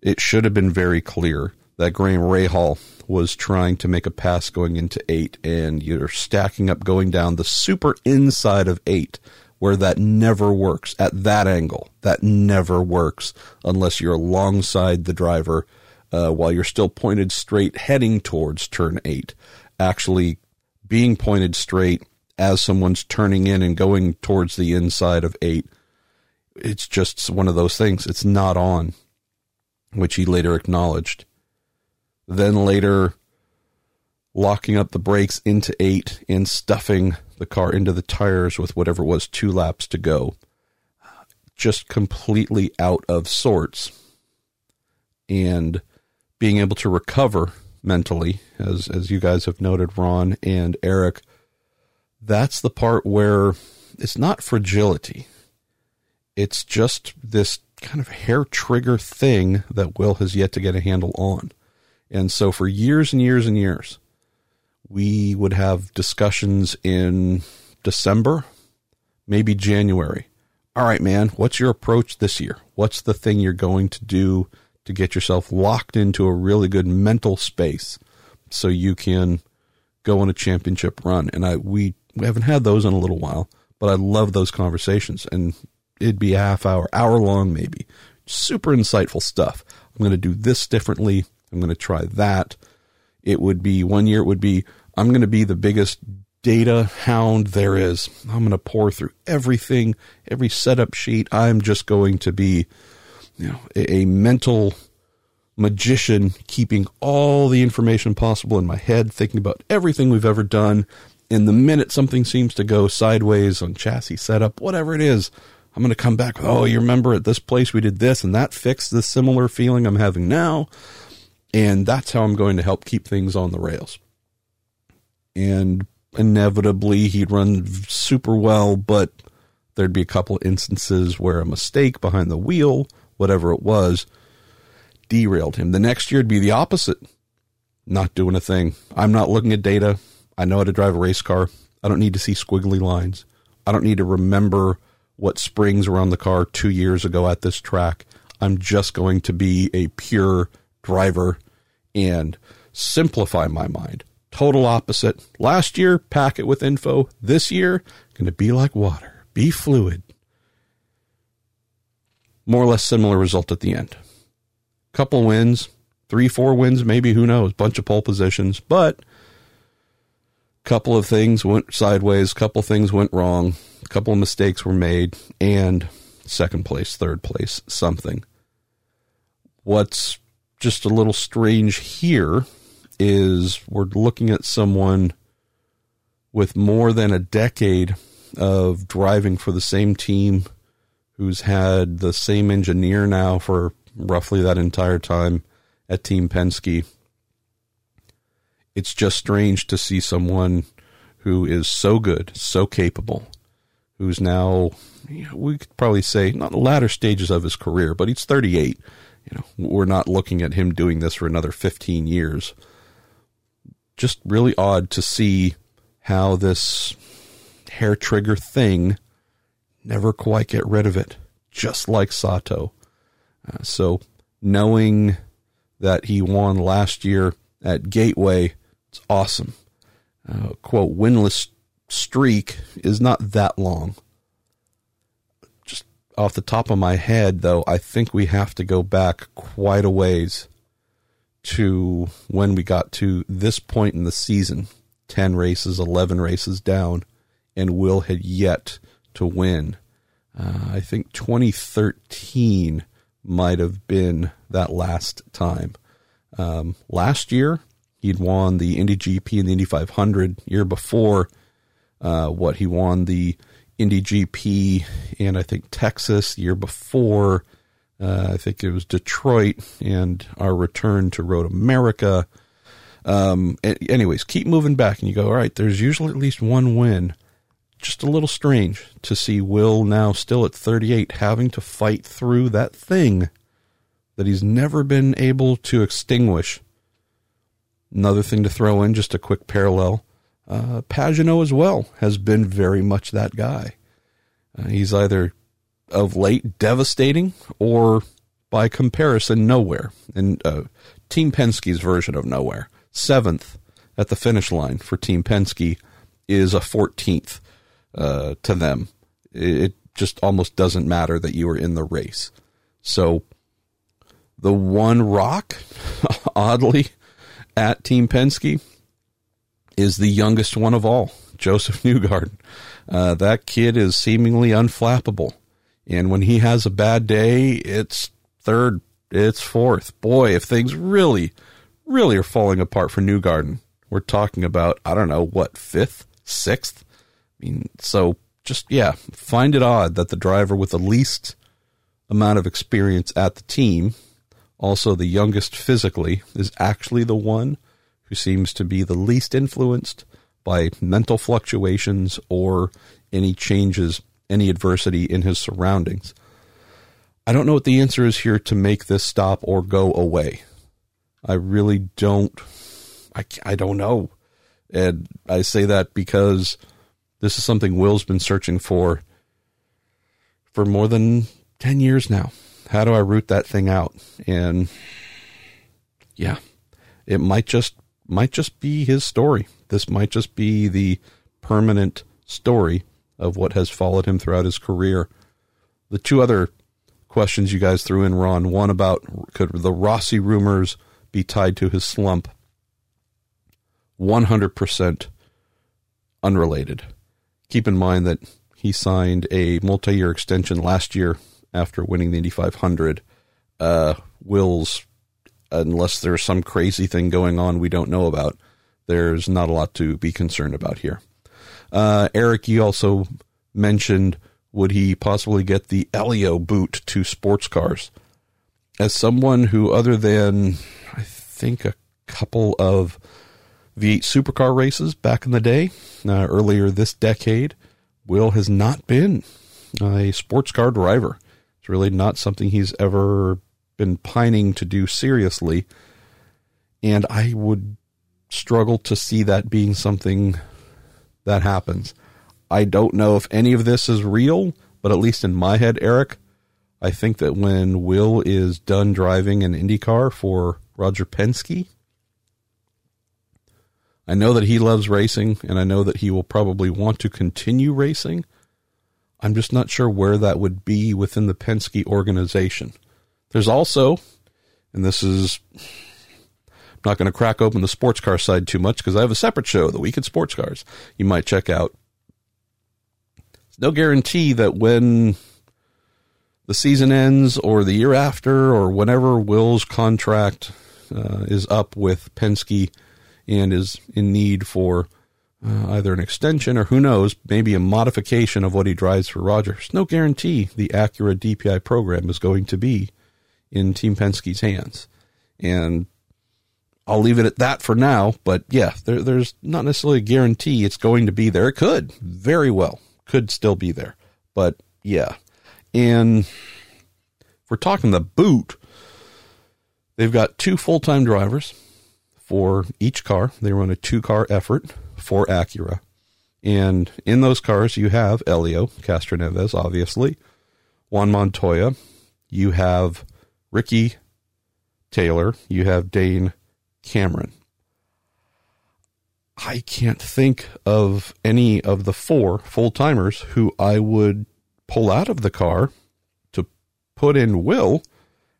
it should have been very clear that Graham Rahal was trying to make a pass going into eight, and you're stacking up going down the super inside of eight, where that never works at that angle. That never works unless you're alongside the driver uh, while you're still pointed straight, heading towards turn eight. Actually, being pointed straight as someone's turning in and going towards the inside of eight. It's just one of those things. It's not on, which he later acknowledged then later locking up the brakes into eight and stuffing the car into the tires with whatever was two laps to go. Just completely out of sorts. And being able to recover mentally, as as you guys have noted, Ron and Eric, that's the part where it's not fragility. It's just this kind of hair trigger thing that Will has yet to get a handle on. And so for years and years and years, we would have discussions in December, maybe January. All right, man, what's your approach this year? What's the thing you're going to do to get yourself locked into a really good mental space so you can go on a championship run? And I we, we haven't had those in a little while, but I love those conversations and it'd be a half hour, hour long maybe. Super insightful stuff. I'm going to do this differently. I'm going to try that. It would be one year, it would be, I'm going to be the biggest data hound there is. I'm going to pour through everything, every setup sheet. I'm just going to be, you know, a, a mental magician keeping all the information possible in my head, thinking about everything we've ever done. And the minute something seems to go sideways on chassis setup, whatever it is, I'm going to come back with, oh, you remember at this place we did this and that fixed this similar feeling I'm having now. And that's how I'm going to help keep things on the rails. And inevitably, he'd run super well, but there'd be a couple instances where a mistake behind the wheel, whatever it was, derailed him. The next year, it'd be the opposite. Not doing a thing. I'm not looking at data. I know how to drive a race car. I don't need to see squiggly lines. I don't need to remember what springs were on the car two years ago at this track. I'm just going to be a pure driver and simplify my mind. Total opposite. Last year, pack it with info. This year, going to be like water. Be fluid. More or less similar result at the end. Couple wins, three, four wins, maybe, who knows? Bunch of pole positions, but couple of things went sideways, couple things went wrong, a couple of mistakes were made, and second place, third place, something. What's just a little strange here is we're looking at someone with more than a decade of driving for the same team who's had the same engineer now for roughly that entire time at Team Penske. It's just strange to see someone who is so good, so capable, who's now, we could probably say, not the latter stages of his career, but he's 38 you know, we're not looking at him doing this for another 15 years. Just really odd to see how this hair trigger thing never quite get rid of it, just like Sato. Uh, so knowing that he won last year at Gateway, it's awesome. Uh, quote, winless streak is not that long off the top of my head, though, I think we have to go back quite a ways to when we got to this point in the season 10 races, 11 races down, and Will had yet to win. Uh, I think 2013 might have been that last time. Um, last year, he'd won the Indy GP and the Indy 500. Year before, uh, what he won the Indy GP and I think Texas year before. Uh, I think it was Detroit and our return to Road America. Um, anyways, keep moving back, and you go, all right, there's usually at least one win. Just a little strange to see Will now still at 38 having to fight through that thing that he's never been able to extinguish. Another thing to throw in, just a quick parallel uh, Pagenaud as well has been very much that guy. Uh, he's either of late devastating or by comparison nowhere. And uh, Team Penske's version of nowhere. Seventh at the finish line for Team Penske is a 14th uh, to them. It just almost doesn't matter that you are in the race. So the one rock, oddly, at Team Penske is the youngest one of all, Joseph Newgarden. Uh, that kid is seemingly unflappable. And when he has a bad day, it's third, it's fourth. Boy, if things really, really are falling apart for Newgarden, we're talking about, I don't know, what, fifth, sixth? I mean, so just, yeah, find it odd that the driver with the least amount of experience at the team, also the youngest physically, is actually the one who seems to be the least influenced by mental fluctuations or any changes, any adversity in his surroundings. I don't know what the answer is here to make this stop or go away. I really don't. I, I don't know. And I say that because this is something Will's been searching for for more than 10 years now. How do I root that thing out? And yeah, it might just might just be his story. This might just be the permanent story of what has followed him throughout his career. The two other questions you guys threw in, Ron one about could the Rossi rumors be tied to his slump? 100% unrelated. Keep in mind that he signed a multi year extension last year after winning the Indy 500. Uh, Will's, unless there's some crazy thing going on we don't know about, there's not a lot to be concerned about here. Uh, Eric, you also mentioned would he possibly get the Elio boot to sports cars? As someone who, other than I think a couple of V8 supercar races back in the day, uh, earlier this decade, Will has not been a sports car driver. It's really not something he's ever been pining to do seriously. And I would struggle to see that being something that happens. I don't know if any of this is real, but at least in my head, Eric, I think that when Will is done driving an IndyCar for Roger Penske, I know that he loves racing and I know that he will probably want to continue racing. I'm just not sure where that would be within the Penske organization. There's also, and this is, I'm not going to crack open the sports car side too much because I have a separate show, The Week in Sports Cars, you might check out. It's no guarantee that when the season ends or the year after or whenever Will's contract uh, is up with Penske and is in need for uh, either an extension or who knows, maybe a modification of what he drives for Rogers. No guarantee the Acura DPI program is going to be in Team Penske's hands. And I'll leave it at that for now. But yeah, there, there's not necessarily a guarantee it's going to be there. It could very well, could still be there. But yeah. And if we're talking the boot, they've got two full time drivers for each car. They run a two car effort for Acura. And in those cars, you have Helio Castroneves, obviously, Juan Montoya, you have Ricky Taylor, you have Dane Cameron. I can't think of any of the four full timers who I would pull out of the car to put in Will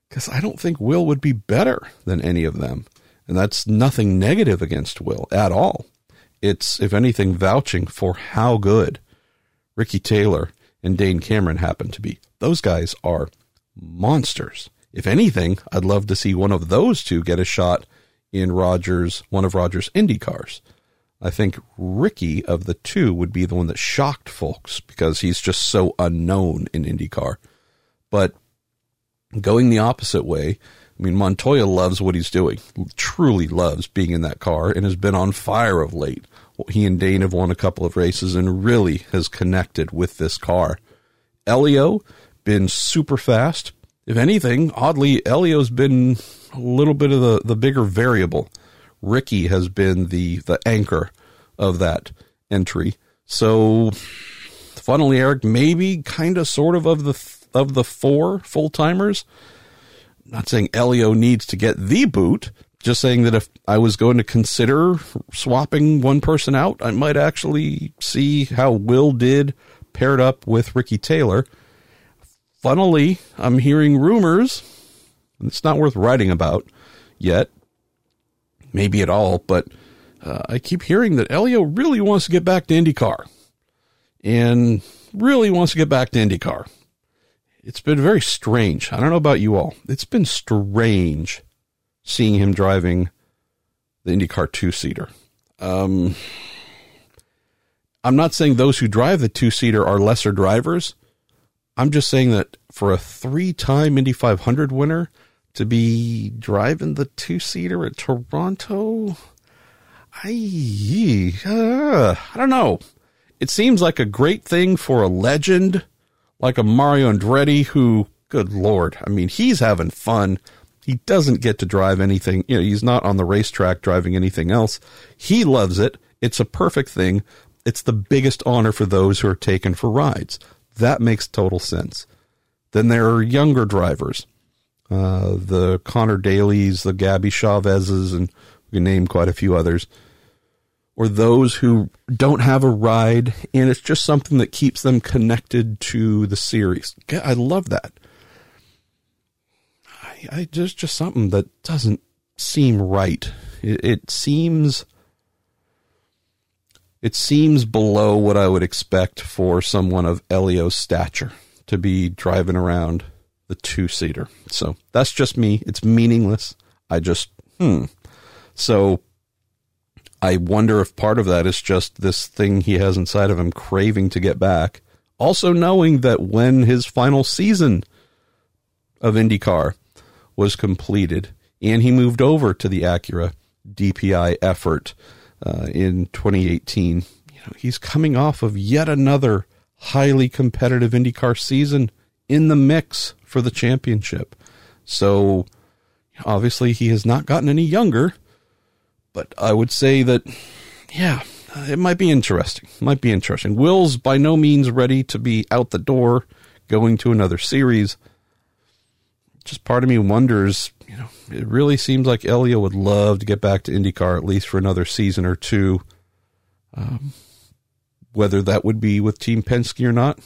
because I don't think Will would be better than any of them. And that's nothing negative against Will at all. It's, if anything, vouching for how good Ricky Taylor and Dane Cameron happen to be. Those guys are monsters. If anything, I'd love to see one of those two get a shot in Rogers, one of Rogers' Indy cars. I think Ricky of the two would be the one that shocked folks because he's just so unknown in IndyCar. But going the opposite way, I mean, Montoya loves what he's doing, truly loves being in that car, and has been on fire of late. He and Dane have won a couple of races and really has connected with this car. Helio, been super fast. If anything, oddly, Helio's been a little bit of the, the bigger variable. Ricky has been the, the anchor of that entry. So, funnily, Eric, maybe kind of sort of of the of the four full timers, not saying Helio needs to get the boot, just saying that if I was going to consider swapping one person out, I might actually see how Will did paired up with Ricky Taylor. Funnily, I'm hearing rumors, it's not worth writing about yet, maybe at all, but uh, I keep hearing that Helio really wants to get back to IndyCar and really wants to get back to IndyCar it's been very strange. I don't know about you all. It's been strange seeing him driving the IndyCar two seater. Um, I'm not saying those who drive the two seater are lesser drivers. I'm just saying that for a three time Indy 500 winner to be driving the two seater at Toronto, I, uh, I don't know. It seems like a great thing for a legend like a Mario Andretti who, good lord, I mean, he's having fun. He doesn't get to drive anything. You know, he's not on the racetrack driving anything else. He loves it. It's a perfect thing. It's the biggest honor for those who are taken for rides. That makes total sense. Then there are younger drivers, uh, the Connor Daly's, the Gabby Chavez's, and we can name quite a few others or those who don't have a ride and it's just something that keeps them connected to the series. I love that. I, I just just something that doesn't seem right. It, it seems it seems below what I would expect for someone of Helio's stature to be driving around the two seater. So that's just me. It's meaningless. I just, hmm. So I wonder if part of that is just this thing he has inside of him craving to get back. Also, knowing that when his final season of IndyCar was completed and he moved over to the Acura DPI effort uh, in 2018, you know, he's coming off of yet another highly competitive IndyCar season in the mix for the championship. So obviously he has not gotten any younger, but I would say that, yeah, it might be interesting. It might be interesting. Will's by no means ready to be out the door going to another series. Just part of me wonders, it really seems like Helio would love to get back to IndyCar at least for another season or two. Um, whether that would be with Team Penske or not,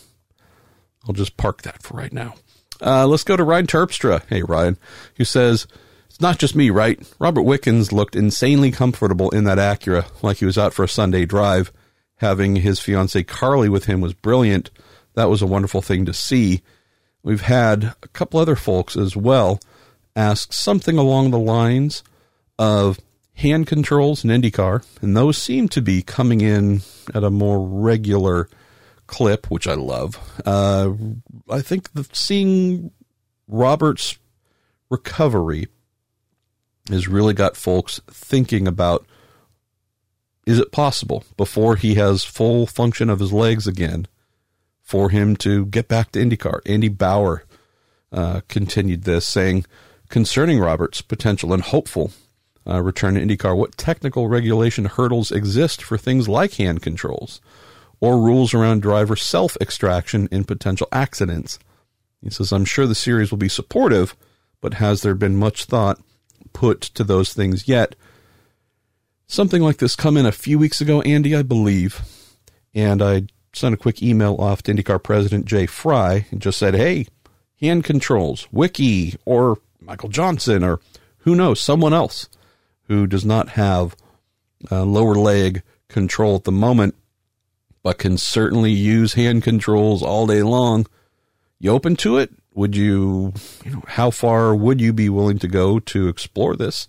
I'll just park that for right now. Uh, let's go to Ryan Terpstra. Hey, Ryan, who says, It's not just me, right? Robert Wickens looked insanely comfortable in that Acura, like he was out for a Sunday drive. Having his fiancee Carly with him was brilliant. That was a wonderful thing to see. We've had a couple other folks as well ask something along the lines of hand controls in IndyCar, and those seem to be coming in at a more regular clip, which I love. Uh, I think the, seeing Robert's recovery has really got folks thinking about is it possible before he has full function of his legs again for him to get back to IndyCar? Andy Bauer uh, continued this, saying concerning Roberts' potential and hopeful uh, return to IndyCar, what technical regulation hurdles exist for things like hand controls? or rules around driver self extraction in potential accidents. He says, I'm sure the series will be supportive, but has there been much thought put to those things yet? Something like this come in a few weeks ago, Andy, I believe, and I sent a quick email off to IndyCar President Jay Frye and just said, hey, hand controls, Wiki, or Michael Johnson, or who knows, someone else who does not have uh, lower leg control at the moment but can certainly use hand controls all day long. You open to it? Would you, you know, how far would you be willing to go to explore this?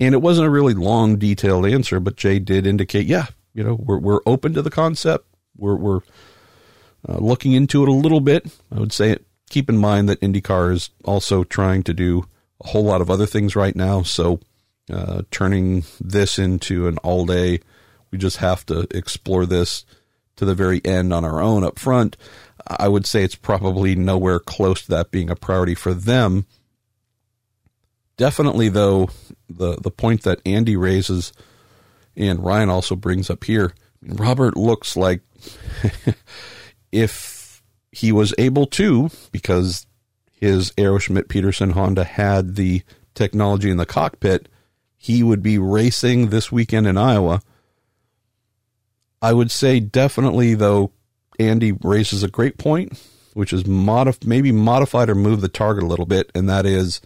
And it wasn't a really long, detailed answer, but Jay did indicate, yeah, you know, we're we're open to the concept. We're we're uh, looking into it a little bit. I would say it. Keep in mind that IndyCar is also trying to do a whole lot of other things right now. So, uh, turning this into an all day, we just have to explore this to the very end on our own up front, I would say it's probably nowhere close to that being a priority for them. Definitely, though, the, the point that Andy raises and Ryan also brings up here, Robert looks like if he was able to, because his Arrow Schmidt Peterson Honda had the technology in the cockpit, he would be racing this weekend in Iowa. I would say definitely though Andy raises a great point, which is modif- maybe modified or move the target a little bit, and that is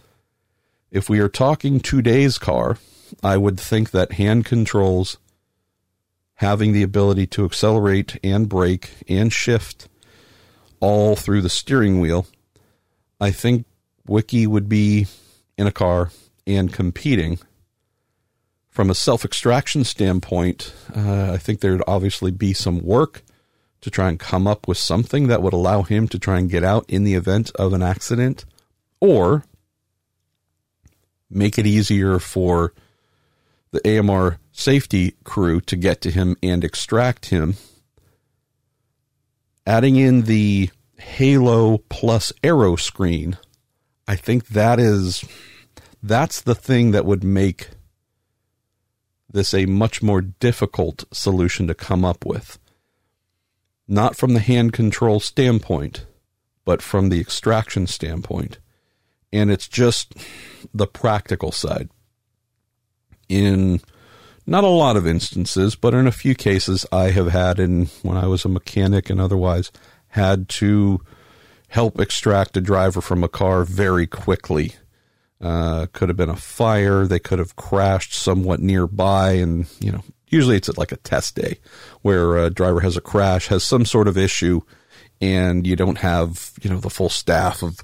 if we are talking today's car, I would think that hand controls having the ability to accelerate and brake and shift all through the steering wheel, I think Wiki would be in a car and competing from a self extraction standpoint, uh, I think there'd obviously be some work to try and come up with something that would allow him to try and get out in the event of an accident or make it easier for the AMR safety crew to get to him and extract him. Adding in the Halo plus Aeroscreen, I think that is that's the thing that would make this a much more difficult solution to come up with. Not from the hand control standpoint, but from the extraction standpoint. And it's just the practical side. In not a lot of instances, but in a few cases, I have had, in when I was a mechanic and otherwise, had to help extract a driver from a car very quickly uh, could have been a fire. They could have crashed somewhat nearby, and you know usually it's like a test day where a driver has a crash, has some sort of issue, and you don't have you know the full staff of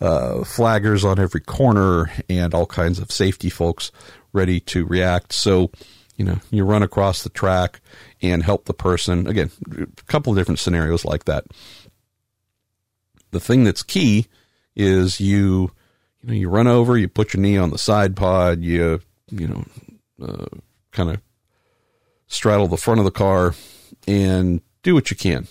uh, flaggers on every corner and all kinds of safety folks ready to react. So you know you run across the track and help the person again. A couple of different scenarios like that. The thing that's key is you you know you run over, you put your knee on the side pod, you you know uh, kind of straddle the front of the car and do what you can.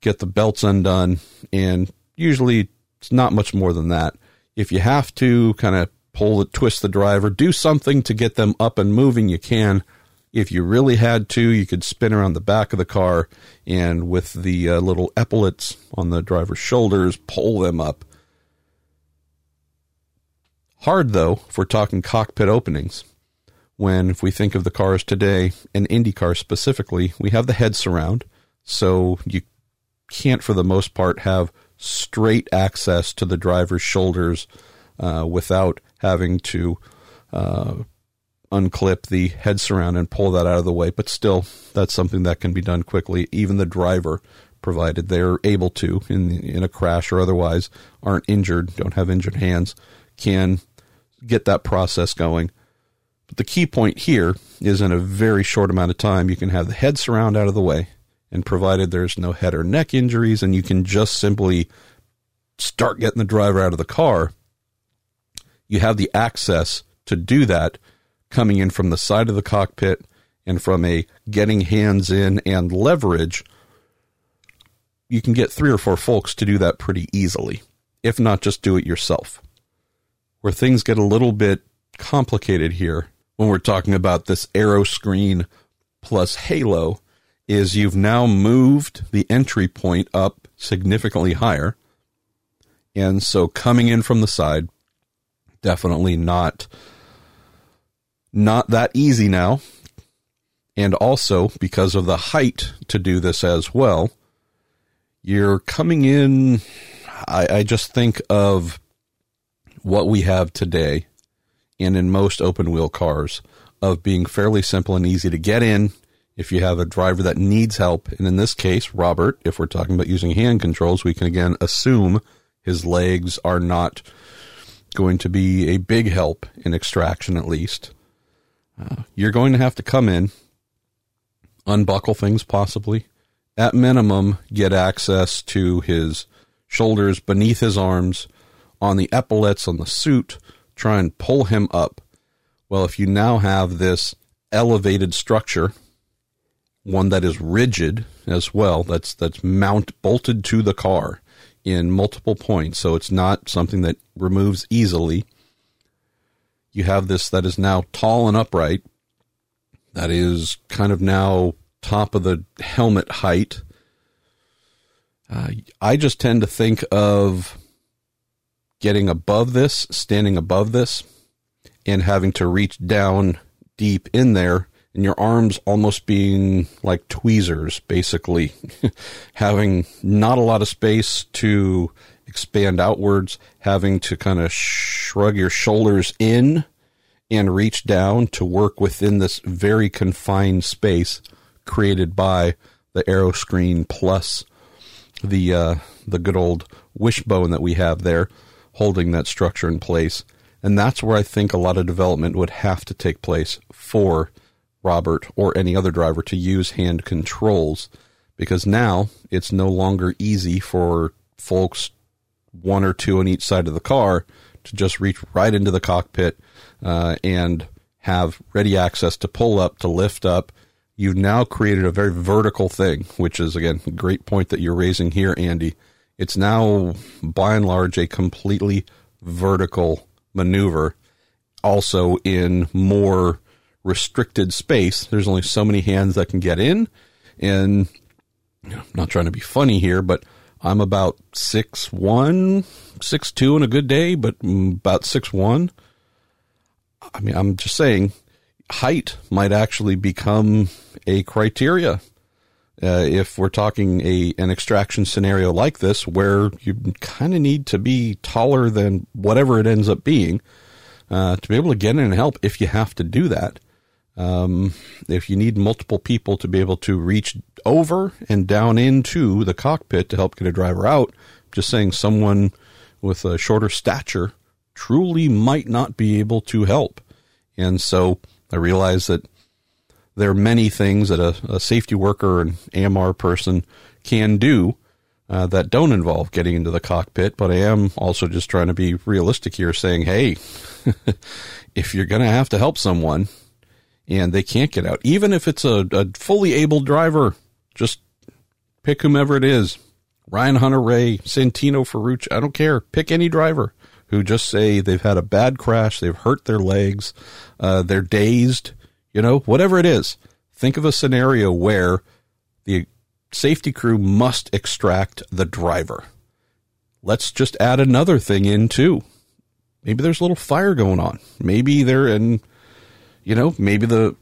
Get the belts undone, and usually it's not much more than that. If you have to kind of pull the twist the driver, do something to get them up and moving, you can. If you really had to, you could spin around the back of the car and with the uh, little epaulets on the driver's shoulders, pull them up. Hard though, if we're talking cockpit openings when if we think of the cars today, and IndyCar specifically, we have the head surround, so you can't for the most part have straight access to the driver's shoulders uh, without having to uh, unclip the head surround and pull that out of the way. But still, that's something that can be done quickly. Even the driver, provided they're able to in in a crash or otherwise, aren't injured, don't have injured hands, can get that process going but the key point here is in a very short amount of time, you can have the head surround out of the way, and provided there's no head or neck injuries, and you can just simply start getting the driver out of the car, you have the access to do that coming in from the side of the cockpit and from a getting hands in and leverage. You can get three or four folks to do that pretty easily, if not just do it yourself. Where things get a little bit complicated here when we're talking about this Aeroscreen plus halo is you've now moved the entry point up significantly higher. And so coming in from the side, definitely not not that easy now. And also because of the height to do this as well, you're coming in I, I just think of what we have today and in most open wheel cars of being fairly simple and easy to get in if you have a driver that needs help. And in this case, Robert, if we're talking about using hand controls, we can again assume his legs are not going to be a big help in extraction at least. Uh, you're going to have to come in, unbuckle things possibly, at minimum, get access to his shoulders beneath his arms, on the epaulets on the suit, try and pull him up. Well, if you now have this elevated structure, one that is rigid as well, that's that's mount bolted to the car in multiple points, so it's not something that removes easily. You have this that is now tall and upright, that is kind of now top of the helmet height. Uh, I just tend to think of getting above this, standing above this, and having to reach down deep in there, and your arms almost being like tweezers, basically, having not a lot of space to expand outwards, having to kind of shrug your shoulders in and reach down to work within this very confined space created by the Aeroscreen plus the uh, the good old wishbone that we have there holding that structure in place. And that's where I think a lot of development would have to take place for Robert or any other driver to use hand controls because now it's no longer easy for folks one or two on each side of the car to just reach right into the cockpit uh, and have ready access to pull up, to lift up. You've now created a very vertical thing, which is, again, a great point that you're raising here, Andy. It's now, by and large, a completely vertical maneuver. Also, in more restricted space, there's only so many hands that can get in. And you know, I'm not trying to be funny here, but I'm about six one, six two in a good day, but about six one. I mean, I'm just saying, height might actually become a criteria uh, if we're talking a an extraction scenario like this, where you kind of need to be taller than whatever it ends up being uh, to be able to get in and help if you have to do that. Um, if you need multiple people to be able to reach over and down into the cockpit to help get a driver out, just saying someone with a shorter stature truly might not be able to help. And so I realize that there are many things that a, a safety worker and AMR person can do uh, that don't involve getting into the cockpit, but I am also just trying to be realistic here, saying, hey, if you're going to have to help someone and they can't get out, even if it's a, a fully able driver, just pick whomever it is Ryan Hunter-Reay, Santino Ferrucci, I don't care. Pick any driver who just say they've had a bad crash, they've hurt their legs, uh, they're dazed, you know, whatever it is. Think of a scenario where the safety crew must extract the driver. Let's just add another thing in too. Maybe there's a little fire going on. Maybe they're in, you know, maybe the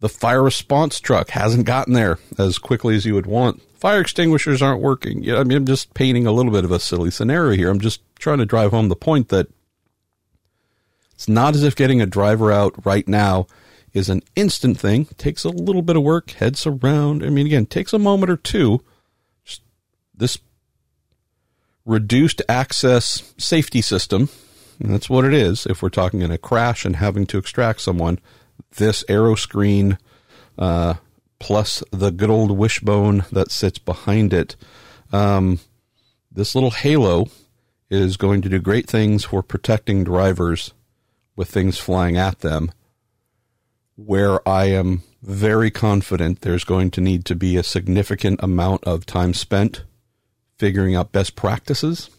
the fire response truck hasn't gotten there as quickly as you would want. Fire extinguishers aren't working. I mean, I'm just painting a little bit of a silly scenario here. I'm just trying to drive home the point that it's not as if getting a driver out right now is an instant thing. It takes a little bit of work, head surround. I mean, again, takes a moment or two. Just this reduced access safety system, that's what it is. If we're talking in a crash and having to extract someone, this Aeroscreen uh, plus the good old wishbone that sits behind it, um, this little halo is going to do great things for protecting drivers with things flying at them where I am very confident there's going to need to be a significant amount of time spent figuring out best practices.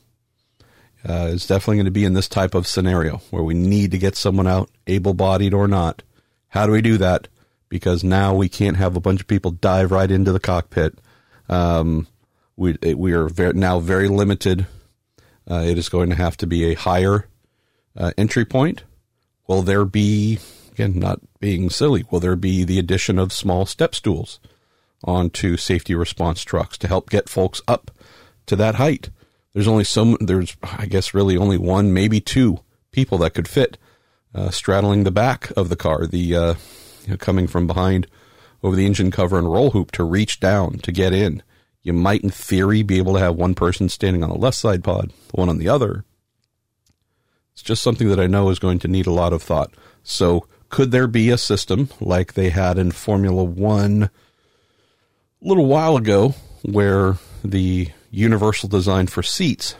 Uh, it's definitely going to be in this type of scenario where we need to get someone out, able bodied or not. How do we do that? Because now we can't have a bunch of people dive right into the cockpit. Um, we we are very, now very limited. Uh, it is going to have to be a higher uh, entry point. Will there be again, not being silly, will there be the addition of small step stools onto safety response trucks to help get folks up to that height? There's only some, there's, I guess, really only one, maybe two people that could fit uh, straddling the back of the car, the uh, you know, coming from behind over the engine cover and roll hoop to reach down to get in. You might, in theory, be able to have one person standing on the left side pod, one on the other. It's just something that I know is going to need a lot of thought. So could there be a system like they had in Formula One a little while ago where the universal design for seats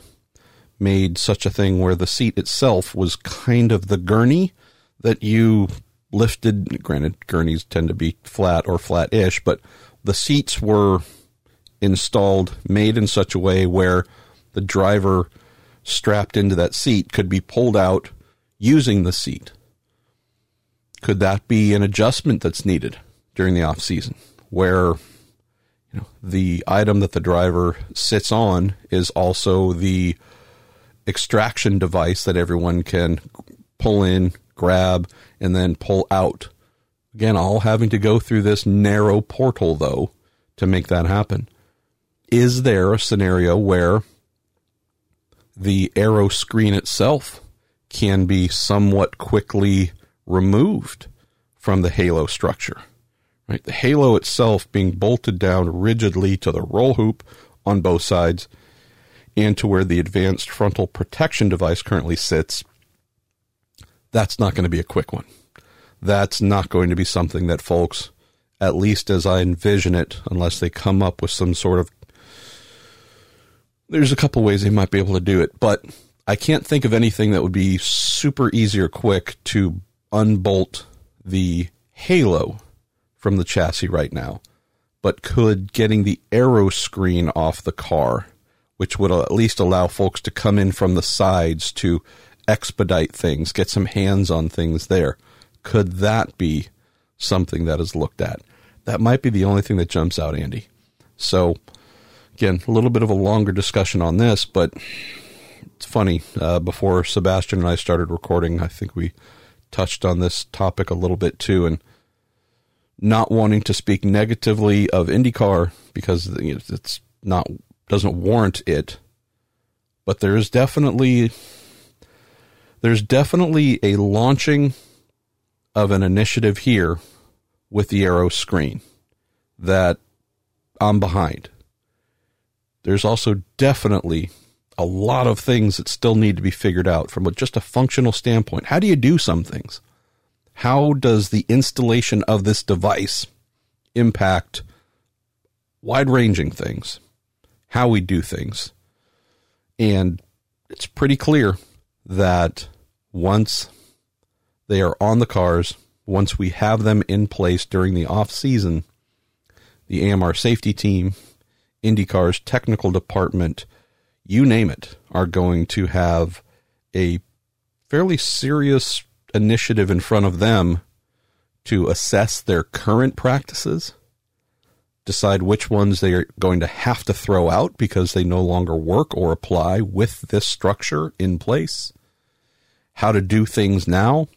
made such a thing where the seat itself was kind of the gurney that you lifted. Granted, gurneys tend to be flat or flat ish, but the seats were installed, made in such a way where the driver strapped into that seat could be pulled out using the seat. Could that be an adjustment that's needed during the off season where you know the item that the driver sits on is also the extraction device that everyone can pull in, grab, and then pull out. Again, all having to go through this narrow portal though to make that happen. Is there a scenario where the Aeroscreen itself can be somewhat quickly removed from the halo structure. Right? The halo itself being bolted down rigidly to the roll hoop on both sides and to where the advanced frontal protection device currently sits. That's not going to be a quick one. That's not going to be something that folks, at least as I envision it, unless they come up with some sort of there's a couple ways they might be able to do it, but I can't think of anything that would be super easy or quick to unbolt the halo from the chassis right now, but could getting the aero screen off the car, which would at least allow folks to come in from the sides to expedite things, get some hands on things there. Could that be something that is looked at? That might be the only thing that jumps out, Andy. So, again, a little bit of a longer discussion on this, but it's funny. Uh, before Sebastien and I started recording, I think we touched on this topic a little bit too, and not wanting to speak negatively of IndyCar because it's not doesn't warrant it. But there is definitely there's definitely a launching of an initiative here with the Aeroscreen that I'm behind. There's also definitely a lot of things that still need to be figured out from just a functional standpoint. How do you do some things? How does the installation of this device impact wide ranging things? How we do things? And it's pretty clear that once they are on the cars, once we have them in place during the off season, the AMR safety team, IndyCar's technical department, you name it, are going to have a fairly serious initiative in front of them to assess their current practices, decide which ones they are going to have to throw out because they no longer work or apply with this structure in place, how to do things now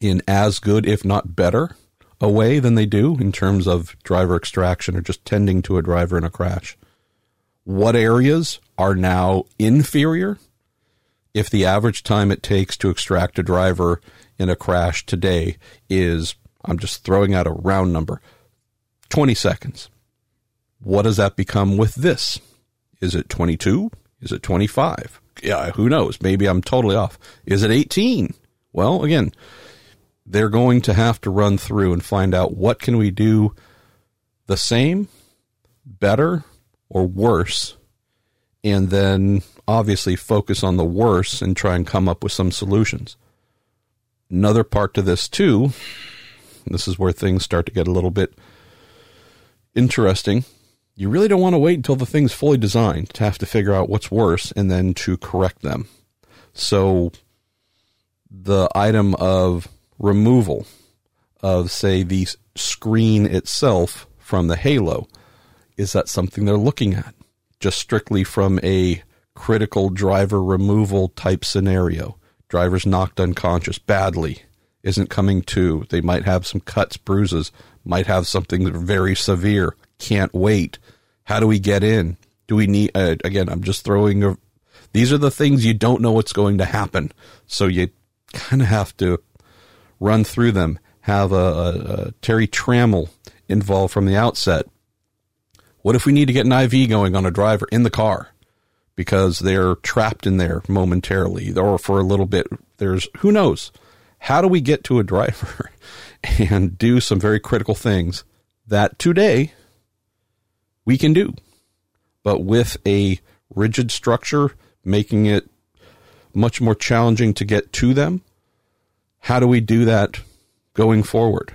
in as good, if not better, a way than they do in terms of driver extraction or just tending to a driver in a crash. What areas are now inferior? If the average time it takes to extract a driver in a crash today is, I'm just throwing out a round number, 20 seconds. What does that become with this? Is it 22? Is it 25? Yeah, who knows? Maybe I'm totally off. Is it 18? Well, again, they're going to have to run through and find out what can we do the same, better, or worse, and then obviously focus on the worst and try and come up with some solutions. Another part to this too, this is where things start to get a little bit interesting. You really don't want to wait until the thing's fully designed to have to figure out what's worse and then to correct them. So the item of removal of, say, the screen itself from the halo. Is that something they're looking at? Just strictly from a critical driver removal type scenario. Driver's knocked unconscious badly, isn't coming to. They might have some cuts, bruises, might have something very severe, can't wait. How do we get in? Do we need, uh, again, I'm just throwing a, these are the things you don't know what's going to happen. So you kind of have to run through them, have a, a, a Terry Trammell involved from the outset. What if we need to get an IV going on a driver in the car because they're trapped in there momentarily or for a little bit? There's who knows. How do we get to a driver and do some very critical things that today we can do, but with a rigid structure, making it much more challenging to get to them how do we do that going forward?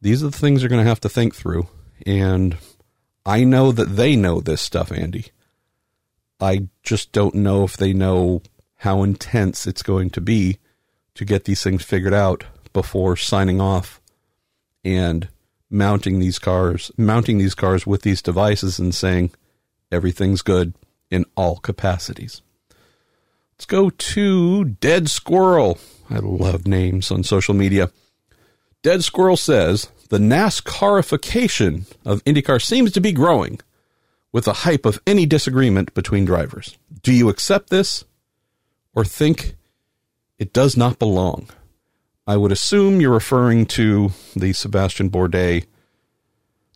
These are the things you're going to have to think through. And I know that they know this stuff, Andy. I just don't know if they know how intense it's going to be to get these things figured out before signing off and mounting these cars, mounting these cars with these devices and saying everything's good in all capacities. Let's go to Dead Squirrel. I love names on social media. Dead Squirrel says the NASCARification of IndyCar seems to be growing with the hype of any disagreement between drivers. Do you accept this or think it does not belong? I would assume you're referring to the Sebastien Bourdais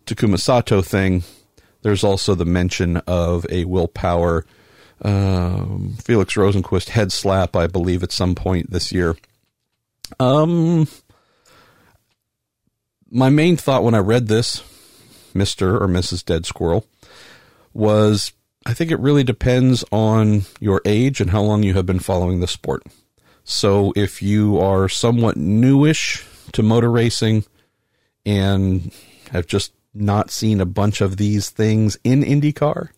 Takuma Sato thing. There's also the mention of a Will Power um, Felix Rosenqvist head slap, I believe, at some point this year. Um, my main thought when I read this, Mister or Mrs. Dead Squirrel, was I think it really depends on your age and how long you have been following the sport. So if you are somewhat newish to motor racing and have just not seen a bunch of these things in IndyCar,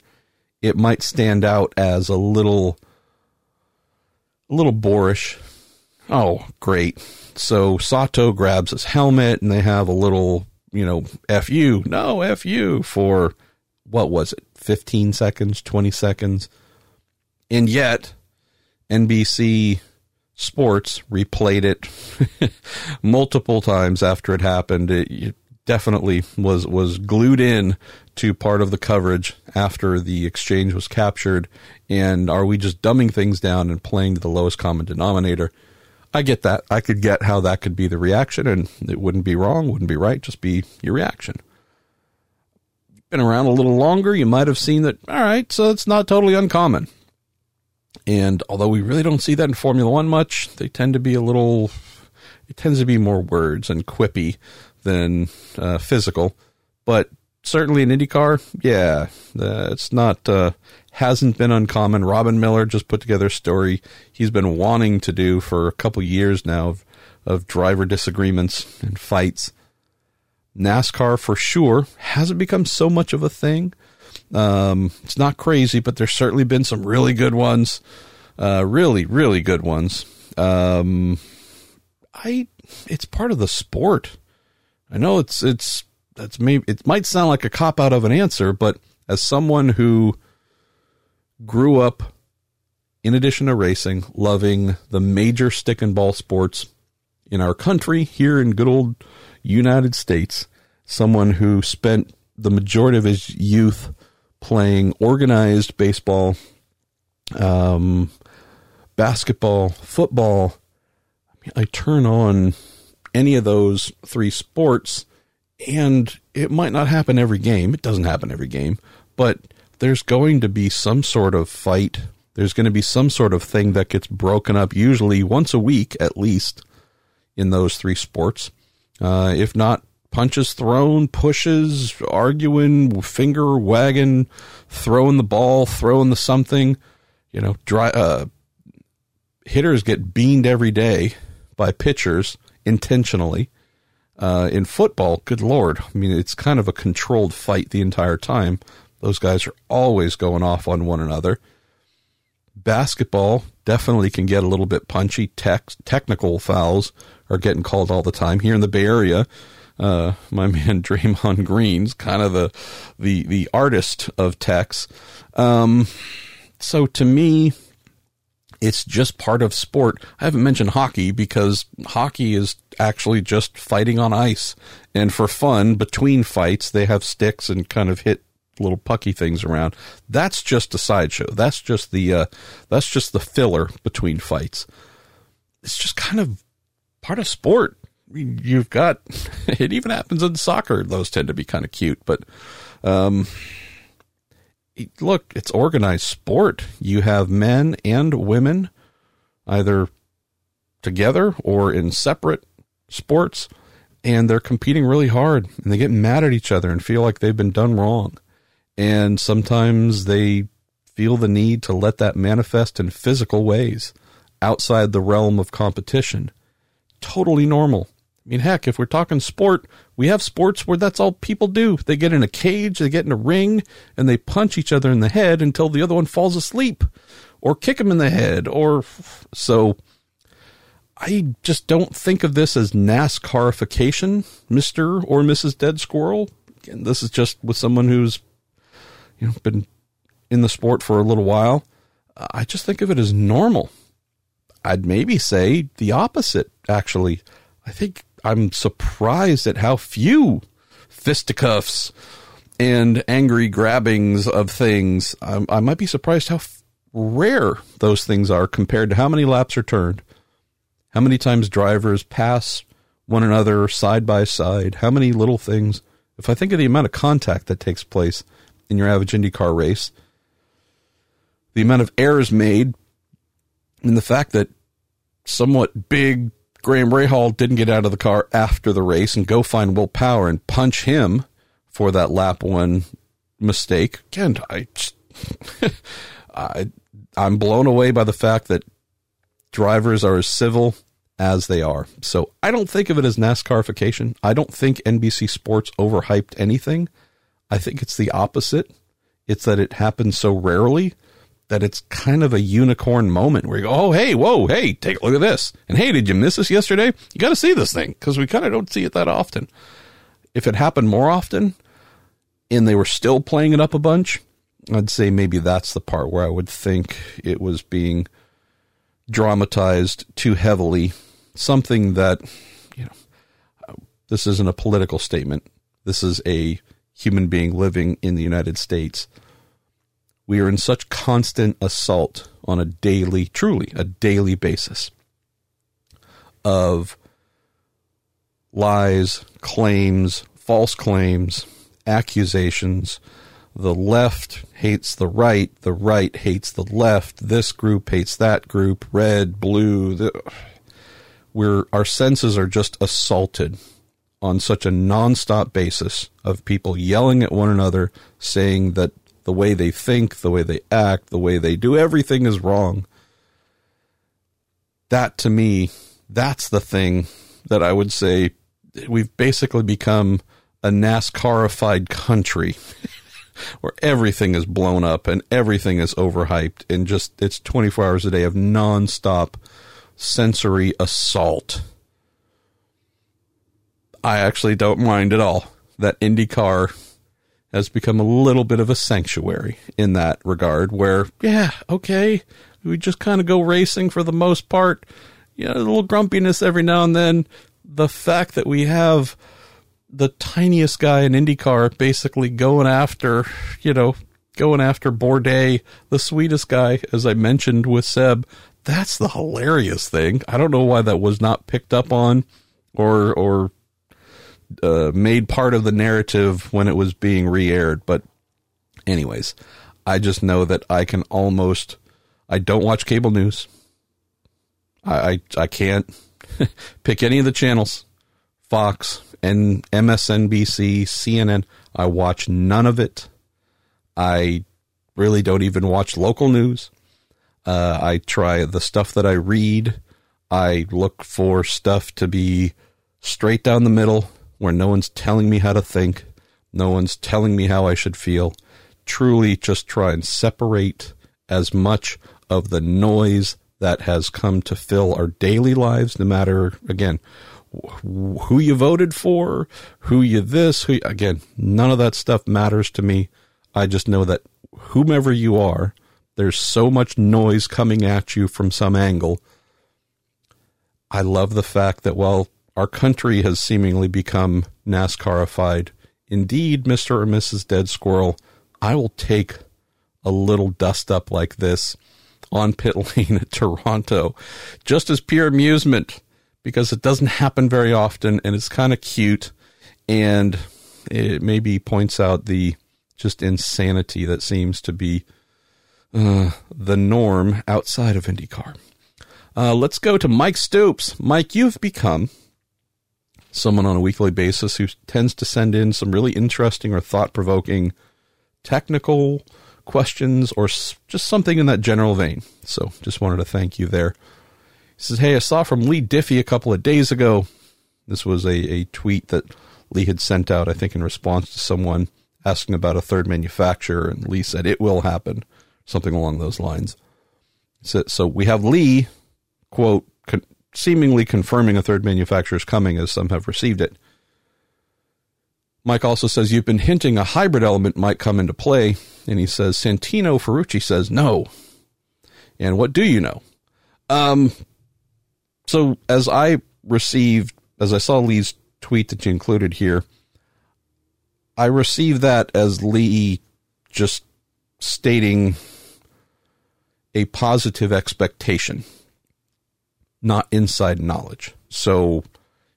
it might stand out as a little a little boorish. Oh, great. So Sato grabs his helmet and they have a little, you know, FU. No, FU for what was it? 15 seconds, 20 seconds. And yet NBC Sports replayed it multiple times after it happened. It definitely was was glued in to part of the coverage after the exchange was captured? And are we just dumbing things down and playing to the lowest common denominator? I get that. I could get how that could be the reaction, and it wouldn't be wrong, wouldn't be right, just be your reaction. Been around a little longer, you might have seen that, all right, so it's not totally uncommon. And although we really don't see that in Formula One much, they tend to be a little, it tends to be more words and quippy than uh, physical. But certainly in IndyCar, yeah, uh, it's not uh, hasn't been uncommon. Robin Miller just put together a story he's been wanting to do for a couple years now of, of driver disagreements and fights. NASCAR for sure hasn't become so much of a thing. Um, it's not crazy, but there's certainly been some really good ones, uh, really, really good ones. Um, I, it's part of the sport. I know it's it's that's maybe it might sound like a cop out of an answer, but as someone who grew up in addition to racing, loving the major stick and ball sports in our country here in good old United States, someone who spent the majority of his youth playing organized baseball, um, basketball, football. I, mean, I turn on any of those three sports and it might not happen every game. It doesn't happen every game, but there's going to be some sort of fight. There's going to be some sort of thing that gets broken up, usually once a week at least, in those three sports. Uh, if not punches thrown, pushes, arguing, finger wagging, throwing the ball, throwing the something. You know, dry, uh, hitters get beaned every day by pitchers intentionally. Uh, in football, good lord, I mean, it's kind of a controlled fight the entire time. Those guys are always going off on one another. Basketball definitely can get a little bit punchy. Tech, technical fouls are getting called all the time. Here in the Bay Area, uh, my man Draymond Green's kind of the the the artist of techs. Um, so to me, it's just part of sport. I haven't mentioned hockey because hockey is actually just fighting on ice. And for fun, between fights, they have sticks and kind of hit little pucky things around. That's just a sideshow. That's just the uh, that's just the filler between fights. It's just kind of part of sport. You've got it even happens in soccer. Those tend to be kind of cute, but um, look, it's organized sport. You have men and women either together or in separate sports, and they're competing really hard and they get mad at each other and feel like they've been done wrong. And sometimes they feel the need to let that manifest in physical ways outside the realm of competition. Totally normal. I mean, heck, if we're talking sport, we have sports where that's all people do. They get in a cage, they get in a ring, and they punch each other in the head until the other one falls asleep, or kick him in the head, or so. I just don't think of this as NASCARification, Mister or Mrs. Dead Squirrel. Again, this is just with someone who's, you know, been in the sport for a little while. I just think of it as normal. I'd maybe say the opposite, actually. I think I'm surprised at how few fisticuffs and angry grabbings of things. I, I might be surprised how f- rare those things are compared to how many laps are turned, how many times drivers pass one another side by side, how many little things. If I think of the amount of contact that takes place in your average IndyCar race, the amount of errors made, and the fact that somewhat big Graham Rahal didn't get out of the car after the race and go find Will Power and punch him for that lap one mistake. Again, I, I, I'm blown away by the fact that drivers are as civil as they are. So I don't think of it as NASCARification. I don't think NBC Sports overhyped anything. I think it's the opposite. It's that it happens so rarely that it's kind of a unicorn moment where you go, oh, hey, whoa, hey, take a look at this. And hey, did you miss this yesterday? You got to see this thing because we kind of don't see it that often. If it happened more often and they were still playing it up a bunch, I'd say maybe that's the part where I would think it was being dramatized too heavily. Something that, you know, this isn't a political statement. This is a human being living in the United States we are in such constant assault on a daily, truly a daily basis. of lies, claims, false claims, accusations. The left hates the right, the right hates the left, this group hates that group, red, blue. The, we're, our senses are just assaulted on such a nonstop basis of people yelling at one another, saying that the way they think, the way they act, the way they do everything is wrong. That to me, that's the thing that I would say we've basically become a NASCARified country where everything is blown up and everything is overhyped and just it's 24 hours a day of nonstop sensory assault. I actually don't mind at all that IndyCar has become a little bit of a sanctuary in that regard where, yeah, okay, we just kind of go racing for the most part. You know, a little grumpiness every now and then. The fact that we have the tiniest guy in IndyCar basically going after, you know, going after Bourdais, the sweetest guy, as I mentioned with Seb. That's the hilarious thing. I don't know why that was not picked up on or or uh, made part of the narrative when it was being re-aired. But, anyways, I just know that I can almost. I don't watch cable news. I I, I can't pick any of the channels. Fox and MSNBC, CNN. I watch none of it. I really don't even watch local news. Uh, I try the stuff that I read. I look for stuff to be straight down the middle, where no one's telling me how to think, no one's telling me how I should feel. Truly just try and separate as much of the noise that has come to fill our daily lives, no matter, again, who you voted for, who you this, who, again, none of that stuff matters to me. I just know that whomever you are, there's so much noise coming at you from some angle. I love the fact that, well, our country has seemingly become NASCARified. Indeed, Mr. or Mrs. Dead Squirrel, I will take a little dust up like this on pit lane at Toronto just as pure amusement because it doesn't happen very often and it's kind of cute and it maybe points out the just insanity that seems to be uh, the norm outside of IndyCar. Uh, let's go to Mike Stoops. Mike, you've become someone on a weekly basis who tends to send in some really interesting or thought provoking technical questions or just something in that general vein. So just wanted to thank you there. He says, Hey, I saw from Leigh Diffey a couple of days ago. This was a, a tweet that Leigh had sent out, I think, in response to someone asking about a third manufacturer. And Leigh said, It will happen, something along those lines. So, so we have Leigh, quote, seemingly confirming a third manufacturer is coming as some have received it. Mike also says you've been hinting a hybrid element might come into play, and he says Santino Ferrucci says no. And what do you know? Um, so as I received, as I saw Leigh's tweet that you included here, I received that as Leigh just stating a positive expectation not inside knowledge. So,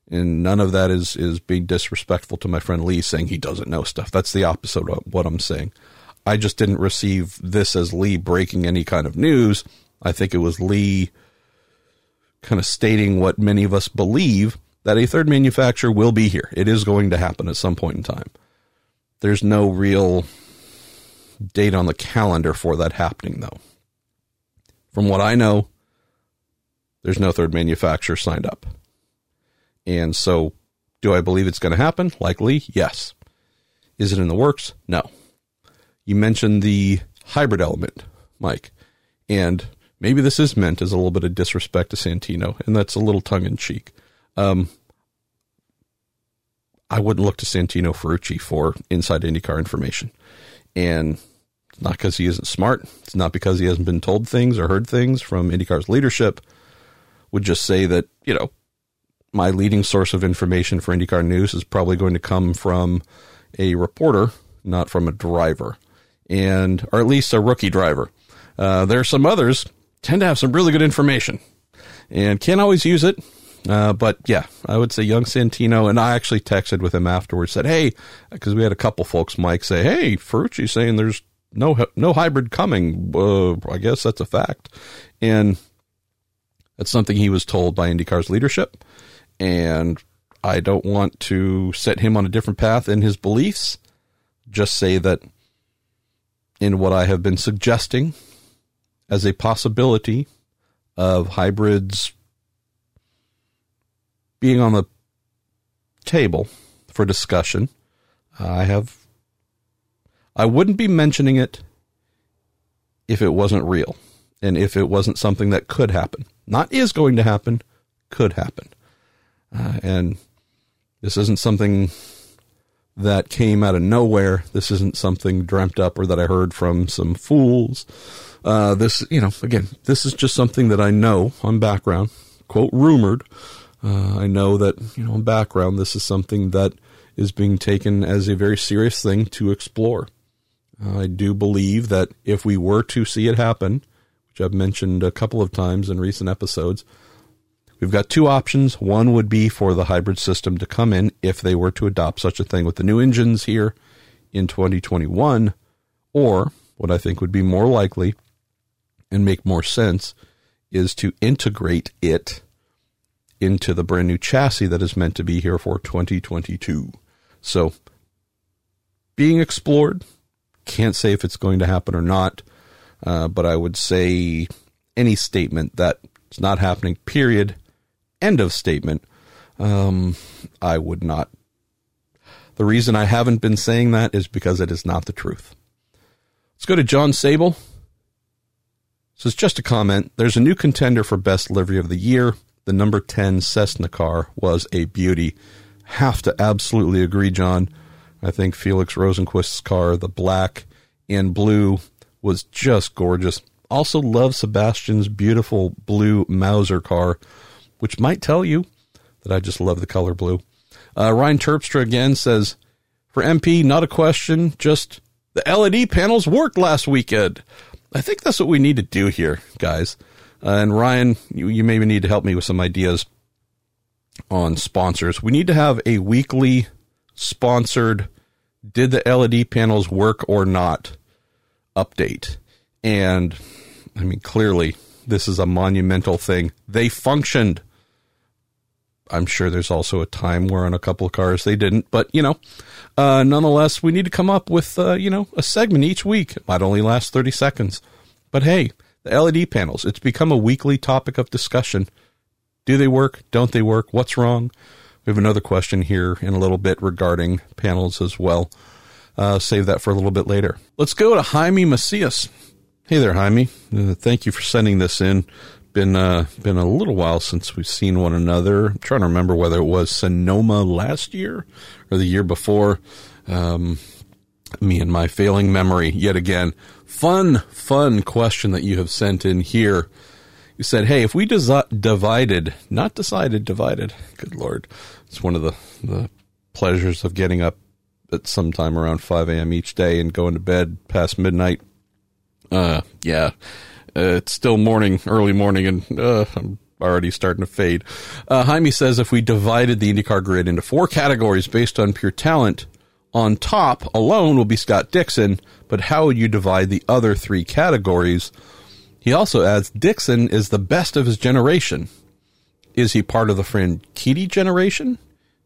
and none of that is is being disrespectful to my friend Leigh saying he doesn't know stuff. That's the opposite of what I'm saying. I just didn't receive this as Leigh breaking any kind of news. I think it was Leigh kind of stating what many of us believe that a third manufacturer will be here. It is going to happen at some point in time. There's no real date on the calendar for that happening, though. From what I know, there's no third manufacturer signed up. And so, do I believe it's going to happen? Likely, yes. Is it in the works? No. You mentioned the hybrid element, Mike, and maybe this is meant as a little bit of disrespect to Santino, and that's a little tongue in cheek. Um, I wouldn't look to Santino Ferrucci for inside IndyCar information. And not because he isn't smart. It's not because he hasn't been told things or heard things from IndyCar's leadership would just say that, you know, my leading source of information for IndyCar news is probably going to come from a reporter, not from a driver, and or at least a rookie driver. Uh, there are some others tend to have some really good information, and can't always use it, Uh, but yeah, I would say young Santino, and I actually texted with him afterwards. Said, "Hey," because we had a couple folks, Mike, say, "Hey, Ferrucci saying there's no no hybrid coming." Uh, I guess that's a fact, and that's something he was told by IndyCar's leadership, and I don't want to set him on a different path in his beliefs. Just say that in what I have been suggesting as a possibility of hybrids being on the table for discussion. I have I wouldn't be mentioning it if it wasn't real and if it wasn't something that could happen. Not is going to happen, could happen. Uh, and this isn't something that came out of nowhere. This isn't something dreamt up or that I heard from some fools. Uh, this, you know, again, this is just something that I know on background, quote, rumored. Uh, I know that, you know, on background, this is something that is being taken as a very serious thing to explore. Uh, I do believe that if we were to see it happen, which I've mentioned a couple of times in recent episodes, we've got two options. One would be for the hybrid system to come in if they were to adopt such a thing with the new engines here in 2021, or what I think would be more likely and make more sense is to integrate it into the brand new chassis that is meant to be here for 2022. So, being explored. Can't say if it's going to happen or not, uh, but I would say any statement that it's not happening, period, end of statement, um, I would not. The reason I haven't been saying that is because it is not the truth. Let's go to John Sable. So it's just a comment. There's a new contender for best livery of the year. The number 10 Cessna car was a beauty. Have to absolutely agree, John. I think Felix Rosenqvist's car, the black and blue, was just gorgeous. Also love Sebastien's beautiful blue Mauser car, which might tell you that I just love the color blue. Uh, Ryan Terpstra again says, for MP, not a question, just the LED panels worked last weekend. I think that's what we need to do here, guys. Uh, and Ryan, you, you maybe need to help me with some ideas on sponsors. We need to have a weekly sponsored did the LED panels work or not update. And I mean, clearly, this is a monumental thing. They functioned. I'm sure there's also a time where on a couple of cars they didn't, but you know, uh, nonetheless, we need to come up with uh, you know a segment each week. It might only last 30 seconds, but hey, the LED panels. It's become a weekly topic of discussion. Do they work? Don't they work? What's wrong? We have another question here in a little bit regarding panels as well. Uh, save that for a little bit later. Let's go to Jaime Macias. Hey there, Jaime. Uh, thank you for sending this in. Been uh, been a little while since we've seen one another. I'm trying to remember whether it was Sonoma last year or the year before. Um, me and my failing memory yet again. Fun, fun question that you have sent in here. You said, "Hey, if we desi- divided, not decided, divided. Good lord, it's one of the the pleasures of getting up at some time around 5 a.m. each day and going to bed past midnight. Uh, yeah, uh, it's still morning, early morning, and uh, I'm already starting to fade. Uh, Jaime says if we divided the IndyCar grid into four categories based on pure talent, on top alone will be Scott Dixon, but how would you divide the other three categories? He also adds Dixon is the best of his generation. Is he part of the Franchitti generation?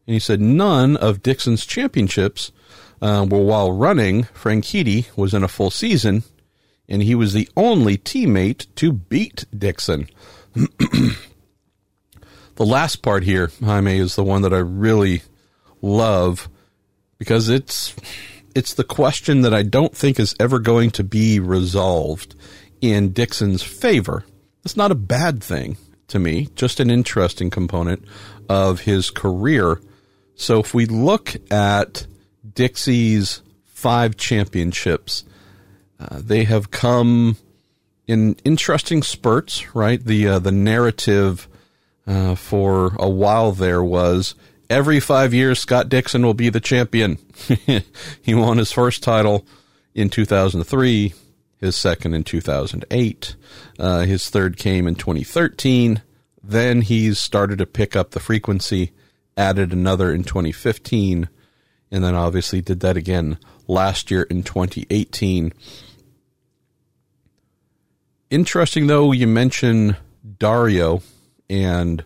And he said none of Dixon's championships uh, were while running. Franchitti was in a full season, and he was the only teammate to beat Dixon. the last part here, Jaime, is the one that I really love because it's it's the question that I don't think is ever going to be resolved in Dixon's favor. It's not a bad thing to me, just an interesting component of his career. So if we look at Dixie's five championships, uh, they have come in interesting spurts, right? The uh, the narrative uh, for a while there was every five years Scott Dixon will be the champion. he won his first title in 2003, his second in 2008, uh, his third came in 2013. Then he's started to pick up the frequency, added another in 2015, and then obviously did that again last year in 2018. Interesting though, you mention Dario and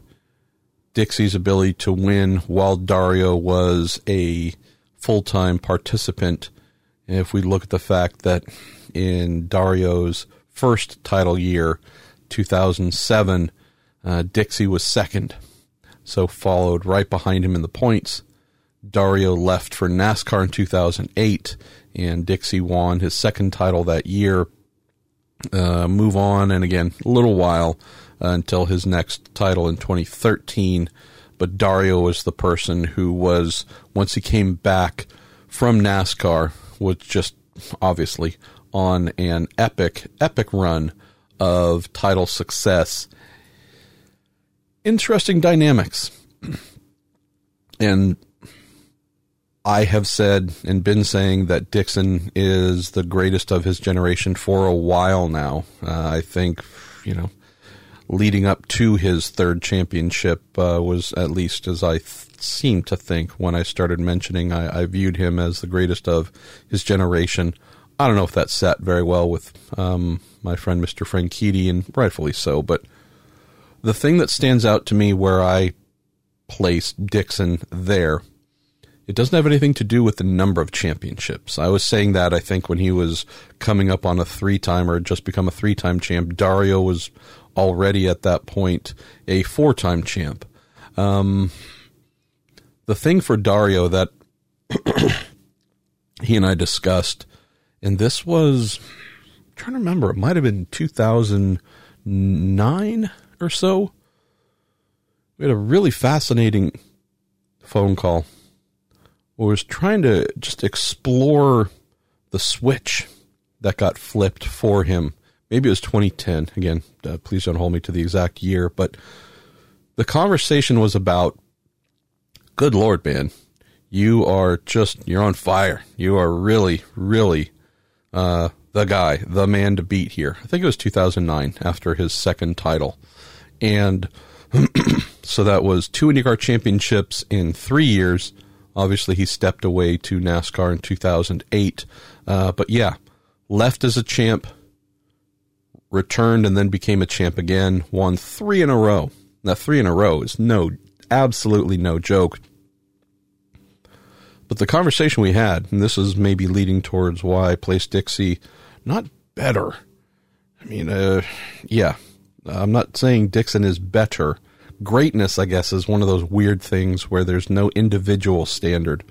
Dixie's ability to win while Dario was a full time participant. if we look at the fact that in Dario's first title year, 2007, uh, Dixie was second, so followed right behind him in the points. Dario left for NASCAR in 2008, and Dixie won his second title that year. Uh, move on, and again, a little while uh, until his next title in 2013. But Dario was the person who was, once he came back from NASCAR, was just obviously on an epic, epic run of title success. Interesting dynamics. and I have said and been saying that Dixon is the greatest of his generation for a while now. Uh, I think, you know, leading up to his third championship uh, was at least as I th- seem to think when I started mentioning I, I, viewed him as the greatest of his generation. I don't know if that sat very well with um, my friend Mr. Franchitti, and rightfully so, but the thing that stands out to me where I place Dixon there it doesn't have anything to do with the number of championships. I was saying that I think when he was coming up on a three time or just become a three time champ, Dario was already at that point a four time champ. Um, the thing for Dario that he and I discussed, and this was I'm trying to remember, it might have been 2009 or so. We had a really fascinating phone call was trying to just explore the switch that got flipped for him. Maybe it was 2010. Again, uh, please don't hold me to the exact year, but the conversation was about good Lord, man, you are just, you're on fire. You are really, really uh, the guy, the man to beat here. I think it was 2009 after his second title. And so that was two IndyCar championships in three years Obviously, he stepped away to NASCAR in 2008. Uh, but yeah, left as a champ, returned and then became a champ again, won three in a row. Now, three in a row is no, absolutely no joke. But the conversation we had, and this is maybe leading towards why I placed Dixie not better. I mean, uh, yeah, I'm not saying Dixon is better greatness, I guess, is one of those weird things where there's no individual standard.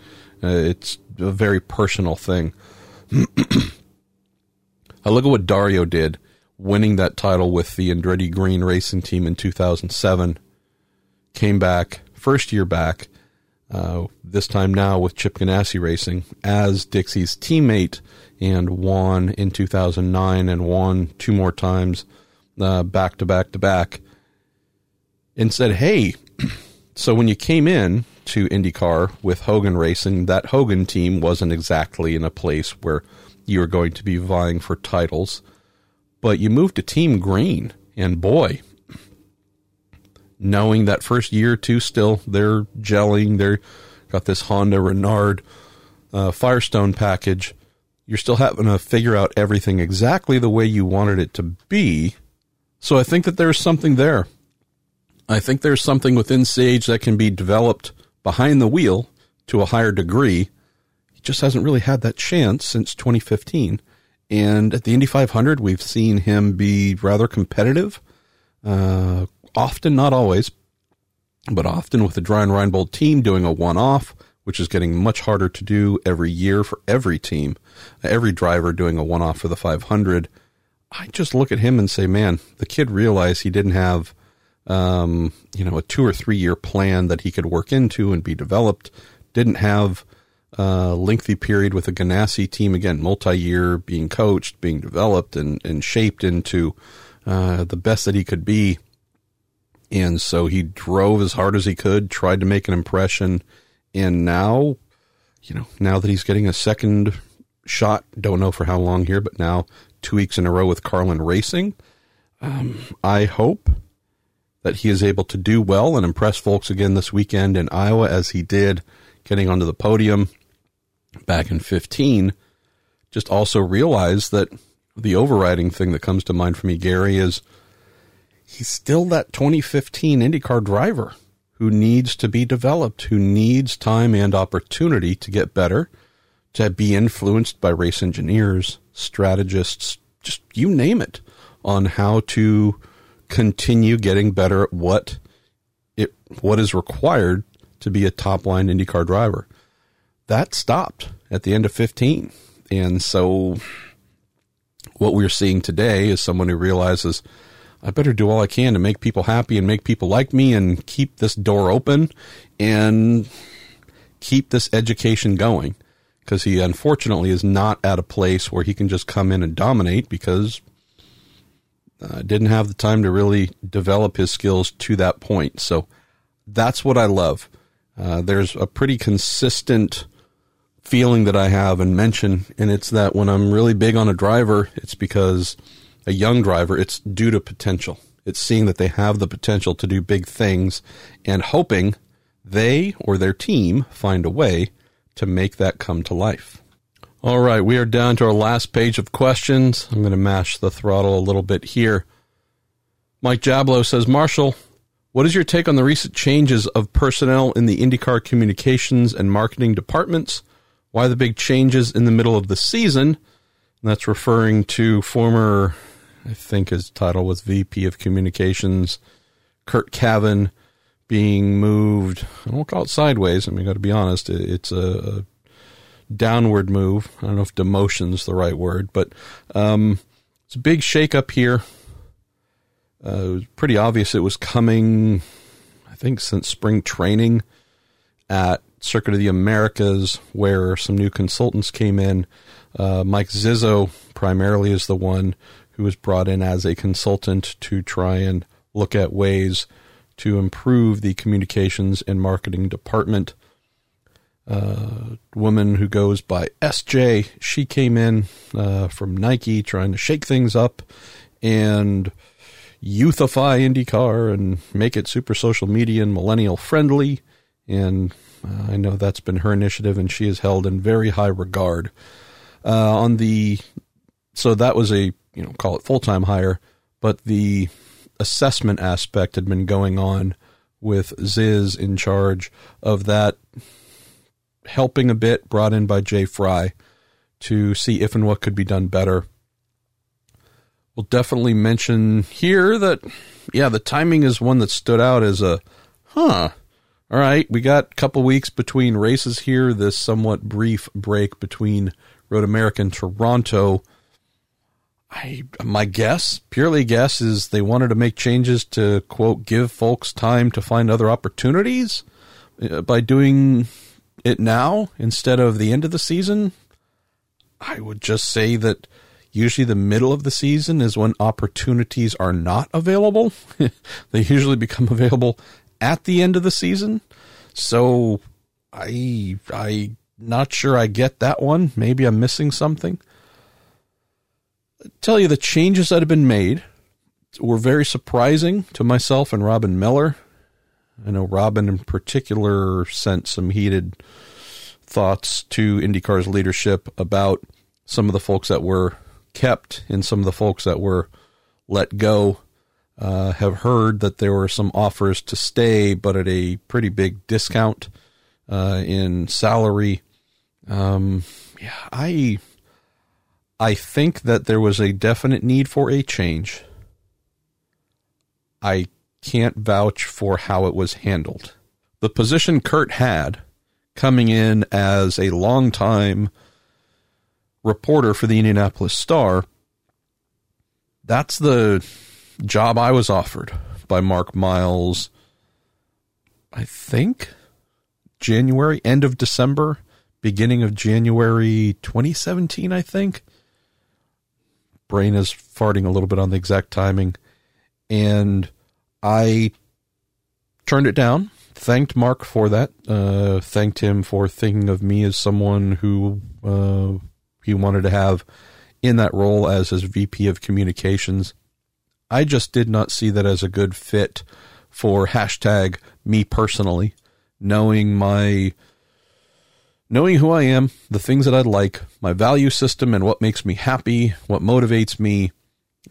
Uh, it's a very personal thing. I look at what Dario did, winning that title with the Andretti Green Racing Team in 2007. Came back, first year back, uh, this time now with Chip Ganassi Racing as Dixie's teammate and won in 2009 and won two more times uh, back to back to back and said, "Hey, so when you came in to IndyCar with Hogan Racing, that Hogan team wasn't exactly in a place where you were going to be vying for titles, but you moved to Team Green, and boy." Knowing that first year or two, still they're gelling. They're got this Honda Reynard uh, Firestone package. You're still having to figure out everything exactly the way you wanted it to be. So I think that there's something there. I think there's something within Sage that can be developed behind the wheel to a higher degree. He just hasn't really had that chance since 2015. And at the Indy 500, we've seen him be rather competitive. Uh, often, not always, but often with the Dreyer Reinbold team doing a one off, which is getting much harder to do every year for every team, every driver doing a one off for the 500. I just look at him and say, man, the kid realized he didn't have um, you know, a two or three year plan that he could work into and be developed. Didn't have a lengthy period with a Ganassi team, again, multi year being coached, being developed and, and shaped into uh, the best that he could be. And so he drove as hard as he could, tried to make an impression. And now, you know, now that he's getting a second shot, don't know for how long here, but now two weeks in a row with Carlin Racing, um, I hope that he is able to do well and impress folks again this weekend in Iowa as he did getting onto the podium back in 15. Just also realize that the overriding thing that comes to mind for me, Gary, is he's still that 2015 IndyCar driver who needs to be developed, who needs time and opportunity to get better, to be influenced by race engineers, strategists, just you name it, on how to continue getting better at what it what is required to be a top line IndyCar driver. That stopped at the end of 15. And so what we're seeing today is someone who realizes I better do all I can to make people happy and make people like me and keep this door open and keep this education going because he unfortunately is not at a place where he can just come in and dominate because uh, didn't have the time to really develop his skills to that point. So that's what I love. Uh, there's a pretty consistent feeling that I have and mention, and it's that when I'm really big on a driver, it's because a young driver, it's due to potential. It's seeing that they have the potential to do big things and hoping they or their team find a way to make that come to life. All right, we are down to our last page of questions. I'm going to mash the throttle a little bit here. Mike Jablo says, Marshall, what is your take on the recent changes of personnel in the IndyCar communications and marketing departments? Why the big changes in the middle of the season? And that's referring to former, I think his title was VP of Communications, Curt Cavin, being moved. I don't call it sideways. I mean, got to be honest. It's a, downward move. I don't know if demotion is the right word, but um, it's a big shakeup here. Uh, it was pretty obvious it was coming, I think, since spring training at Circuit of the Americas, where some new consultants came in. Uh, Mike Zizzo primarily is the one who was brought in as a consultant to try and look at ways to improve the communications and marketing department uh, woman who goes by SJ. She came in uh, from Nike trying to shake things up and youthify IndyCar and make it super social media and millennial friendly. And uh, I know that's been her initiative, and she is held in very high regard. Uh, on the so that was a you know call it full time hire, but the assessment aspect had been going on with Ziz in charge of that helping a bit, brought in by Jay Frye to see if and what could be done better. We'll definitely mention here that, yeah, the timing is one that stood out as a, huh. All right, we got a couple weeks between races here, this somewhat brief break between Road America and Toronto. I my guess, purely guess, is they wanted to make changes to quote give folks time to find other opportunities uh, by doing it now instead of the end of the season, I would just say that usually the middle of the season is when opportunities are not available. they usually become available at the end of the season. So I I not sure I get that one. Maybe I'm missing something. I tell you the changes that have been made were very surprising to myself and Robin Miller. I know Robin in particular sent some heated thoughts to IndyCar's leadership about some of the folks that were kept and some of the folks that were let go. Uh, have heard that there were some offers to stay, but at a pretty big discount uh, in salary. Um, yeah, I I think that there was a definite need for a change. I can't vouch for how it was handled. The position Curt had coming in as a longtime reporter for the Indianapolis Star, that's the job I was offered by Mark Miles, I think January, end of December, beginning of January 2017, I think. Brain is farting a little bit on the exact timing. And I turned it down. Thanked Mark for that. Uh, thanked him for thinking of me as someone who uh, he wanted to have in that role as his VP of communications. I just did not see that as a good fit for hashtag me personally, knowing my knowing who I am, the things that I like, my value system, and what makes me happy, what motivates me.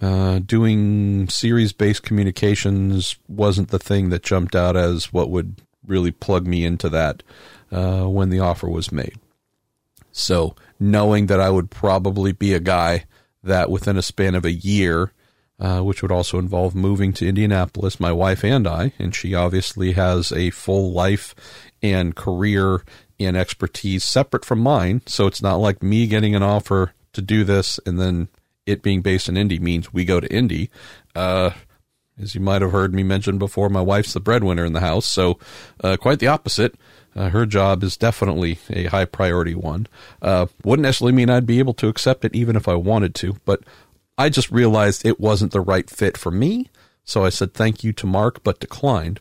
Uh, doing series based communications wasn't the thing that jumped out as what would really plug me into that uh, when the offer was made. So, knowing that I would probably be a guy that within a span of a year, uh, which would also involve moving to Indianapolis, my wife and I, and she obviously has a full life and career and expertise separate from mine. So it's not like me getting an offer to do this and then it being based in Indy means we go to Indy. Uh, as you might have heard me mention before, my wife's the breadwinner in the house, so uh, quite the opposite. Uh, her job is definitely a high priority one. Uh, wouldn't necessarily mean I'd be able to accept it even if I wanted to, but I just realized it wasn't the right fit for me. So I said thank you to Mark, but declined.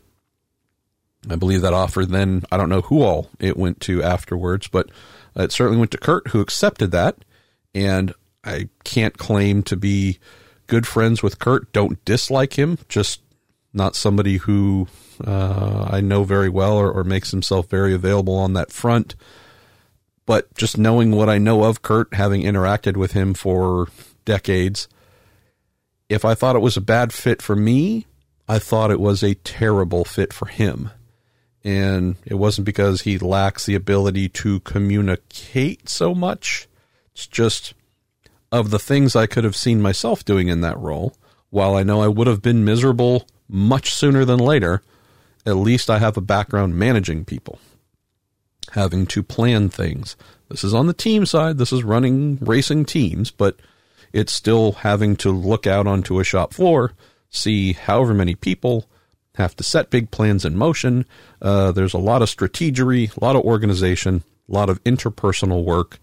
I believe that offer then, I don't know who all it went to afterwards, but it certainly went to Curt, who accepted that. And I can't claim to be good friends with Curt, don't dislike him, just not somebody who uh, I know very well or, or makes himself very available on that front. But just knowing what I know of Curt, having interacted with him for decades, if I thought it was a bad fit for me, I thought it was a terrible fit for him. And it wasn't because he lacks the ability to communicate so much. It's just of the things I could have seen myself doing in that role, while I know I would have been miserable much sooner than later, at least I have a background managing people, having to plan things. This is on the team side, this is running racing teams, but it's still having to look out onto a shop floor, see however many people, have to set big plans in motion. Uh, there's a lot of strategery, a lot of organization, a lot of interpersonal work,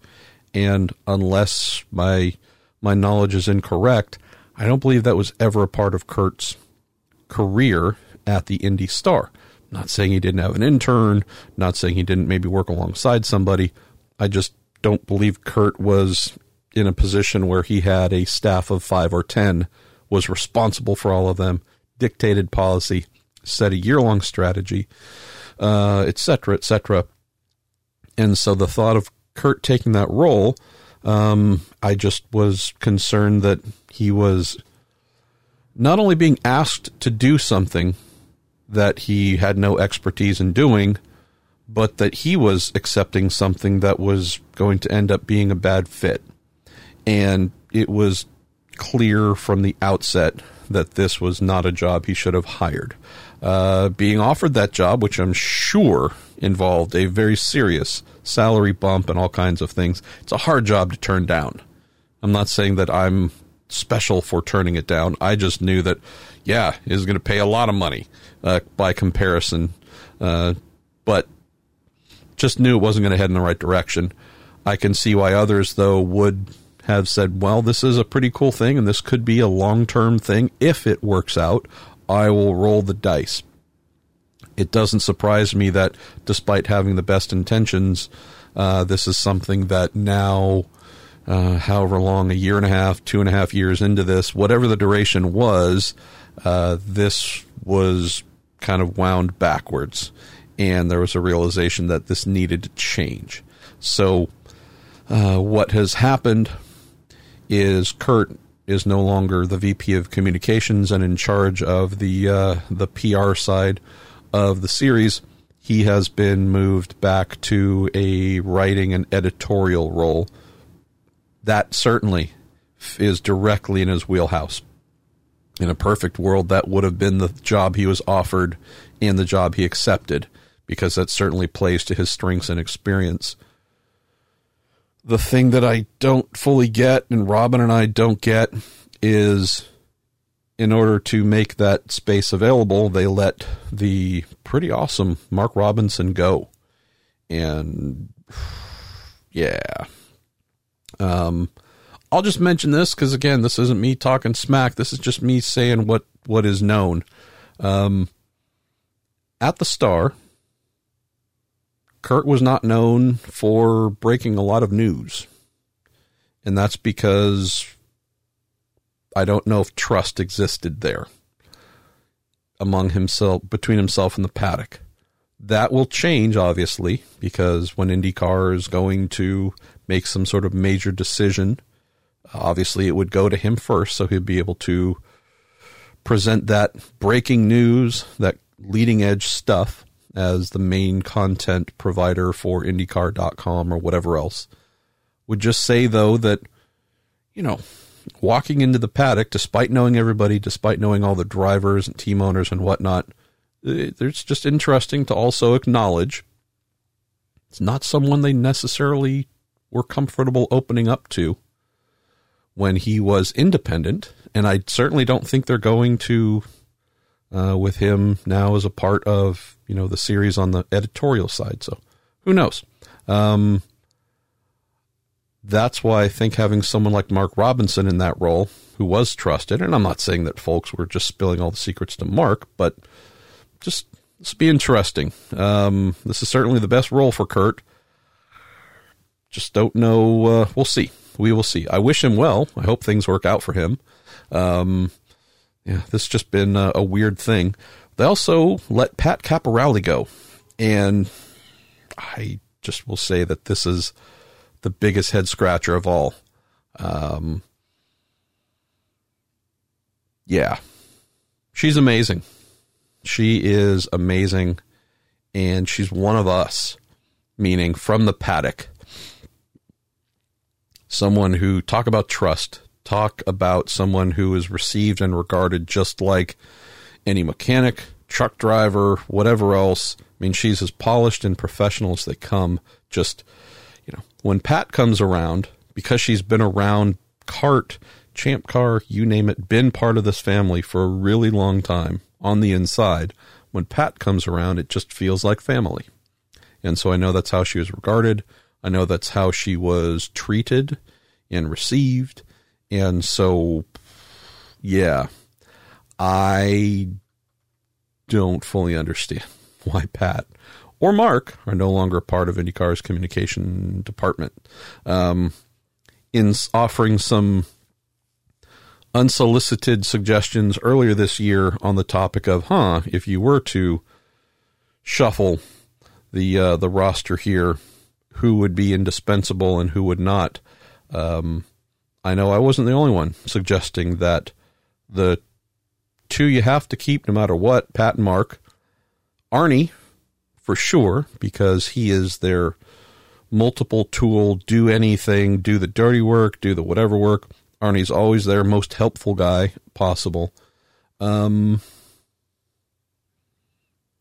and unless my my knowledge is incorrect, I don't believe that was ever a part of Curt's career at the Indy Star. Not saying he didn't have an intern, not saying he didn't maybe work alongside somebody. I just don't believe Curt was in a position where he had a staff of five or ten, was responsible for all of them, dictated policy, set a year long strategy, uh, et cetera, et. And so the thought of Curt taking that role, um, I just was concerned that he was not only being asked to do something that he had no expertise in doing, but that he was accepting something that was going to end up being a bad fit. And it was clear from the outset that this was not a job he should have hired. Uh, being offered that job, which I'm sure involved a very serious salary bump and all kinds of things, it's a hard job to turn down. I'm not saying that I'm special for turning it down. I just knew that, yeah, it was going to pay a lot of money uh, by comparison, uh, but just knew it wasn't going to head in the right direction. I can see why others, though, would have said, well, this is a pretty cool thing and this could be a long term thing if it works out. I will roll the dice. It doesn't surprise me that despite having the best intentions, uh, this is something that now, uh, however long, a year and a half, two and a half years into this, whatever the duration was, uh, this was kind of wound backwards. And there was a realization that this needed to change. So, uh, what has happened is Curt is no longer the VP of communications and in charge of the uh, the PR side of the series. He has been moved back to a writing and editorial role. That certainly is directly in his wheelhouse. In a perfect world, that would have been the job he was offered and the job he accepted, because that certainly plays to his strengths and experience the thing that I don't fully get, and Robin and I don't get, is in order to make that space available, they let the pretty awesome Mark Robinson go. And yeah. Um, I'll just mention this because, again, this isn't me talking smack. This is just me saying what, what is known. Um, at the Star, Curt was not known for breaking a lot of news. And that's because I don't know if trust existed there among himself between himself and the paddock. That will change obviously because when IndyCar is going to make some sort of major decision, obviously it would go to him first so he'd be able to present that breaking news, that leading edge stuff as the main content provider for IndyCar.com or whatever else. Would just say, though, that, you know, walking into the paddock, despite knowing everybody, despite knowing all the drivers and team owners and whatnot, it's just interesting to also acknowledge it's not someone they necessarily were comfortable opening up to when he was independent. And I certainly don't think they're going to uh, with him now as a part of you know the series on the editorial side. So who knows? Um, that's why I think having someone like Mark Robinson in that role, who was trusted, and I'm not saying that folks were just spilling all the secrets to Mark, but just this be interesting. Um, this is certainly the best role for Curt. Just don't know. Uh, we'll see. We will see. I wish him well. I hope things work out for him. Um, yeah, this has just been a, a weird thing. They also let Pat Caporale go, and I just will say that this is the biggest head scratcher of all. Um, yeah, she's amazing. She is amazing, and she's one of us, meaning from the paddock. Someone who talk about trust, talk about someone who is received and regarded just like any mechanic, truck driver, whatever else. I mean, she's as polished and professional as they come. Just, when Pat comes around, because she's been around CART, Champ Car, you name it, been part of this family for a really long time on the inside. When Pat comes around, it just feels like family. And so I know that's how she was regarded. I know that's how she was treated and received. And so, yeah, I don't fully understand why Pat or Mark are no longer part of IndyCar's communication department. Um, in offering some unsolicited suggestions earlier this year on the topic of, huh, if you were to shuffle the uh, the roster here, who would be indispensable and who would not? Um, I know I wasn't the only one suggesting that the two you have to keep no matter what, Pat and Mark, Arnie, for sure, because he is their multiple tool, do anything, do the dirty work, do the whatever work. Arnie's always their most helpful guy possible. Um,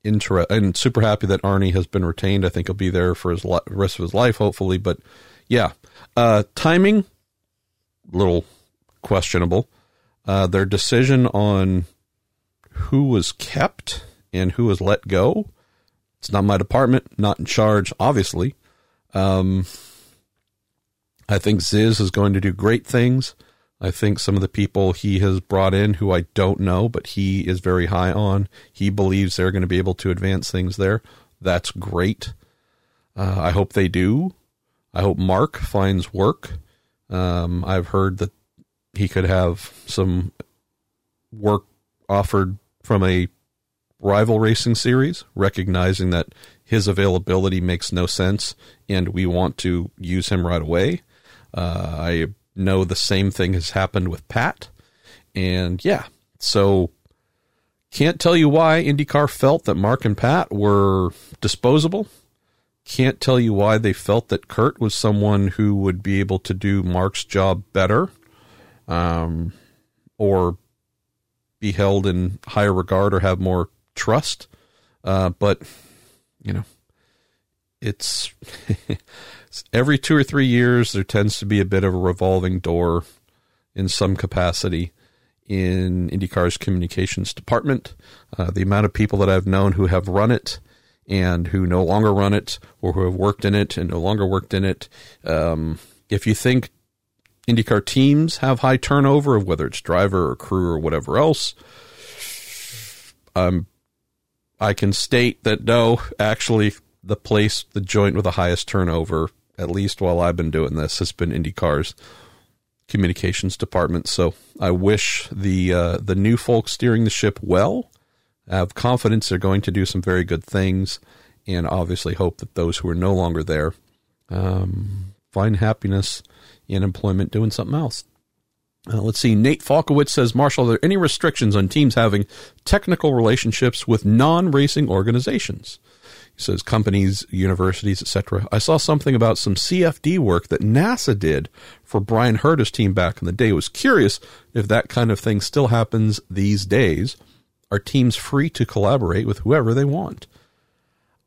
inter- and super happy that Arnie has been retained. I think he'll be there for his li- rest of his life, hopefully. But yeah, uh, timing little questionable. Uh, their decision on who was kept and who was let go. It's not my department, not in charge, obviously. Um, I think Ziz is going to do great things. I think some of the people he has brought in who I don't know, but he is very high on, he believes they're going to be able to advance things there. That's great. Uh, I hope they do. I hope Mark finds work. Um, I've heard that he could have some work offered from a rival racing series, recognizing that his availability makes no sense and we want to use him right away. Uh, I know the same thing has happened with Pat. And yeah, so can't tell you why IndyCar felt that Mark and Pat were disposable. Can't tell you why they felt that Curt was someone who would be able to do Mark's job better, um, or be held in higher regard or have more trust. Uh, but you know, it's every two or three years there tends to be a bit of a revolving door in some capacity in IndyCar's communications department. Uh, the amount of people that I've known who have run it and who no longer run it or who have worked in it and no longer worked in it. Um, if you think IndyCar teams have high turnover of whether it's driver or crew or whatever else, um, I can state that no, actually, the place, the joint with the highest turnover, at least while I've been doing this, has been IndyCar's communications department. So I wish the uh, the new folks steering the ship well. I have confidence they're going to do some very good things, and obviously hope that those who are no longer there um, find happiness in employment doing something else. Uh, let's see. Nate Falkowitz says, Marshall, are there any restrictions on teams having technical relationships with non-racing organizations? He says companies, universities, etc. I saw something about some CFD work that NASA did for Bryan Herta's team back in the day. I was curious if that kind of thing still happens these days. Are teams free to collaborate with whoever they want?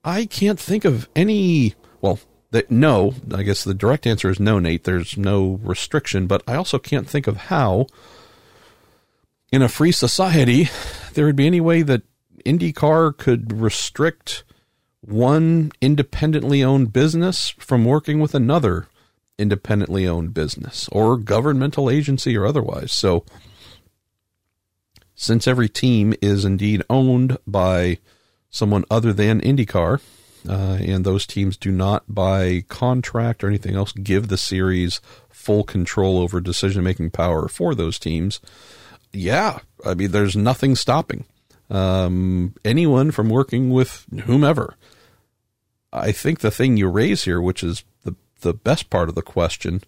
I can't think of any. Well, that no. I guess the direct answer is no, Nate. There's no restriction, but I also can't think of how, in a free society, there would be any way that IndyCar could restrict one independently owned business from working with another independently owned business or governmental agency or otherwise. So, since every team is indeed owned by someone other than IndyCar, uh, and those teams do not, by contract or anything else, give the series full control over decision making power for those teams, yeah, I mean, there's nothing stopping um, anyone from working with whomever. I think the thing you raise here, which is the the best part of the question,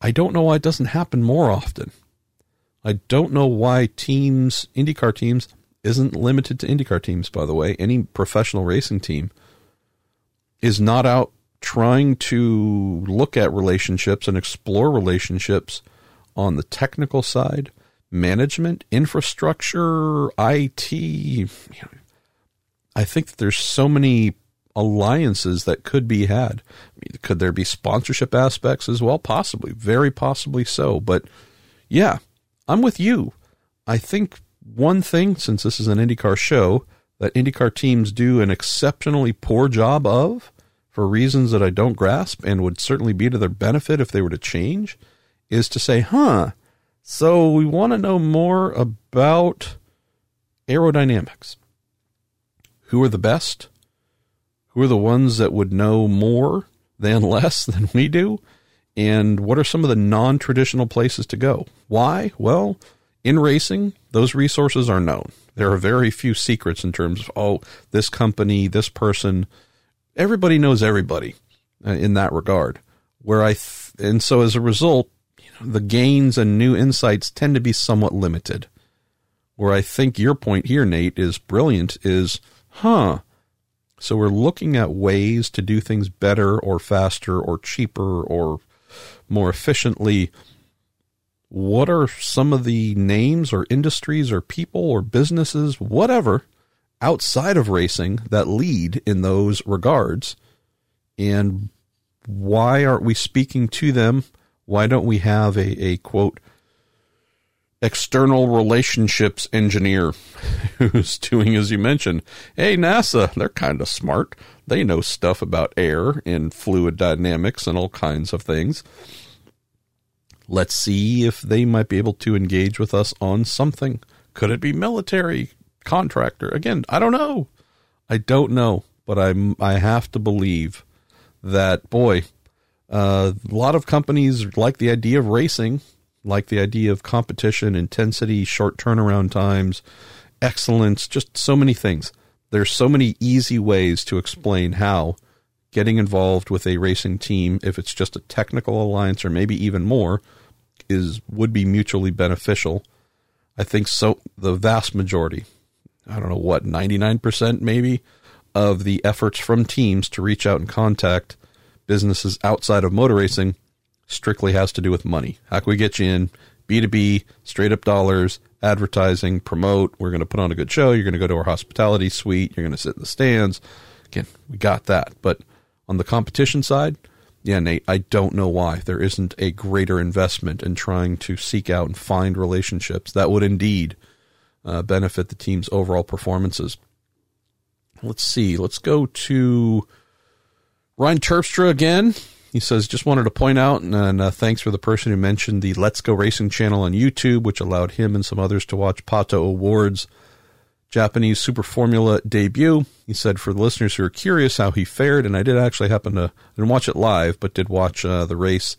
I don't know why it doesn't happen more often. I don't know why teams, IndyCar teams, isn't limited to IndyCar teams. By the way, any professional racing team is not out trying to look at relationships and explore relationships on the technical side, management, infrastructure, IT. I think that there's so many alliances that could be had. could there be sponsorship aspects as well? Possibly, very possibly so. But yeah, I'm with you. I think one thing, since this is an IndyCar show, that IndyCar teams do an exceptionally poor job of, for reasons that I don't grasp and would certainly be to their benefit if they were to change, is to say, huh, so we want to know more about aerodynamics. Who are the best? Who are the ones that would know more than less than we do? And what are some of the non traditional places to go? Why? Well, in racing, those resources are known. There are very few secrets in terms of, oh, this company, this person. Everybody knows everybody uh, in that regard. Where I, th- and so as a result, you know, the gains and new insights tend to be somewhat limited. Where I think your point here, Nate, is brilliant is, huh, so we're looking at ways to do things better or faster or cheaper or more efficiently. What are some of the names or industries or people or businesses, whatever, outside of racing that lead in those regards? And why aren't we speaking to them? Why don't we have a, a quote, external relationships engineer who's doing, as you mentioned, hey, NASA, they're kind of smart. They know stuff about air and fluid dynamics and all kinds of things. Let's see if they might be able to engage with us on something. Could it be military contractor? Again, I don't know. I don't know, but I'm I have to believe that boy, uh, a lot of companies like the idea of racing like the idea of competition, intensity, short turnaround times, excellence, just so many things. There's so many easy ways to explain how getting involved with a racing team, if it's just a technical alliance or maybe even more, is would be mutually beneficial. I think so the vast majority, I don't know what, 99% maybe of the efforts from teams to reach out and contact businesses outside of motor racing strictly has to do with money. How can we get you in? B2B, straight up dollars, advertising, promote. We're going to put on a good show. You're going to go to our hospitality suite. You're going to sit in the stands. Again, we got that. But on the competition side, yeah, Nate, I don't know why there isn't a greater investment in trying to seek out and find relationships that would indeed uh, benefit the team's overall performances. Let's see. Let's go to Ryan Terpstra again. He says, just wanted to point out, and uh, thanks for the person who mentioned the Let's Go Racing channel on YouTube, which allowed him and some others to watch Pato O'Ward's Japanese Super Formula debut. He said, for the listeners who are curious how he fared, and I did actually happen to, I didn't watch it live, but did watch uh, the race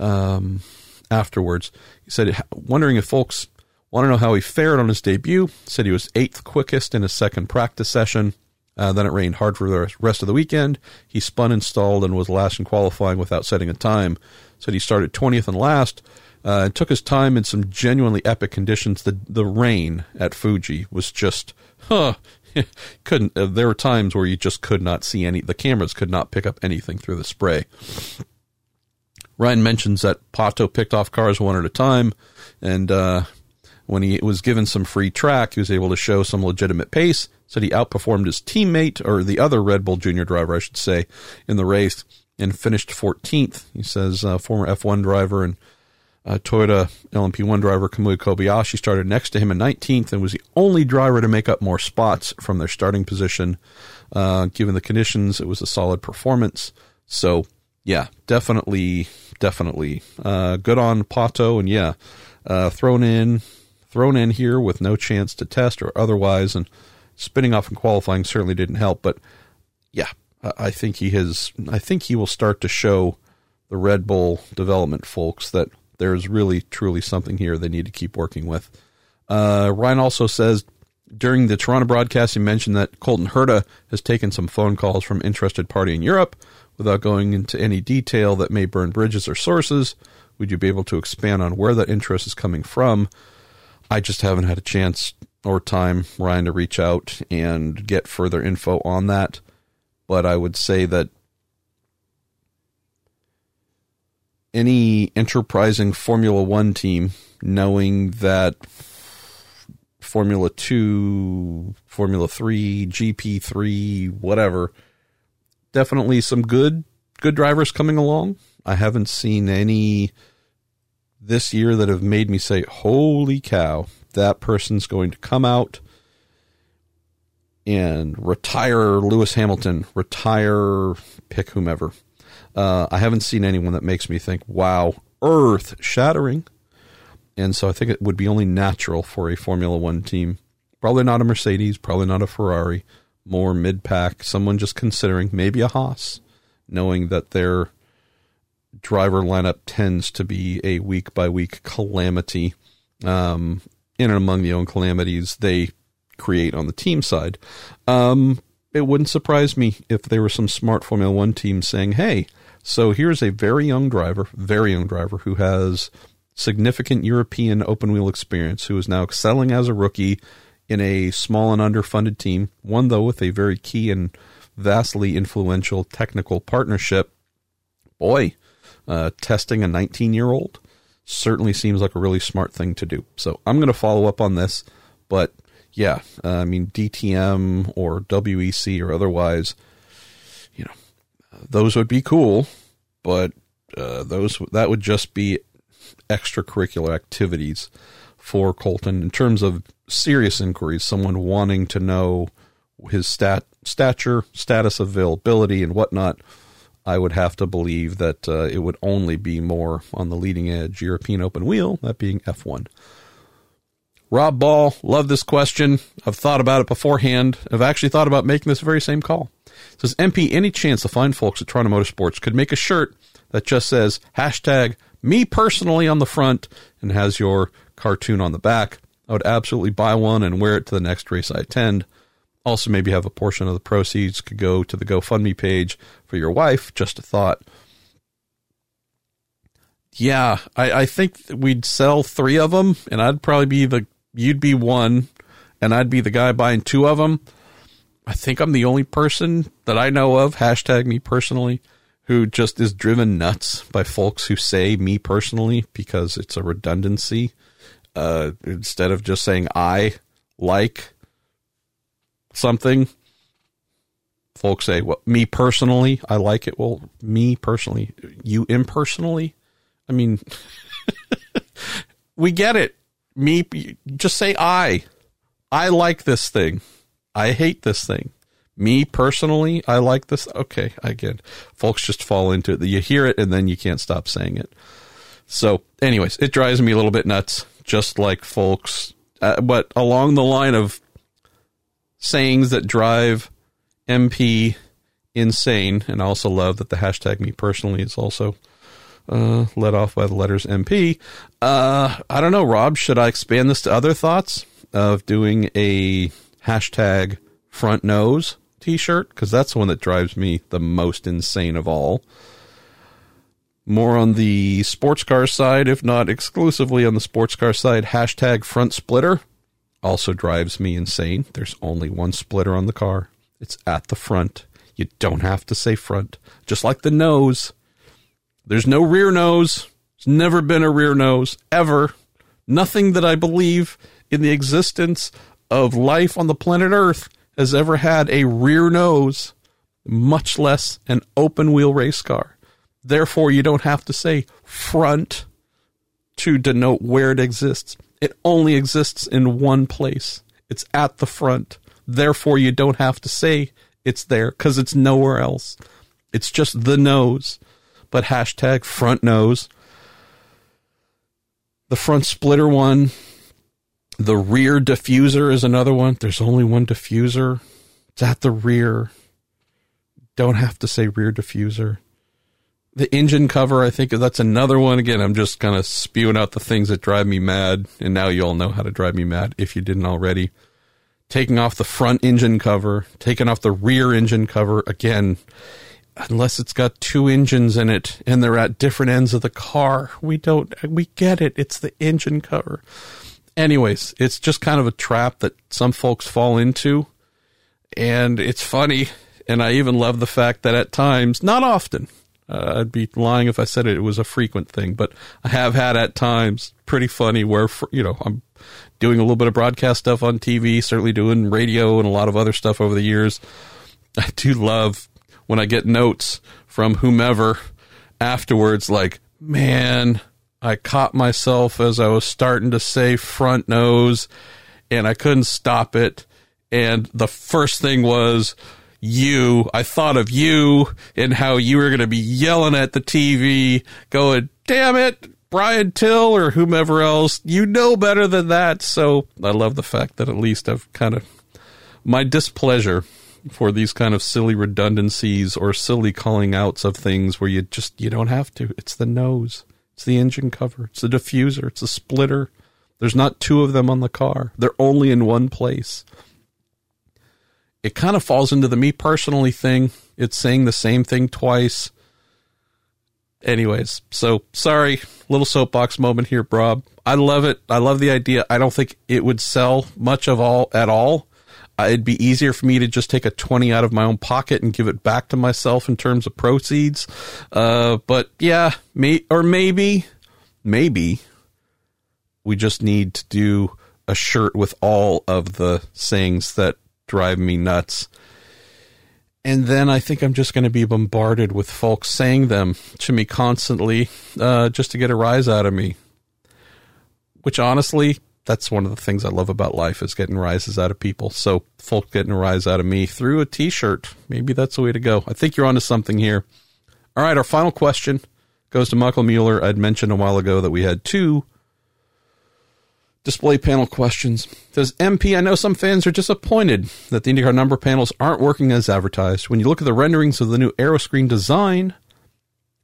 um, afterwards. He said, wondering if folks want to know how he fared on his debut. Said he was eighth quickest in his second practice session. Uh, then it rained hard for the rest of the weekend. He spun and stalled and was last in qualifying without setting a time. Said he started 20th and last uh, and took his time in some genuinely epic conditions. The the rain at Fuji was just, huh, couldn't. Uh, there were times where you just could not see any. The cameras could not pick up anything through the spray. Ryan mentions that Pato picked off cars one at a time, and uh, when he was given some free track, he was able to show some legitimate pace. Said he outperformed his teammate, or the other Red Bull Junior driver, I should say, in the race, and finished 14th. He says uh, former F1 driver and uh, Toyota LMP1 driver Kamui Kobayashi started next to him in 19th and was the only driver to make up more spots from their starting position. Uh, given the conditions, it was a solid performance. So, yeah, definitely, definitely uh, good on Pato, and yeah, uh, thrown in, thrown in here with no chance to test or otherwise, and spinning off in qualifying certainly didn't help. But yeah, I think he has. I think he will start to show the Red Bull development folks that there's really truly something here they need to keep working with. Uh, Ryan also says during the Toronto broadcast, he mentioned that Colton Herta has taken some phone calls from interested party in Europe without going into any detail that may burn bridges or sources. Would you be able to expand on where that interest is coming from? I just haven't had a chance or time, Ryan, to reach out and get further info on that. But I would say that any enterprising Formula One team, knowing that Formula Two, Formula Three, GP Three, whatever, definitely some good good drivers coming along. I haven't seen any this year that have made me say, "Holy cow, that person's going to come out." And retire Lewis Hamilton, retire pick whomever. Uh, I haven't seen anyone that makes me think, wow, earth shattering. And so I think it would be only natural for a Formula One team, probably not a Mercedes, probably not a Ferrari, more mid pack, someone just considering maybe a Haas, knowing that their driver lineup tends to be a week by week calamity. Um, in and among the own calamities they create on the team side. Um, it wouldn't surprise me if there were some smart Formula One team saying, hey, so here's a very young driver, very young driver who has significant European open wheel experience, who is now excelling as a rookie in a small and underfunded team, one though with a very key and vastly influential technical partnership. Boy, uh, testing a 19 year old certainly seems like a really smart thing to do. So I'm going to follow up on this, but yeah, uh, I mean DTM or WEC or otherwise, you know, those would be cool, but uh, those that would just be extracurricular activities for Colton in terms of serious inquiries. Someone wanting to know his stat stature, status, availability, and whatnot. I would have to believe that uh, it would only be more on the leading edge European open wheel, that being F1. Rob Ball, love this question. I've thought about it beforehand. I've actually thought about making this very same call. It says MP, any chance the fine folks at Toronto Motorsports could make a shirt that just says hashtag me personally on the front and has your cartoon on the back? I would absolutely buy one and wear it to the next race I attend. Also, maybe have a portion of the proceeds could go to the GoFundMe page for your wife. Just a thought. Yeah, I, I think we'd sell three of them, and I'd probably be the you'd be one, and I'd be the guy buying two of them. I think I'm the only person that I know of, hashtag me personally, who just is driven nuts by folks who say me personally because it's a redundancy. Uh, instead of just saying I like something, folks say, well, me personally, I like it. Well, me personally, you impersonally? I mean, we get it. Me, just say I. I like this thing. I hate this thing. Me personally, I like this. Okay, i again, folks just fall into it. You hear it and then you can't stop saying it. So, anyways, it drives me a little bit nuts, just like folks, uh, but along the line of sayings that drive MP insane. And I also love that the hashtag me personally is also uh, off by the letters MP. Uh, I don't know, Rob. Should I expand this to other thoughts of doing a hashtag front nose t shirt? Because that's the one that drives me the most insane of all. More on the sports car side, if not exclusively on the sports car side, hashtag front splitter also drives me insane. There's only one splitter on the car, it's at the front. You don't have to say front. Just like the nose. There's no rear nose. There's never been a rear nose, ever. Nothing that I believe in the existence of life on the planet Earth has ever had a rear nose, much less an open wheel race car. Therefore, you don't have to say front to denote where it exists. It only exists in one place. It's at the front. Therefore, you don't have to say it's there because it's nowhere else. It's just the nose. But hashtag front nose. The front splitter one. The rear diffuser is another one. There's only one diffuser. It's at the rear. Don't have to say rear diffuser. The engine cover, I think that's another one. Again, I'm just kind of spewing out the things that drive me mad. And now you all know how to drive me mad if you didn't already taking off the front engine cover, taking off the rear engine cover. Again, unless it's got two engines in it and they're at different ends of the car, we don't, we get it. It's the engine cover. Anyways, it's just kind of a trap that some folks fall into. And it's funny. And I even love the fact that at times, not often, uh, I'd be lying if I said it, it was a frequent thing, but I have had at times pretty funny where, you know, I'm doing a little bit of broadcast stuff on TV, certainly doing radio and a lot of other stuff over the years. I do love when I get notes from whomever afterwards, like, man, I caught myself as I was starting to say front nose and I couldn't stop it. And the first thing was, you. I thought of you and how you were going to be yelling at the TV, going, damn it, Brian Till or whomever else, you know better than that. So I love the fact that at least I've kind of my displeasure for these kind of silly redundancies or silly calling outs of things where you just you don't have to. It's the nose, it's the engine cover, it's the diffuser, it's the splitter. There's not two of them on the car. They're only in one place. It kind of falls into the me personally thing. It's saying the same thing twice anyways, so sorry, little soapbox moment here, Rob. I love it. I love the idea. I don't think it would sell much of all at all. Uh, it'd be easier for me to just take a 20 out of my own pocket and give it back to myself in terms of proceeds. Uh, but yeah, may, or maybe, maybe we just need to do a shirt with all of the sayings that drive me nuts and then I think I'm just going to be bombarded with folks saying them to me constantly, uh, just to get a rise out of me. Which honestly, that's one of the things I love about life is getting rises out of people. So folk getting a rise out of me through a T-shirt, maybe that's the way to go. I think you're onto something here. All right, our final question goes to Michael Mueller. I'd mentioned a while ago that we had two display panel questions. Says MP, I know some fans are disappointed that the IndyCar number panels aren't working as advertised. When you look at the renderings of the new Aeroscreen design,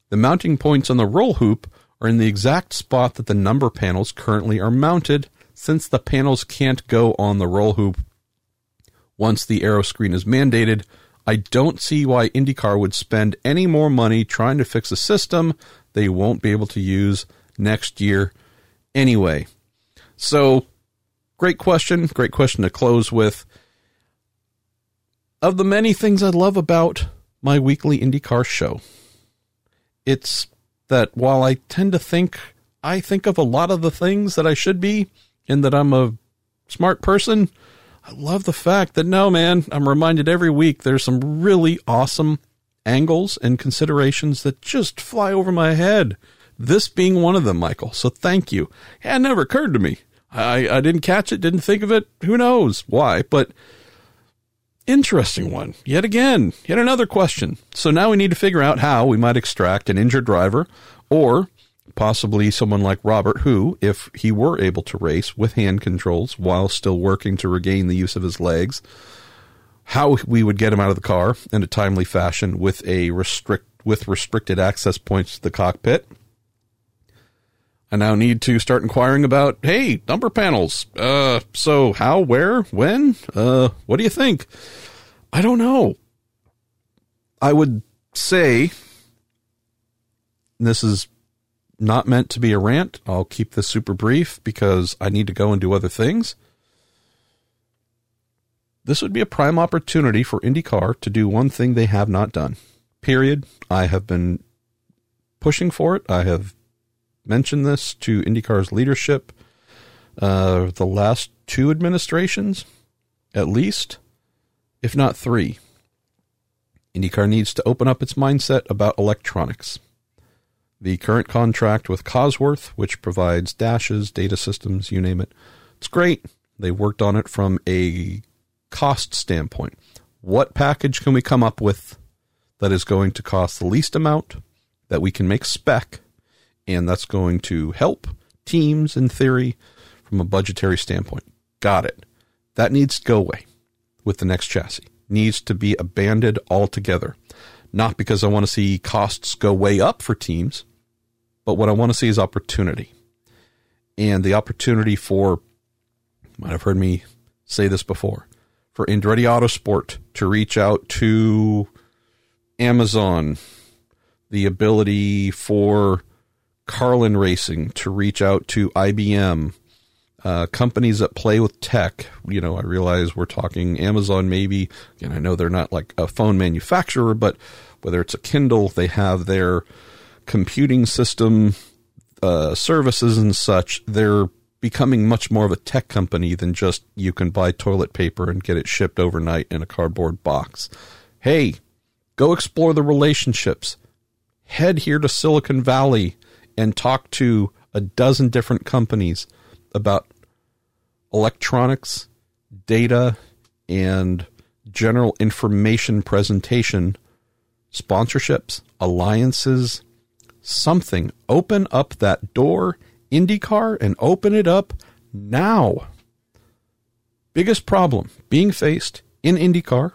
the mounting points on the roll hoop are in the exact spot that the number panels currently are mounted, since the panels can't go on the roll hoop once the Aeroscreen is mandated. I don't see why IndyCar would spend any more money trying to fix a system they won't be able to use next year anyway. So, great question. Great question to close with. Of the many things I love about my weekly IndyCar show, it's that while I tend to think I think of a lot of the things that I should be and that I'm a smart person, I love the fact that no, man, I'm reminded every week there's some really awesome angles and considerations that just fly over my head. This being one of them, Michael. So thank you. It never occurred to me I, I didn't catch it, didn't think of it. Who knows why? But interesting one. Yet again, yet another question. So now we need to figure out how we might extract an injured driver or possibly someone like Robert, who, if he were able to race with hand controls while still working to regain the use of his legs, how we would get him out of the car in a timely fashion with a restrict with restricted access points to the cockpit I now need to start inquiring about, hey, number panels. Uh, so how, where, when? Uh, what do you think? I don't know. I would say this is not meant to be a rant. I'll keep this super brief because I need to go and do other things. This would be a prime opportunity for IndyCar to do one thing they have not done. Period. I have been pushing for it. I have mentioned this to IndyCar's leadership uh, the last two administrations, at least, if not three. IndyCar needs to open up its mindset about electronics. The current contract with Cosworth, which provides dashes, data systems, you name it, it's great. They worked on it from a cost standpoint. What package can we come up with that is going to cost the least amount that we can make spec and that's going to help teams in theory from a budgetary standpoint. Got it. That needs to go away with the next chassis. Needs to be abandoned altogether. Not because I want to see costs go way up for teams, but what I want to see is opportunity. And the opportunity for, might have heard me say this before, for Andretti Autosport to reach out to Amazon, the ability for Carlin Racing to reach out to IBM, uh, companies that play with tech. You know, I realize we're talking Amazon, maybe, and I know they're not like a phone manufacturer, but whether it's a Kindle, they have their computing system uh, services and such. They're becoming much more of a tech company than just you can buy toilet paper and get it shipped overnight in a cardboard box. Hey, go explore the relationships. Head here to Silicon Valley and talk to a dozen different companies about electronics, data, and general information presentation, sponsorships, alliances, something. Open up that door, IndyCar, and open it up now. Biggest problem being faced in IndyCar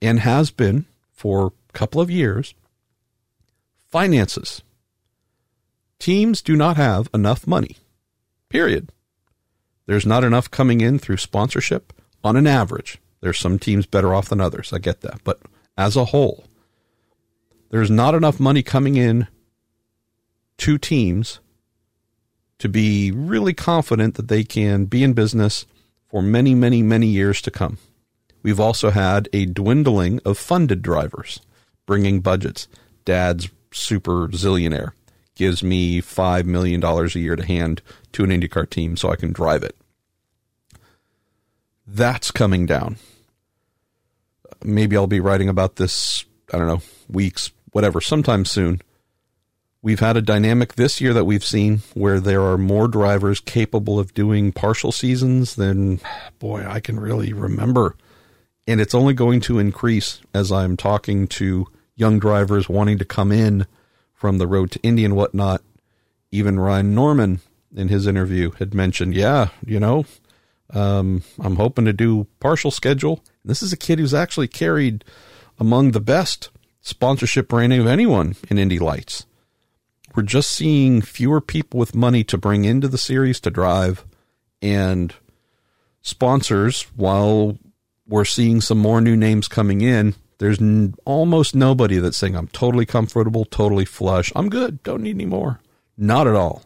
and has been for a couple of years finances. Teams do not have enough money. Period. There's not enough coming in through sponsorship on an average. There's some teams better off than others. I get that. But as a whole, there's not enough money coming in to teams to be really confident that they can be in business for many, many, many years to come. We've also had a dwindling of funded drivers bringing budgets. Dad's super zillionaire gives me $5 million a year to hand to an IndyCar team so I can drive it. That's coming down. Maybe I'll be writing about this, I don't know, weeks, whatever, sometime soon. We've had a dynamic this year that we've seen where there are more drivers capable of doing partial seasons than, boy, I can really remember. And it's only going to increase as I'm talking to young drivers wanting to come in from the road to Indy and whatnot. Even Ryan Norman in his interview had mentioned, yeah, you know, um, I'm hoping to do partial schedule. This is a kid who's actually carried among the best sponsorship branding of anyone in Indy Lights. We're just seeing fewer people with money to bring into the series to drive and sponsors while we're seeing some more new names coming in there's n- almost nobody that's saying, I'm totally comfortable, totally flush. I'm good. Don't need any more. Not at all.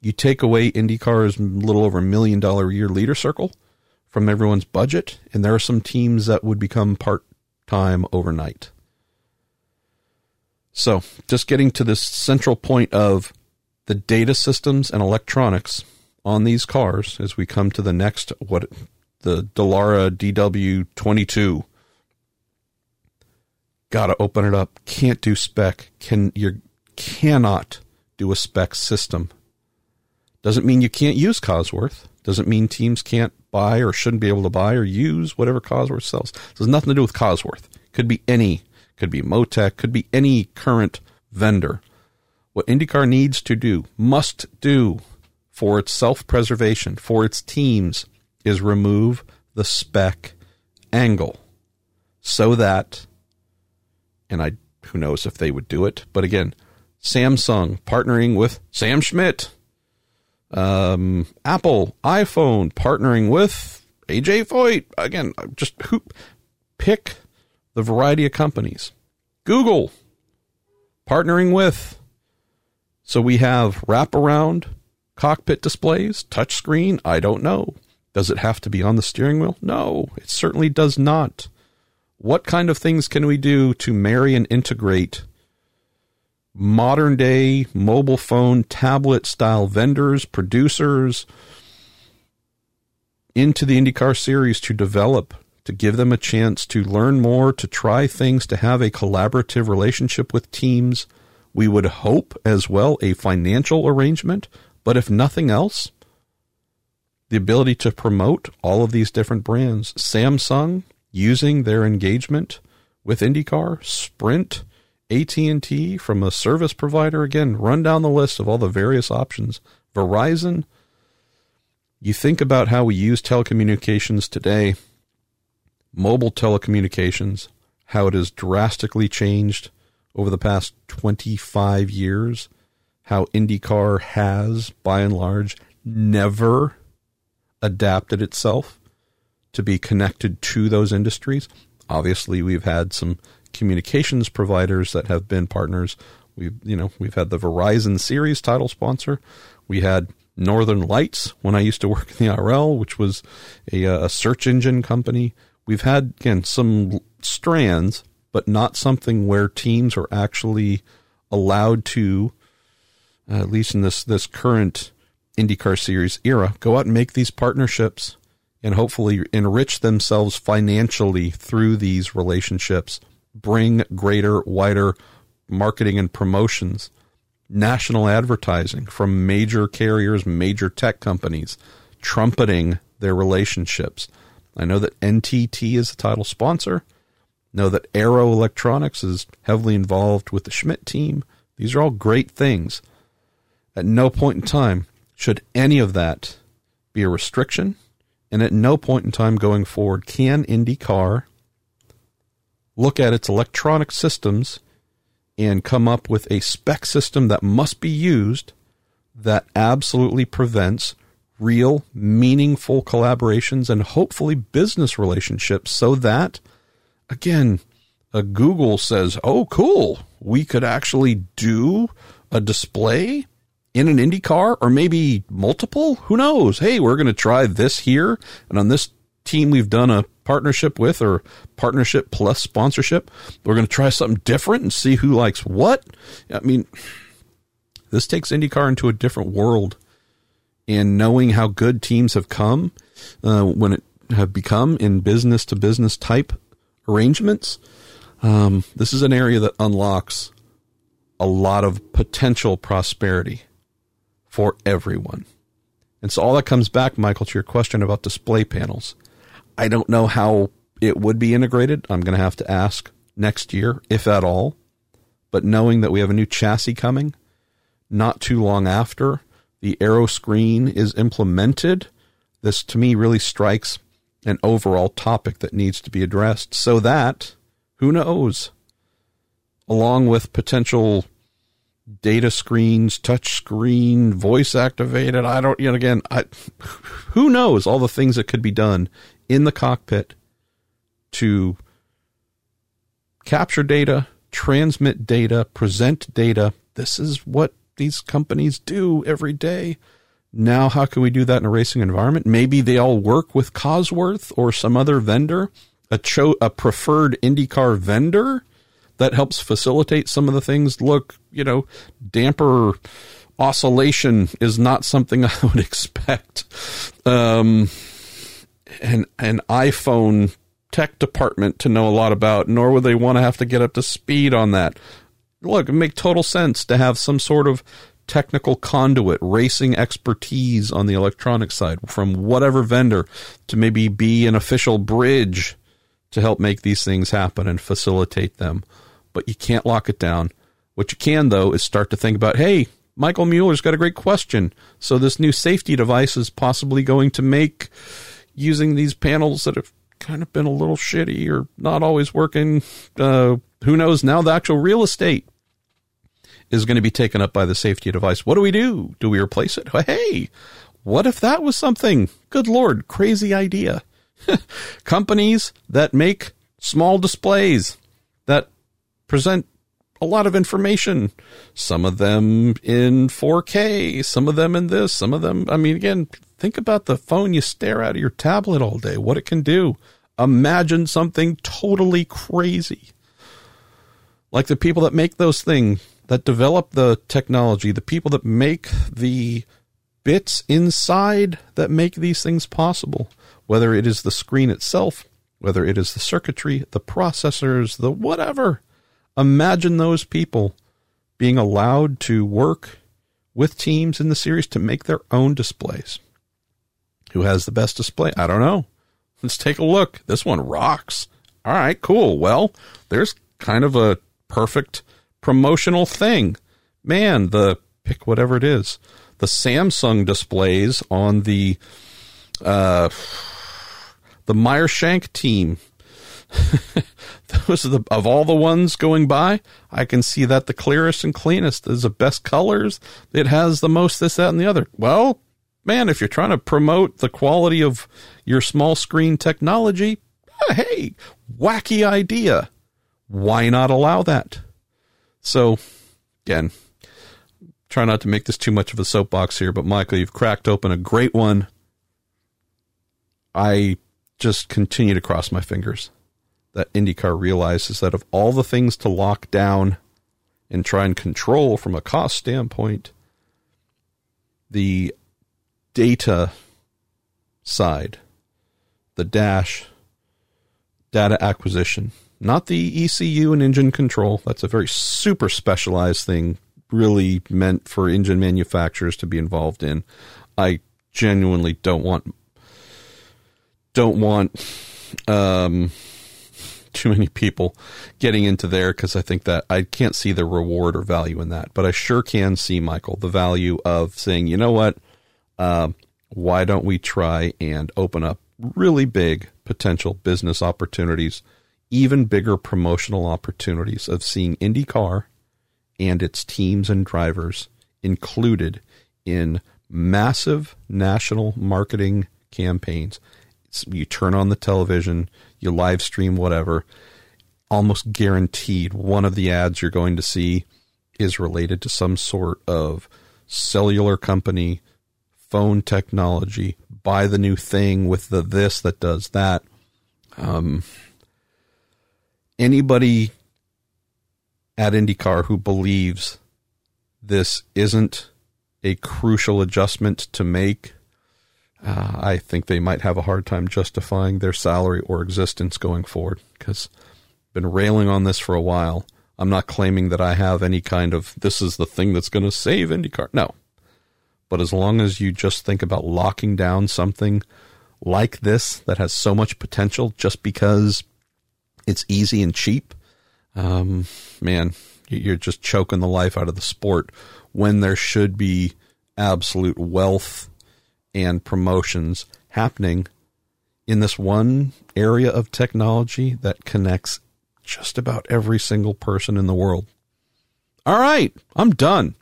You take away IndyCar's little over a million dollar a year leader circle from everyone's budget, and there are some teams that would become part time overnight. So, just getting to this central point of the data systems and electronics on these cars as we come to the next what the Dallara DW22 got to open it up. Can't do spec. Can you cannot do a spec system. Doesn't mean you can't use Cosworth. Doesn't mean teams can't buy or shouldn't be able to buy or use whatever Cosworth sells. It has nothing to do with Cosworth. Could be any. Could be Motec. Could be any current vendor. What IndyCar needs to do, must do, for its self-preservation, for its teams, is remove the spec angle, so that and I who knows if they would do it. But again, Samsung partnering with Sam Schmidt. Um, Apple iPhone partnering with AJ Foyt. Again, just who, pick the variety of companies. Google partnering with. So we have wraparound cockpit displays, touchscreen. I don't know. Does it have to be on the steering wheel? No, it certainly does not. What kind of things can we do to marry and integrate modern day mobile phone, tablet style vendors, producers into the IndyCar series to develop, to give them a chance to learn more, to try things, to have a collaborative relationship with teams? We would hope as well a financial arrangement, but if nothing else, the ability to promote all of these different brands. Samsung using their engagement with IndyCar, Sprint, AT&T from a service provider again, run down the list of all the various options. Verizon, you think about how we use telecommunications today, mobile telecommunications, how it has drastically changed over the past 25 years, how IndyCar has, by and large, never adapted itself to be connected to those industries. Obviously, we've had some communications providers that have been partners. We've you know we've had the Verizon Series title sponsor. We had Northern Lights when I used to work in the IRL, which was a, a search engine company. We've had again some strands, but not something where teams are actually allowed to, uh, at least in this this current IndyCar Series era, go out and make these partnerships and hopefully enrich themselves financially through these relationships, bring greater, wider marketing and promotions, national advertising from major carriers, major tech companies, trumpeting their relationships. I know that NTT is the title sponsor. Know that Arrow Electronics is heavily involved with the Schmidt team. These are all great things. At no point in time should any of that be a restriction and at no point in time going forward can IndyCar look at its electronic systems and come up with a spec system that must be used that absolutely prevents real, meaningful collaborations and hopefully business relationships so that, again, a Google says, oh, cool, we could actually do a display in an Indy car or maybe multiple. Who knows? Hey, we're going to try this here. And on this team we've done a partnership with or partnership plus sponsorship, we're going to try something different and see who likes what. I mean, this takes IndyCar into a different world. And knowing how good teams have come uh, when it have become in business to business type arrangements, um, this is an area that unlocks a lot of potential prosperity for everyone. And so all that comes back, Michael, to your question about display panels. I don't know how it would be integrated. I'm going to have to ask next year, if at all. But knowing that we have a new chassis coming, not too long after the Aero screen is implemented, this to me really strikes an overall topic that needs to be addressed so that, who knows, along with potential data screens, touch screen, voice activated. I don't, you know, again, I, who knows all the things that could be done in the cockpit to capture data, transmit data, present data. This is what these companies do every day. Now, how can we do that in a racing environment? Maybe they all work with Cosworth or some other vendor, a, cho- a preferred IndyCar vendor that helps facilitate some of the things. Look, you know, damper oscillation is not something I would expect. Um, an an iPhone tech department to know a lot about, nor would they want to have to get up to speed on that. Look, it make total sense to have some sort of technical conduit, racing expertise on the electronic side from whatever vendor to maybe be an official bridge to help make these things happen and facilitate them but you can't lock it down. What you can, though, is start to think about hey, Michael Mueller's got a great question. So, this new safety device is possibly going to make using these panels that have kind of been a little shitty or not always working. Uh, who knows? Now, the actual real estate is going to be taken up by the safety device. What do we do? Do we replace it? Hey, what if that was something? Good Lord, crazy idea. Companies that make small displays that present a lot of information. Some of them in 4K, some of them in this, some of them. I mean, again, think about the phone you stare at your tablet all day, what it can do. Imagine something totally crazy. Like the people that make those things, that develop the technology, the people that make the bits inside that make these things possible, whether it is the screen itself, whether it is the circuitry, the processors, the whatever. Imagine those people being allowed to work with teams in the series to make their own displays. Who has the best display? I don't know. Let's take a look. This one rocks. All right, cool. Well, there's kind of a perfect promotional thing. Man, the pick whatever it is. The Samsung displays on the uh, the Meyer Shank team. Those are the of all the ones going by, I can see that the clearest and cleanest is the best colors. It has the most this, that, and the other. Well, man, if you're trying to promote the quality of your small screen technology, ah, hey, wacky idea. Why not allow that? So, again, try not to make this too much of a soapbox here, but Michael, you've cracked open a great one. I just continue to cross my fingers that IndyCar realizes that of all the things to lock down and try and control from a cost standpoint, the data side, the dash, data acquisition, not the ECU and engine control. That's a very super specialized thing, really meant for engine manufacturers to be involved in. I genuinely don't want don't want um, too many people getting into there because I think that I can't see the reward or value in that. But I sure can see, Michael, the value of saying, you know what? Uh, why don't we try and open up really big potential business opportunities, even bigger promotional opportunities of seeing IndyCar and its teams and drivers included in massive national marketing campaigns you turn on the television, you live stream whatever, almost guaranteed one of the ads you're going to see is related to some sort of cellular company, phone technology, buy the new thing with the this that does that. Um, anybody at IndyCar who believes this isn't a crucial adjustment to make uh, I think they might have a hard time justifying their salary or existence going forward because I've been railing on this for a while. I'm not claiming that I have any kind of this is the thing that's going to save IndyCar. No. But as long as you just think about locking down something like this that has so much potential just because it's easy and cheap, um, man, you're just choking the life out of the sport when there should be absolute wealth and promotions happening in this one area of technology that connects just about every single person in the world. All right, I'm done.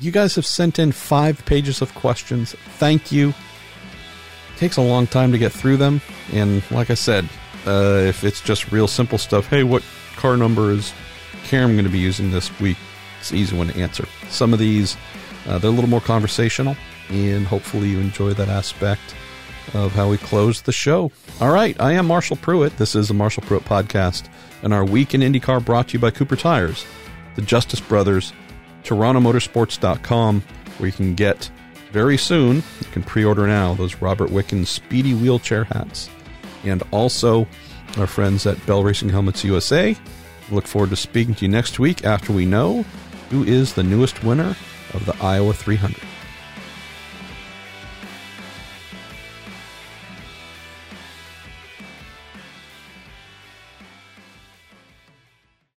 You guys have sent in five pages of questions. Thank you. It takes a long time to get through them. And like I said, uh, if it's just real simple stuff, hey, what car number is Karen going to be using this week? It's easy one to answer. Some of these, uh, they're a little more conversational and hopefully you enjoy that aspect of how we close the show. All right, I am Marshall Pruett. This is the Marshall Pruett Podcast, and our week in IndyCar brought to you by Cooper Tires, the Justice Brothers, TorontoMotorsports.com, where you can get very soon, you can pre order now, those Robert Wickens speedy wheelchair hats, and also our friends at Bell Racing Helmets USA. Look forward to speaking to you next week after we know who is the newest winner of the Iowa 300.